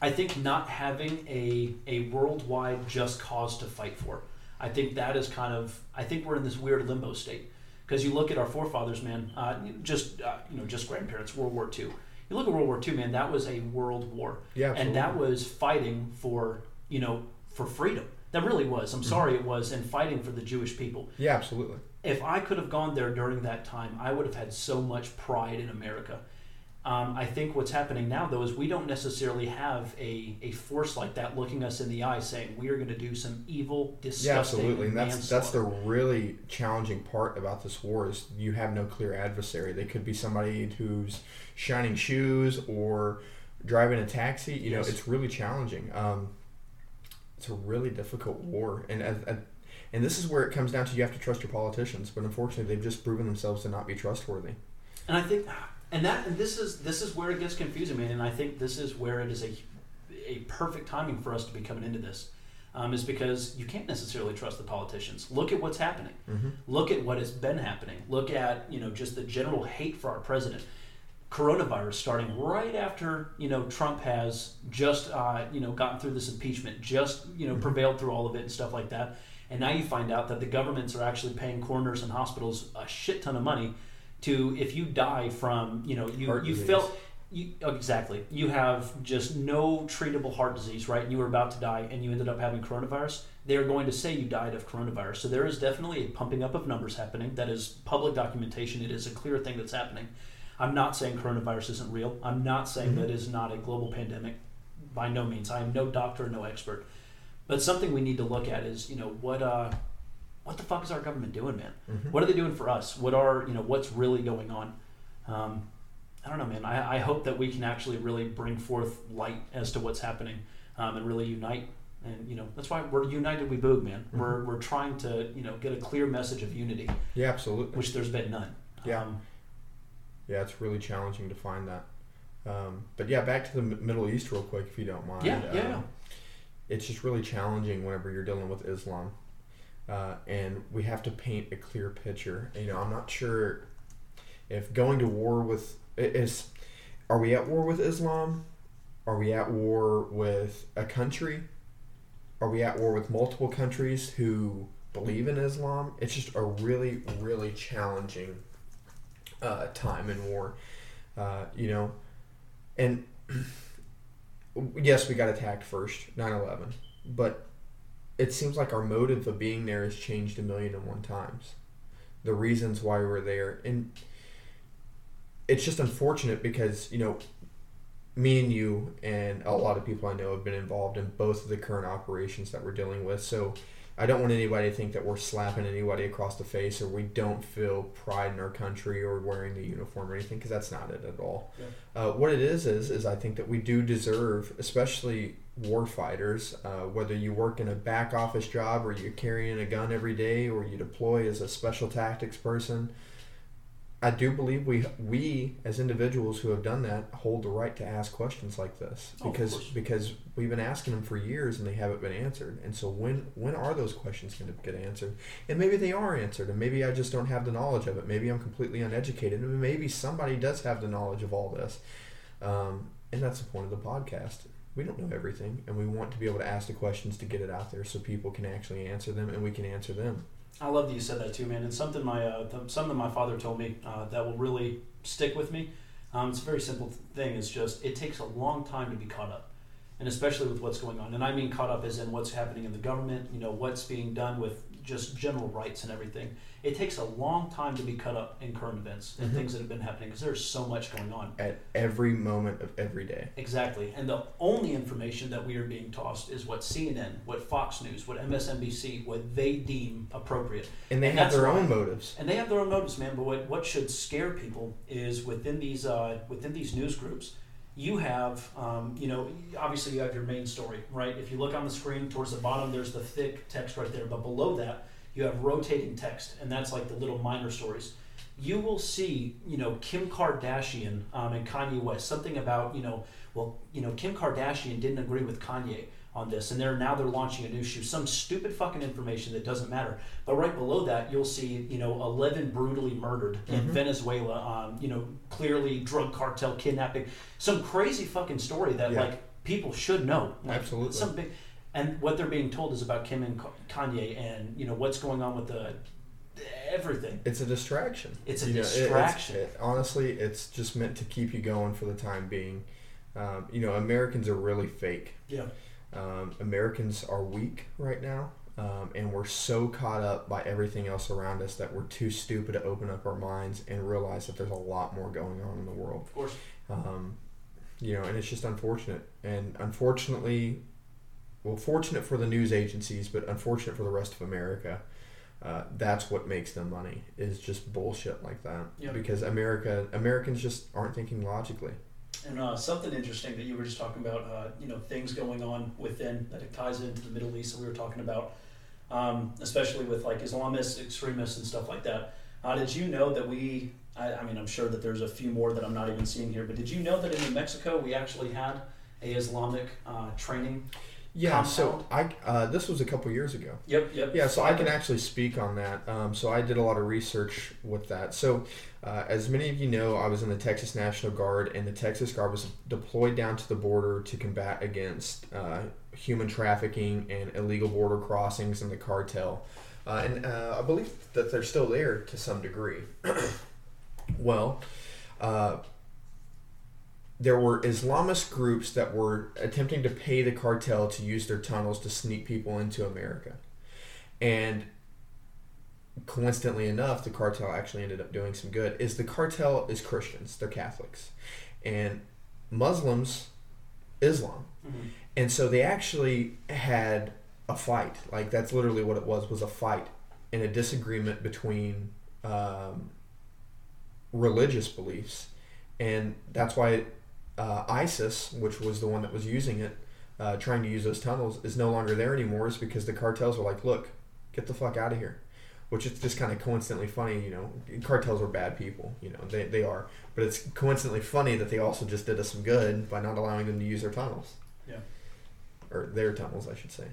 I think not having a, a worldwide just cause to fight for. I think that is kind of. I think we're in this weird limbo state because you look at our forefathers, man. Uh, just uh, you know, just grandparents. World War II. You look at World War II, man. That was a world war, Yeah, absolutely. and that was fighting for you know for freedom. That really was. I'm Mm-hmm. sorry, it was, and fighting for the Jewish people. yeah, absolutely. If I could have gone there during that time, I would have had so much pride in America. Um, I think what's happening now, though, is we don't necessarily have a, a force like that looking us in the eye saying we are going to do some evil, disgusting Yeah, absolutely. And that's that's the really challenging part about this war is you have no clear adversary. They could be somebody who's shining shoes or driving a taxi. You Yes. know, it's really challenging. Um, it's a really difficult war, and as- and this is where it comes down to you have to trust your politicians. But unfortunately, they've just proven themselves to not be trustworthy. And I think, and that, and this is this is where it gets confusing, man. And I think this is where it is a a perfect timing for us to be coming into this, um, is because you can't necessarily trust the politicians. Look at what's happening. Mm-hmm. Look at what has been happening. Look at you know just the general hate for our president. Coronavirus starting right after you know Trump has just uh, you know gotten through this impeachment, just you know prevailed through all of it and stuff like that. And now you find out that the governments are actually paying coroners and hospitals a shit ton of money to if you die from you know you Heart you disease. felt you oh, exactly. You have just no treatable heart disease right? And you were about to die and you ended up having coronavirus. They're going to say you died of coronavirus. So there is definitely a pumping up of numbers happening. That is public documentation. It is a clear thing that's happening. I'm not saying coronavirus isn't real. I'm not saying Mhm. that is not a global pandemic. By no means. I am no doctor no expert. But something we need to look at is you know what uh what the fuck is our government doing man Mm-hmm. what are they doing for us? What are you know what's really going on? Um, I don't know, man. I, I hope that we can actually really bring forth light as to what's happening um, and really unite. And you know that's why we're united. We boog, man. Mm-hmm. We're we're trying to you know get a clear message of unity, Yeah, absolutely. which there's been none. Yeah. Um, Yeah, it's really challenging to find that. Um, but yeah, back to the Middle East real quick, if you don't mind. Yeah, yeah. Um, it's just really challenging whenever you're dealing with Islam, uh, and we have to paint a clear picture. You know, I'm not sure if going to war with is. Are we at war with Islam? Are we at war with a country? Are we at war with multiple countries who believe in Islam? It's just a really, really challenging uh, time in war. Uh, you know, and yes, we got attacked first, 9-11, but it seems like our motive of being there has changed a million and one times. The reasons why we're there, and it's just unfortunate because you know me and you and a lot of people I know have been involved in both of the current operations that we're dealing with. So I don't want anybody to think that we're slapping anybody across the face or we don't feel pride in our country or wearing the uniform or anything because that's not it at all. Yeah. Uh, what it is is is I think that we do deserve, especially war fighters, uh, whether you work in a back office job or you're carrying a gun every day or you deploy as a special tactics person. I do believe we we as individuals who have done that hold the right to ask questions like this Oh, because course. because we've been asking them for years and they haven't been answered. And so when when are those questions going to get answered? And maybe they are answered, and maybe I just don't have the knowledge of it. Maybe I'm completely uneducated, and maybe somebody does have the knowledge of all this. Um, and that's the point of the podcast. We don't know everything, and we want to be able to ask the questions to get it out there so people can actually answer them, and we can answer them. I love that you said that too, man. It's something my uh, th- something my father told me uh, that will really stick with me. Um, it's a very simple th- thing. It's just it takes a long time to be caught up, and especially with what's going on. And I mean caught up as in what's happening in the government. You know what's being done with just general rights and everything. It takes a long time to be cut up in current events and Mhm. things that have been happening because there's so much going on. At every moment of every day. Exactly. And the only information that we are being tossed is what CNN, what Fox News, what MSNBC, what they deem appropriate. And they And have their why- own motives. And they have their own motives, man. But what, what should scare people is within these uh, within these news groups, you have um, you know obviously you have your main story, right? If you look on the screen towards the bottom, there's the thick text right there. But below that, you have rotating text, and that's like the little minor stories. You will see, you know, Kim Kardashian um, and Kanye West. Something about, you know, well, you know, Kim Kardashian didn't agree with Kanye on this, and they're now they're launching a new shoe. Some stupid fucking information that doesn't matter. But right below that, you'll see, you know, 11 brutally murdered in Mhm. Venezuela. Um, you know, clearly drug cartel kidnapping. Some crazy fucking story that Yeah. like people should know. Like, Absolutely. Some big, and what they're being told is about Kim and Kanye, and you know what's going on with the everything. It's a distraction. It's a You know, it- it's- distraction. it- honestly, it's just meant to keep you going for the time being. Um, you know, Americans are really fake. Yeah. Um, Americans are weak right now, um, and we're so caught up by everything else around us that we're too stupid to open up our minds and realize that there's a lot more going on in the world. Of course. Um, you know, and it's just unfortunate. And unfortunately, well, fortunate for the news agencies, but unfortunate for the rest of America. Uh, that's what makes them money is just bullshit like that. Yep. Because America, Americans just aren't thinking logically. And uh, something interesting that you were just talking about, uh, you know, things going on within that it ties into the Middle East that we were talking about, um, especially with like Islamists, extremists, and stuff like that. Uh, did you know that we? I, I mean, I'm sure that there's a few more that I'm not even seeing here, but did you know that in New Mexico we actually had a Islamic uh, training? Yeah. So I uh, this was a couple years ago. Yep, yep. Yeah, so I can actually speak on that. Um, so I did a lot of research with that. So, uh, as many of you know, I was in the Texas National Guard, and the Texas Guard was deployed down to the border to combat against uh, human trafficking and illegal border crossings and the cartel. Uh, and uh, I believe that they're still there to some degree. well, uh, there were Islamist groups that were attempting to pay the cartel to use their tunnels to sneak people into America. And coincidentally enough, the cartel actually ended up doing some good. Is the cartel is Christians, they're Catholics. And Muslims, Islam. Mhm. And so they actually had a fight. Like that's literally what it was was a fight and a disagreement between um, religious beliefs, and that's why uh, ISIS, which was the one that was using it, uh, trying to use those tunnels, is no longer there anymore. Is because the cartels were like, "Look, get the fuck out of here." Which is just kind of coincidentally funny, you know. Cartels are bad people, you know. They, they are, but it's coincidentally funny that they also just did us some good by not allowing them to use their tunnels. Yeah. Or their tunnels, I should say.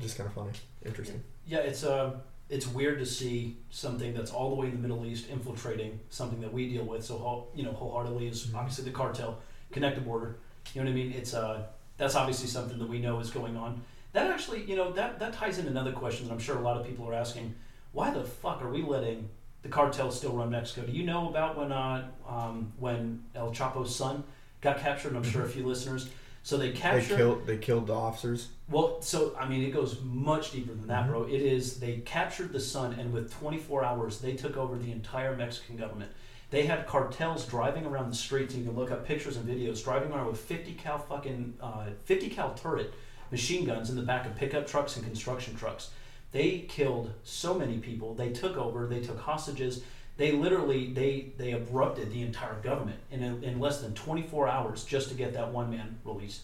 Just kind of funny, interesting. Yeah, it's uh, it's weird to see something that's all the way in the Middle East infiltrating something that we deal with so whole, you know wholeheartedly is Mhm. obviously the cartel, connect the border. You know what I mean? It's uh, that's obviously something that we know is going on. That actually, you know, that that ties in another question that I'm sure a lot of people are asking: Why the fuck are we letting the cartel still run Mexico? Do you know about when uh, um, when El Chapo's son got captured? I'm sure a few listeners. So they captured They killed. They killed the officers. Well, so I mean, it goes much deeper than that, Mhm. bro. It is they captured the son, and with 24 hours, they took over the entire Mexican government. They had cartels driving around the streets. And you can look up pictures and videos driving around with 50 cal fucking uh, 50 cal turret machine guns in the back of pickup trucks and construction trucks. They killed so many people. They took over. They took hostages. They literally they they abrupted the entire government in in less than 24 hours just to get that one man released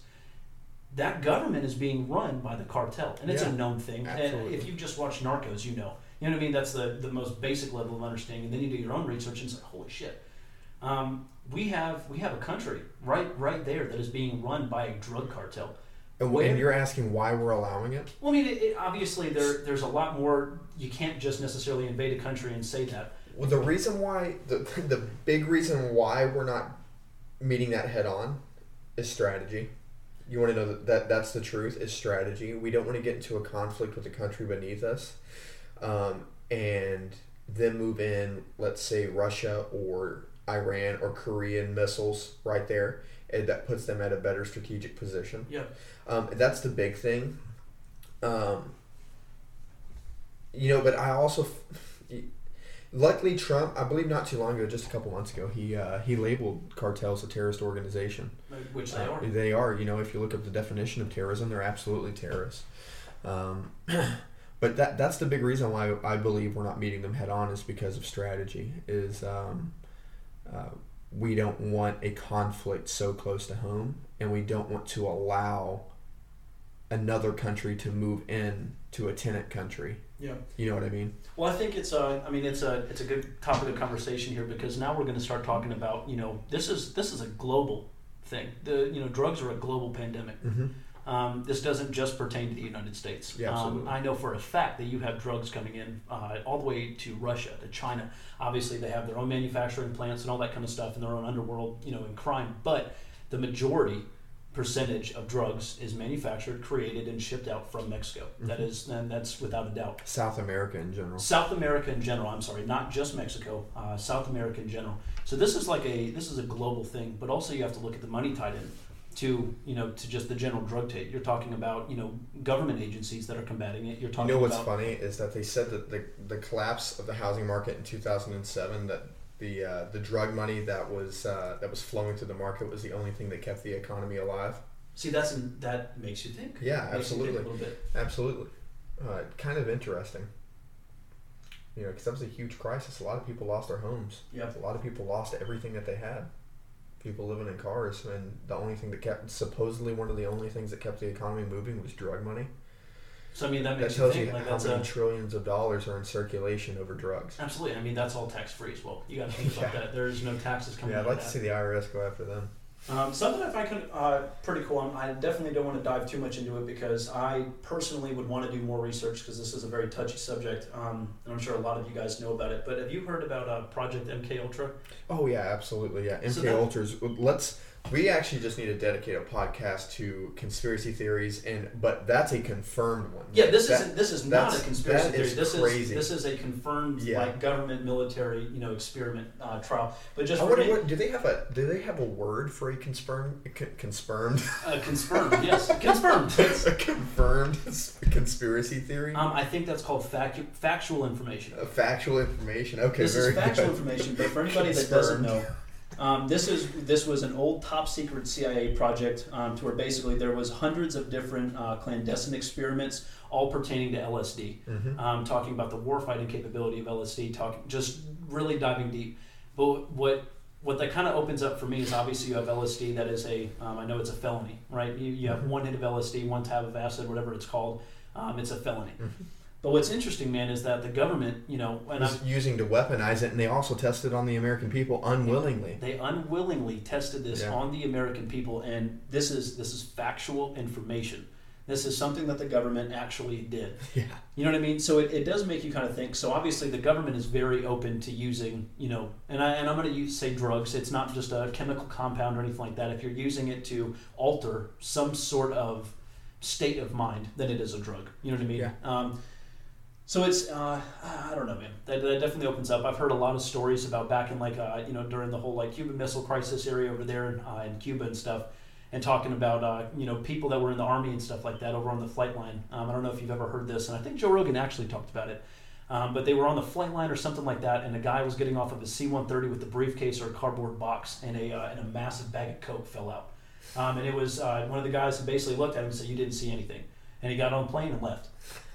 that government is being run by the cartel, and it's Yeah, a known thing. And if you just watch Narcos, you know. You know what I mean? That's the, the most basic level of understanding. And then you do your own research, and it's like, holy shit. Um, we have we have a country right right there that is being run by a drug cartel. And, Where- and you're asking why we're allowing it? Well, I mean, it, it, obviously there there's a lot more. You can't just necessarily invade a country and say that. Well, the reason why the the big reason why we're not meeting that head on is strategy. You want to know that, that that's the truth is strategy. We don't want to get into a conflict with the country beneath us, um, and then move in, let's say Russia or Iran or Korean missiles right there, and that puts them at a better strategic position. Yeah. Um, that's the big thing. Um, you know, but I also, luckily, Trump. I believe not too long ago, just a couple months ago, he uh, he labeled cartels a terrorist organization. Which they Uh, are. They are. You know, if you look up the definition of terrorism, they're absolutely terrorists. Um, but that that's the big reason why I believe we're not meeting them head on is because of strategy. Is um, uh, we don't want a conflict so close to home, and we don't want to allow another country to move in to a tenant country. Yeah. You know what I mean? Well, I think it's a. I mean, it's a. It's a good topic of conversation here because now we're going to start talking about. You know, this is this is a global thing. The you know drugs are a global pandemic. Mm-hmm. Um, this doesn't just pertain to the United States. Yeah, um, absolutely. I know for a fact that you have drugs coming in uh, all the way to Russia, to China. Obviously, they have their own manufacturing plants and all that kind of stuff, and their own underworld, you know, in crime. But the majority percentage of drugs is manufactured, created, and shipped out from Mexico. That Mhm. is, and that's without a doubt. South America in general. South America in general. I'm sorry, not just Mexico. Uh, South America in general. So this is like a this is a global thing, but also you have to look at the money tied in to you know to just the general drug trade. You're talking about you know government agencies that are combating it. You're talking. You know what's funny is that they said that the, the collapse of the housing market in 2007 that the uh, the drug money that was uh, that was flowing through the market was the only thing that kept the economy alive. see that's that makes you think. Yeah, you think absolutely, a little bit. absolutely. Uh, kind of interesting. You know, because that was a huge crisis. A lot of people lost their homes. Yeah. A lot of people lost everything that they had. People living in cars, and the only thing that kept supposedly one of the only things that kept the economy moving was drug money. So I mean that That makes you tells you think like how that's many a trillions of dollars are in circulation over drugs. absolutely. I mean that's all tax free as well. You got to think about Yeah. that. There's no taxes coming. Yeah, out I'd of like to that. see the IRS go after them. Um, something if I find kind of, uh, pretty cool. and I definitely don't want to dive too much into it because I personally would want to do more research because this is a very touchy subject, um, and I'm sure a lot of you guys know about it. But have you heard about uh, Project MK Ultra? Oh yeah, absolutely. Yeah, MK So that- Ultras. Let's. We actually just need to dedicate a podcast to conspiracy theories, and but that's a confirmed one. Yeah, this That- is this is not a conspiracy theory. is This crazy. is this is a confirmed Yeah. like government military you know experiment uh, trial. But just I wonder what do they have a do they have a word for a confirmed con- confirmed uh, confirmed, yes, confirmed. a confirmed conspiracy theory? Um, I think that's called facu- factual information. Uh, factual information. Okay, this very is factual good. information, but for anybody that doesn't know, um, this is this was an old top secret CIA project um, to where basically there was hundreds of different uh, clandestine experiments, all pertaining to LSD. Mhm. Um, talking about the warfighting capability of LSD, talking just really diving deep. But what what that kind of opens up for me is obviously you have LSD that is a um, I know it's a felony, right? You, you have Mhm. one hit of LSD, one tab of acid, whatever it's called. Um, it's a felony. Mhm. But what's interesting, man, is that the government, you know, and I'm, was using to weaponize it, and they also tested on the American people unwillingly. They unwillingly tested this Yeah. on the American people, and this is this is factual information. This is something that the government actually did. Yeah. You know what I mean? So it, it does make you kind of think. So obviously the government is very open to using, you know, and I and I'm going to use say drugs. It's not just a chemical compound or anything like that. If you're using it to alter some sort of state of mind, then it is a drug. You know what I mean? Yeah. Um, so it's uh, I don't know, man. That, that definitely opens up. I've heard a lot of stories about back in like uh, you know during the whole like Cuban Missile Crisis area over there in, uh, in Cuba and stuff. and talking about uh, you know people that were in the army and stuff like that over on the flight line. Um, I don't know if you've ever heard this, and I think Joe Rogan actually talked about it. Um, but they were on the flight line or something like that, and a guy was getting off of a C-130 with a briefcase or a cardboard box, and a uh, and a massive bag of coke fell out. Um, and it was uh, one of the guys who basically looked at him and said, "You didn't see anything," and he got on the plane and left.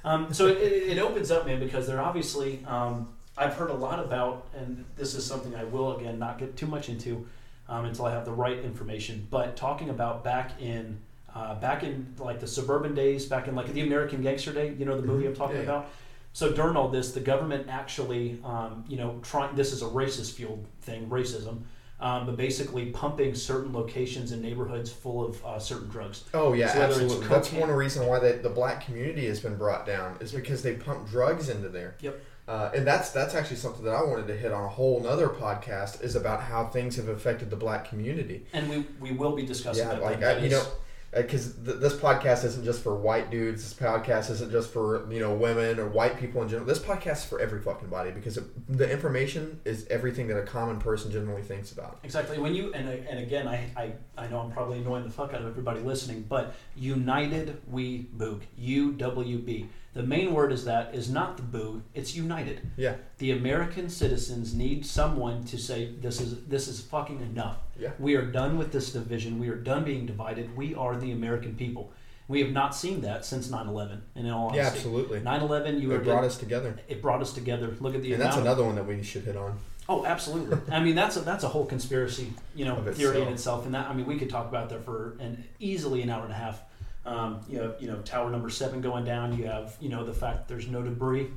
Um, so it, it, opens up, man, because they're obviously. Um, I've heard a lot about, and this is something I will again not get too much into um, until I have the right information. But talking about back in uh, back in like the suburban days, back in like the American Gangster Day, you know the movie Mhm. I'm talking Yeah, yeah. about. So during all this, the government actually, um, you know, trying. This is a racist fueled thing, racism. Um, but basically pumping certain locations and neighborhoods full of uh, certain drugs. Oh yeah, So absolutely. That's one reason why the, the black community has been brought down is because they pump drugs into there. Yep. Uh, and that's that's actually something that I wanted to hit on a whole nother podcast is about how things have affected the black community. And we, we will be discussing Yeah, that. like I, you know, Uh, because th- this podcast isn't just for white dudes. This podcast isn't just for you know women or white people in general. This podcast is for every fucking body because it, the information is everything that a common person generally thinks about. Exactly. When you and uh, and again, I, I I know I'm probably annoying the fuck out of everybody listening, but United We Boog U W B. The main word is that is not the boo. It's united. Yeah, The American citizens need someone to say this is this is fucking enough. Yeah, We are done with this division. We are done being divided. We are the American people. We have not seen that since 9/11. And in all honesty, yeah, absolutely. 9/11 you It brought us together, it brought us together. Look at the and that's of another one that we should hit on. Oh, absolutely. I mean, that's a that's a whole conspiracy, you know, Of theory in itself. itself. And that I mean, we could talk about that for an easily an hour and a half. Um, you have you know Tower Number Seven going down. You have you know the fact that there's no debris.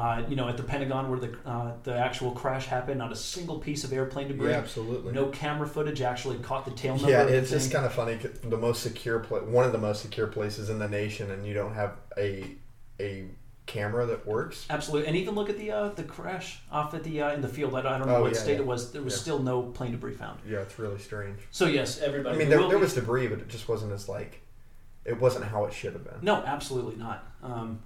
Uh, you know, at the Pentagon where the uh, the actual crash happened, not a single piece of airplane debris. Yeah, absolutely. No camera footage actually caught the tail number. Yeah, it's just kind of funny. The most secure, pla- one of the most secure places in the nation, and you don't have a a camera that works. Absolutely, and even look at the uh, the crash off at the uh, in the field. I don't, I don't know Oh, what yeah, state yeah. it was. There was still no plane debris found. Yeah, it's really strange. So yes, everybody. I mean, there there, will there be- was debris, but it just wasn't as like, it wasn't how it should have been. No, absolutely not. Um,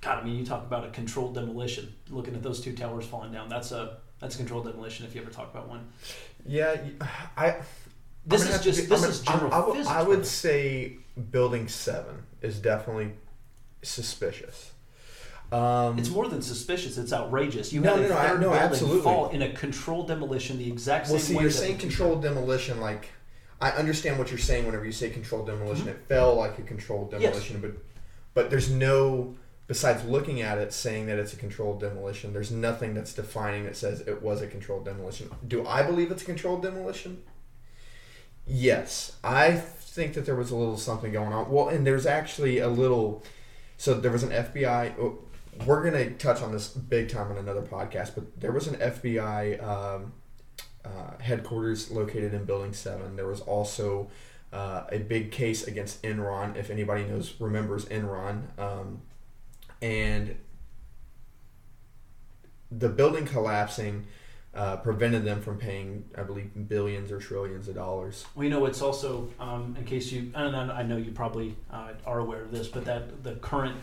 God, I mean, you talk about a controlled demolition. Looking at those two towers falling down, that's a that's a controlled demolition. If you ever talk about one, Yeah, I. this is gonna just be- this I'm is general I, I would- physics. I would brother. say building seven is definitely suspicious. Um, It's more than suspicious. It's outrageous. You No, had no, a no, I- third no, building absolutely. fall in a controlled demolition, the exact same well, see, you're saying controlled demolition. Like, I understand what you're saying whenever you say controlled demolition. Mm-hmm. It fell like a controlled Yes. demolition, but but there's no besides looking at it saying that it's a controlled demolition. There's nothing that's defining that says it was a controlled demolition. Do I believe it's a controlled demolition? Yes, I think that there was a little something going on. Well, and there's actually a little. So there was an FBI. oh, We're gonna touch on this big time on another podcast, but there was an FBI um, uh, headquarters located in Building Seven. There was also uh, a big case against Enron. If anybody knows, remembers Enron, um, and the building collapsing uh, prevented them from paying, I believe, billions or trillions of dollars. We know it's also, um, in case you, and I know you probably uh, are aware of this, but that the current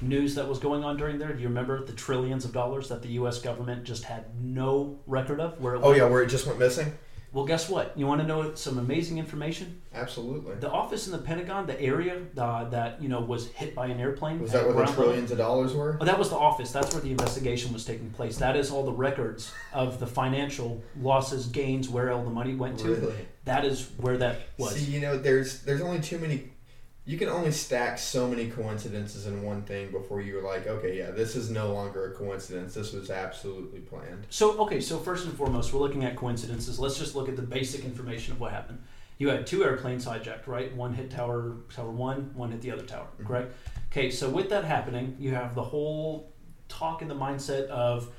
news that was going on during there, do you remember the trillions of dollars that the U.S. government just had no record of? Where it Oh went? yeah, where it just went missing. Well, guess what? You want to know some amazing information? Absolutely. The office in the Pentagon, the area uh, that you know was hit by an airplane. Was that where the level- trillions of dollars were? Oh, that was the office. That's where the investigation was taking place. That is all the records of the financial losses, gains, where all the money went to. Really? That is where that was. See, you know, there's there's only too many. You can only stack so many coincidences in one thing before you're like, okay, yeah, this is no longer a coincidence. This was absolutely planned. So, okay, so first and foremost, we're looking at coincidences. Let's just look at the basic information of what happened. You had two airplanes hijacked, right? One hit tower tower one, one hit the other tower, Mhm. correct? Okay, so with that happening, you have the whole talk in the mindset of,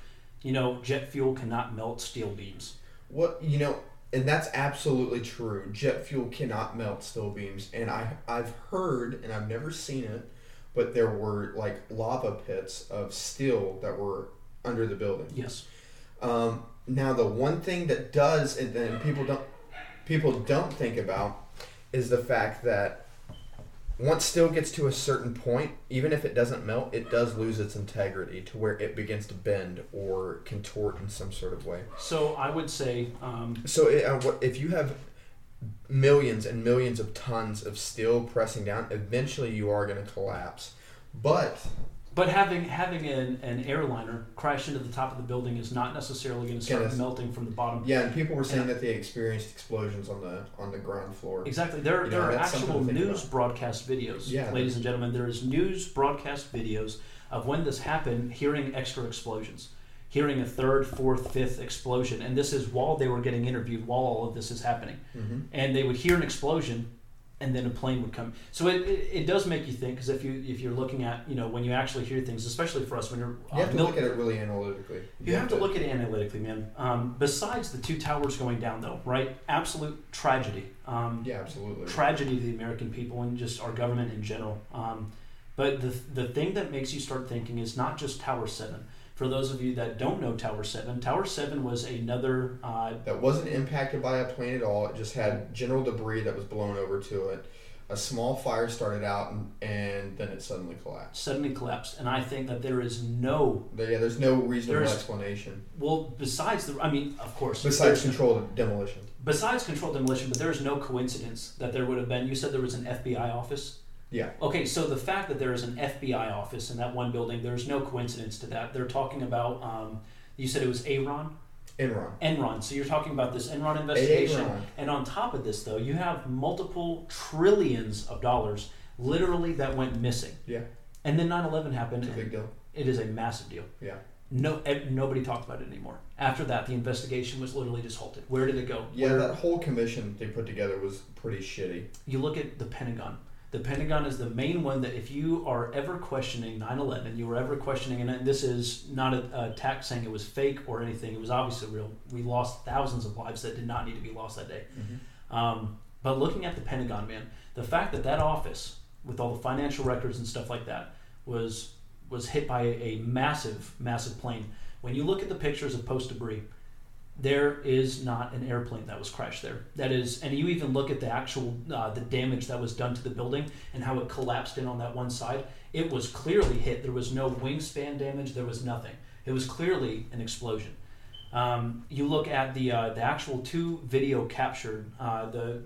you know, jet fuel cannot melt steel beams. What you know, and that's absolutely true. Jet fuel cannot melt steel beams, and I I've heard, and I've never seen it, but there were like lava pits of steel that were under the building. Yes. Um, now the one thing that does, and then people don't people don't think about, is the fact that once steel gets to a certain point, even if it doesn't melt, it does lose its integrity to where it begins to bend or contort in some sort of way. So I would say, um, So it, uh, if you have millions and millions of tons of steel pressing down, eventually you are going to collapse. But But having having an, an airliner crash into the top of the building is not necessarily going to start melting from the bottom. yeah, and people were saying that they experienced explosions on the on the ground floor. Exactly. There, You there know, are that's something actual to think news about. broadcast videos, Yeah. ladies and gentlemen. There is news broadcast videos of when this happened, hearing extra explosions, hearing a third, fourth, fifth explosion, and this is while they were getting interviewed, while all of this is happening, hmm and they would hear an explosion, and then a plane would come. So it, it, it does make you think, because if you if you're looking at you know when you actually hear things, especially for us when you're You have uh, to mil- look at it really analytically. you have to look at it analytically, man. Um, besides the two towers going down, though, right? Absolute tragedy. Um, Yeah, absolutely. tragedy to the American people and just our government in general. Um, but the, the thing that makes you start thinking is not just Tower 7. For those of you that don't know Tower 7, Tower 7 was another, uh, that wasn't impacted by a plane at all. It just had general debris that was blown over to it. A small fire started out, and, and then it suddenly collapsed. suddenly collapsed. And I think that there is no, Yeah, there's no reasonable There's- explanation well, besides the, I mean, of course, besides controlled demolition. besides controlled demolition, but there is no coincidence that there would have been, you said there was an FBI office. Yeah. Okay, so the fact that there is an FBI office in that one building, there's no coincidence to that. They're talking about, um, you said it was Aaron? Enron. Enron. So you're talking about this Enron investigation. Enron. And on top of this, though, you have multiple trillions of dollars literally that went missing. Yeah. And then 9 11 happened. It's a big deal. It is a massive deal. Yeah. No, eh, nobody talked about it anymore. After that, the investigation was literally just halted. Where did it go? Yeah, Where- that whole commission they put together was pretty shitty. you look at the Pentagon. The Pentagon is the main one that if you are ever questioning 9/11, you were ever questioning, and this is not a, a attack saying it was fake or anything. It was obviously real. We lost thousands of lives that did not need to be lost that day. Um, but looking at the Pentagon, man, the fact that that office, with all the financial records and stuff like that, was was hit by a, a massive, massive plane. When you look at the pictures of post debris, there is not an airplane that was crashed there. That is, and you even look at the actual uh, the damage that was done to the building and how it collapsed in on that one side. It was clearly hit. There was no wingspan damage. There was nothing. It was clearly an explosion. Um, you look at the uh, the actual two video captured. Uh, the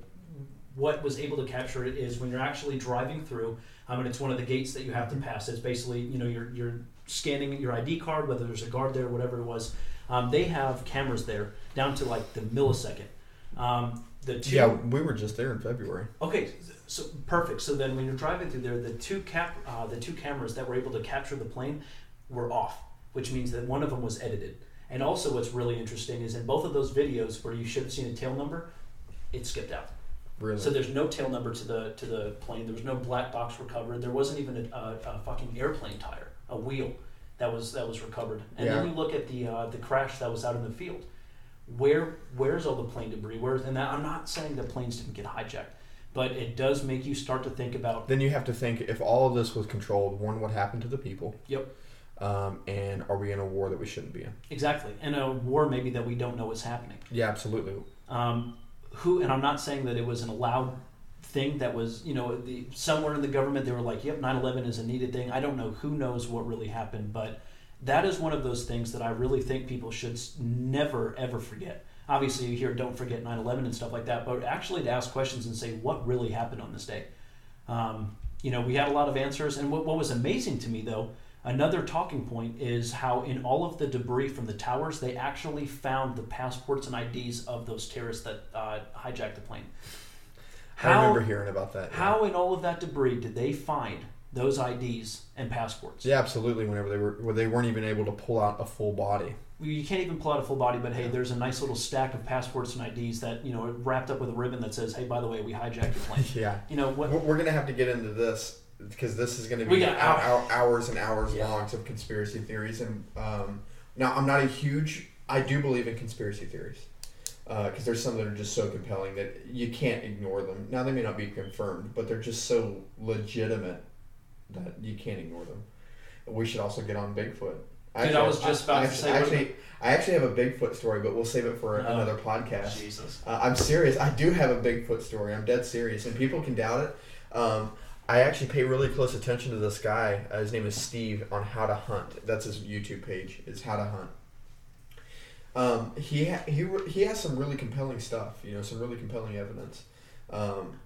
what was able to capture it is when you're actually driving through. Um, and it's one of the gates that you have to pass. It's basically you know you're you're scanning your ID card, whether there's a guard there, whatever it was. Um, they have cameras there down to like the millisecond. Um, the two, Yeah, we were just there in February. Okay, so perfect. So then, when you're driving through there, the two cap, uh, the two cameras that were able to capture the plane were off, which means that one of them was edited. And also, what's really interesting is in both of those videos where you should have seen a tail number, it skipped out. Really. So there's no tail number to the to the plane. There was no black box recovered. There wasn't even a, a, a fucking airplane tire, a wheel that was that was recovered. And then Yeah. you look at the uh, the crash that was out in the field. Where where's all the plane debris? Where's and that, I'm not saying that planes didn't get hijacked, but it does make you start to think about. then you have to think if all of this was controlled, one, what happened to the people? Yep. Um, and are we in a war that we shouldn't be in? Exactly, in a war maybe that we don't know is happening. Yeah, absolutely. um, who and i'm not saying that it was an allowed thing that was you know the somewhere in the government they were like yep 9-11 is a needed thing. I don't know who knows what really happened but that is one of those things that i really think people should never ever forget. Obviously you hear don't forget 9-11 and stuff like that but actually to ask questions and say what really happened on this day. Um, you know we had a lot of answers and what, what was amazing to me though Another talking point is how in all of the debris from the towers, they actually found the passports and IDs of those terrorists that uh, hijacked the plane. I remember hearing about that. yeah. How in all of that debris did they find those IDs and passports? Yeah, absolutely. Whenever they were, where they weren't even able to pull out a full body. You can't even pull out a full body, but hey, there's a nice little stack of passports and IDs that you know wrapped up with a ribbon that says, "Hey, by the way, we hijacked your plane." yeah, You know what? we're, gonna have to get into this because this is gonna We be got hou- hou- hours and hours Yeah. long of conspiracy theories. And um, now I'm not a huge. I do believe in conspiracy theories because there's some that are just so compelling that you can't ignore them. Now they may not be confirmed, but they're just so legitimate that you can't ignore them. We should also get on Bigfoot. Dude, I was just about to actually, say, Actually, I actually have a Bigfoot story, but we'll save it for No. another podcast. Jesus. Uh, I'm serious. I do have a Bigfoot story. I'm dead serious, and people can doubt it. Um, I actually pay really close attention to this guy. Uh, his name is Steve on How to Hunt. That's his YouTube page. Is How to Hunt. Um, he ha- he re- he has some really compelling stuff. You know, some really compelling evidence. Um,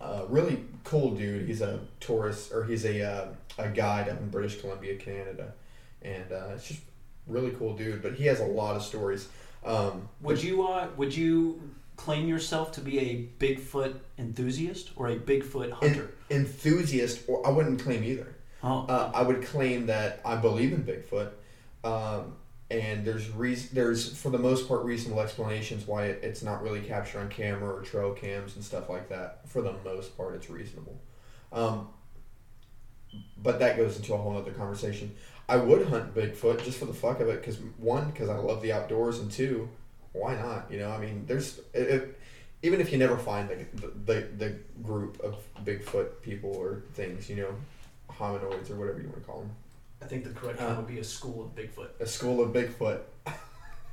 uh, really cool dude. He's a tourist or he's a uh, a guide up in British Columbia, Canada, and uh, it's just really cool dude. But he has a lot of stories. Um, Would you uh, would you claim yourself to be a Bigfoot enthusiast or a Bigfoot hunter? enthusiast, or I wouldn't claim either. oh, Uh, I would claim that I believe in Bigfoot, um, and there's reason, there's for the most part reasonable explanations why it, it's not really captured on camera or trail cams and stuff like that. For the most part, it's reasonable. Um, but that goes into a whole other conversation. I would hunt Bigfoot just for the fuck of it, because one, because I love the outdoors, and two, why not? You know, I mean, there's it, it, even if you never find the, the the group of Bigfoot people or things, you know, hominoids or whatever you want to call them, I think the correct term would be a school of Bigfoot. a school of Bigfoot.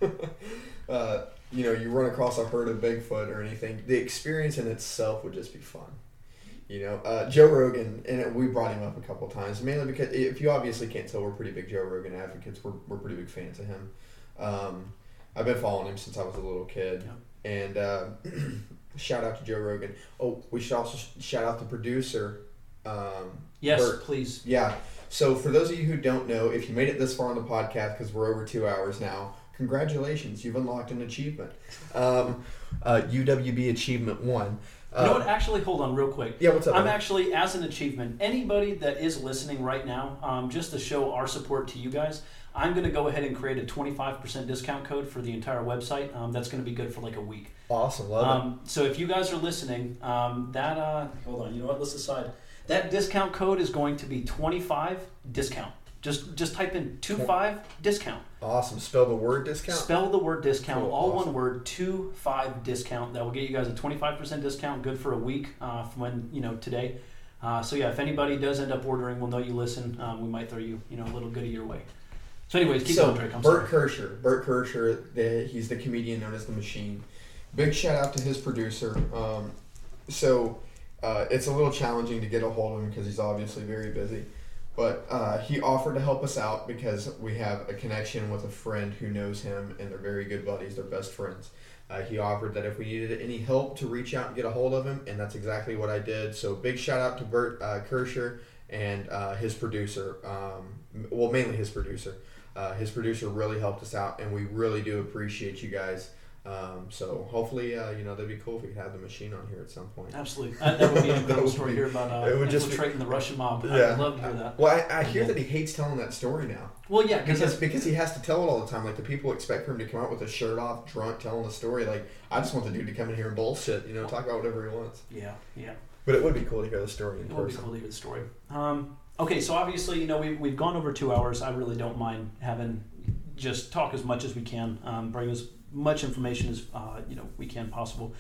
uh, you know, you run across a herd of Bigfoot or anything, the experience in itself would just be fun. You know, uh, Joe Rogan, and we brought him up a couple times, mainly because if you obviously can't tell, we're pretty big Joe Rogan advocates. We're, we're pretty big fans of him. Um, I've been following him since I was a little kid. And uh, shout out to Joe Rogan. Oh, we should also sh- shout out the producer. Um, Yes, Bert. please. yeah. So for those of you who don't know, if you made it this far on the podcast, because we're over two hours now, congratulations, you've unlocked an achievement. Um, uh, UWB Achievement One. Uh, You know what? Actually, hold on real quick. Yeah, what's up? I'm man? actually, as an achievement, anybody that is listening right now, um, just to show our support to you guys, I'm going to go ahead and create a 25% discount code for the entire website. Um, that's going to be good for like a week. awesome, love Um, so if you guys are listening, um, that uh, hold on, you know what? Let's decide. That discount code is going to be 25 discount. Just just type in 25 discount. Awesome. Spell the word discount. Spell the word discount, Cool, all awesome. one word, two five discount. That will get you guys a twenty five percent discount, good for a week uh, from when you know today. Uh, so yeah, if anybody does end up ordering, we'll know you listen. Um, we might throw you you know a little goodie your way. So anyways, keep so going, Drake. I'm Bert sorry. Kreischer, Bert Kreischer, the, he's the comedian known as the Machine. Big shout out to his producer. Um, so uh, it's a little challenging to get a hold of him because he's obviously very busy. But uh, he offered to help us out because we have a connection with a friend who knows him, and they're very good buddies. They're best friends. Uh, he offered that if we needed any help to reach out and get a hold of him, and that's exactly what I did. So big shout out to Bert uh, Kreischer and uh, his producer. Um, well, mainly his producer. Uh, his producer really helped us out, and we really do appreciate you guys. Um, so hopefully, uh, you know, that'd be cool if we could have the machine on here at some point. Absolutely, that, that would be an That incredible story be- here about uh, it would just be- infiltrating the Russian mob. I Yeah. would love to hear that. Well, I, I hear that he hates telling that story now Well, yeah, because because because he has to tell it all the time. Like the people expect for him to come out with a shirt off, drunk, telling the story. Like I just want the dude to come in here and bullshit, you know, talk about whatever he wants. yeah, yeah. But it would be cool to hear the story in It would be person. cool to hear the story. Um, okay, so obviously, you know, we've, we've gone over two hours. I really don't mind having just talk as much as we can, um, bring as much information as uh, you know we can possible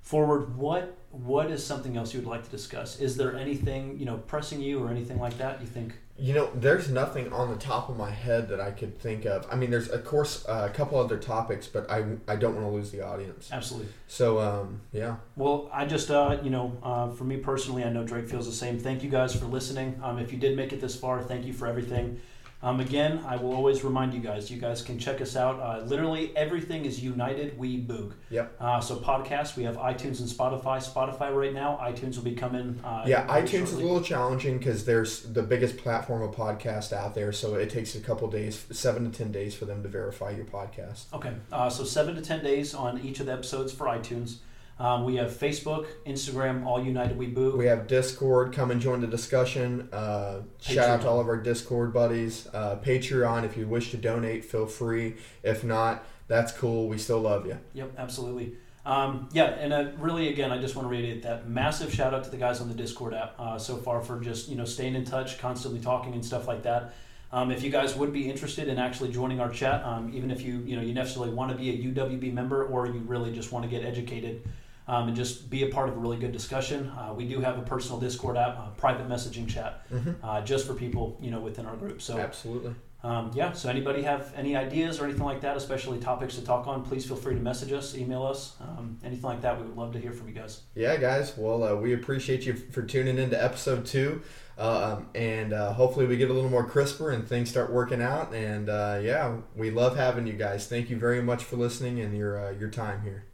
forward. What what is something else you would like to discuss? Is there anything you know pressing you or anything like that? You think? You know, there's nothing on the top of my head that I could think of. I mean, there's of course uh, a couple other topics, but I, I don't want to lose the audience. Absolutely. So um, yeah, Well, I just, uh, you know, uh, for me personally, I know Drake feels the same. Thank you guys for listening. Um, if you did make it this far, thank you for everything. Um, again, I will always remind you guys, you guys can check us out. Uh, literally everything is united. We boog. Yep. Uh, so podcasts, we have iTunes and Spotify. Spotify right now, iTunes will be coming. Uh, yeah. iTunes is a little challenging because there's the biggest platform of podcast out there, so it takes a couple days, seven to ten days, for them to verify your podcast. Okay, uh, so seven to ten days on each of the episodes for iTunes. Um, we have Facebook, Instagram, all united. We boog. We have Discord. Come and join the discussion. Uh, shout out to all of our Discord buddies. Uh, Patreon, if you wish to donate, feel free. If not, that's cool. We still love you. Yep, absolutely. Um, yeah, and uh, really, again, I just want to reiterate that massive shout out to the guys on the Discord app uh, so far for just you know staying in touch, constantly talking and stuff like that. Um, if you guys would be interested in actually joining our chat, um, even if you you know you necessarily want to be a UWB member or you really just want to get educated um, and just be a part of a really good discussion, uh, we do have a personal Discord app, uh, private messaging chat, Mm-hmm. uh, just for people you know within our group. So Absolutely. Um, yeah, so anybody have any ideas or anything like that, especially topics to talk on, please feel free to message us, email us, um, anything like that. We would love to hear from you guys. Yeah, guys. Well, uh, we appreciate you for tuning into episode two. Uh, um, and uh, hopefully we get a little more crisper and things start working out. And uh, yeah, we love having you guys. Thank you very much for listening and your uh, your time here.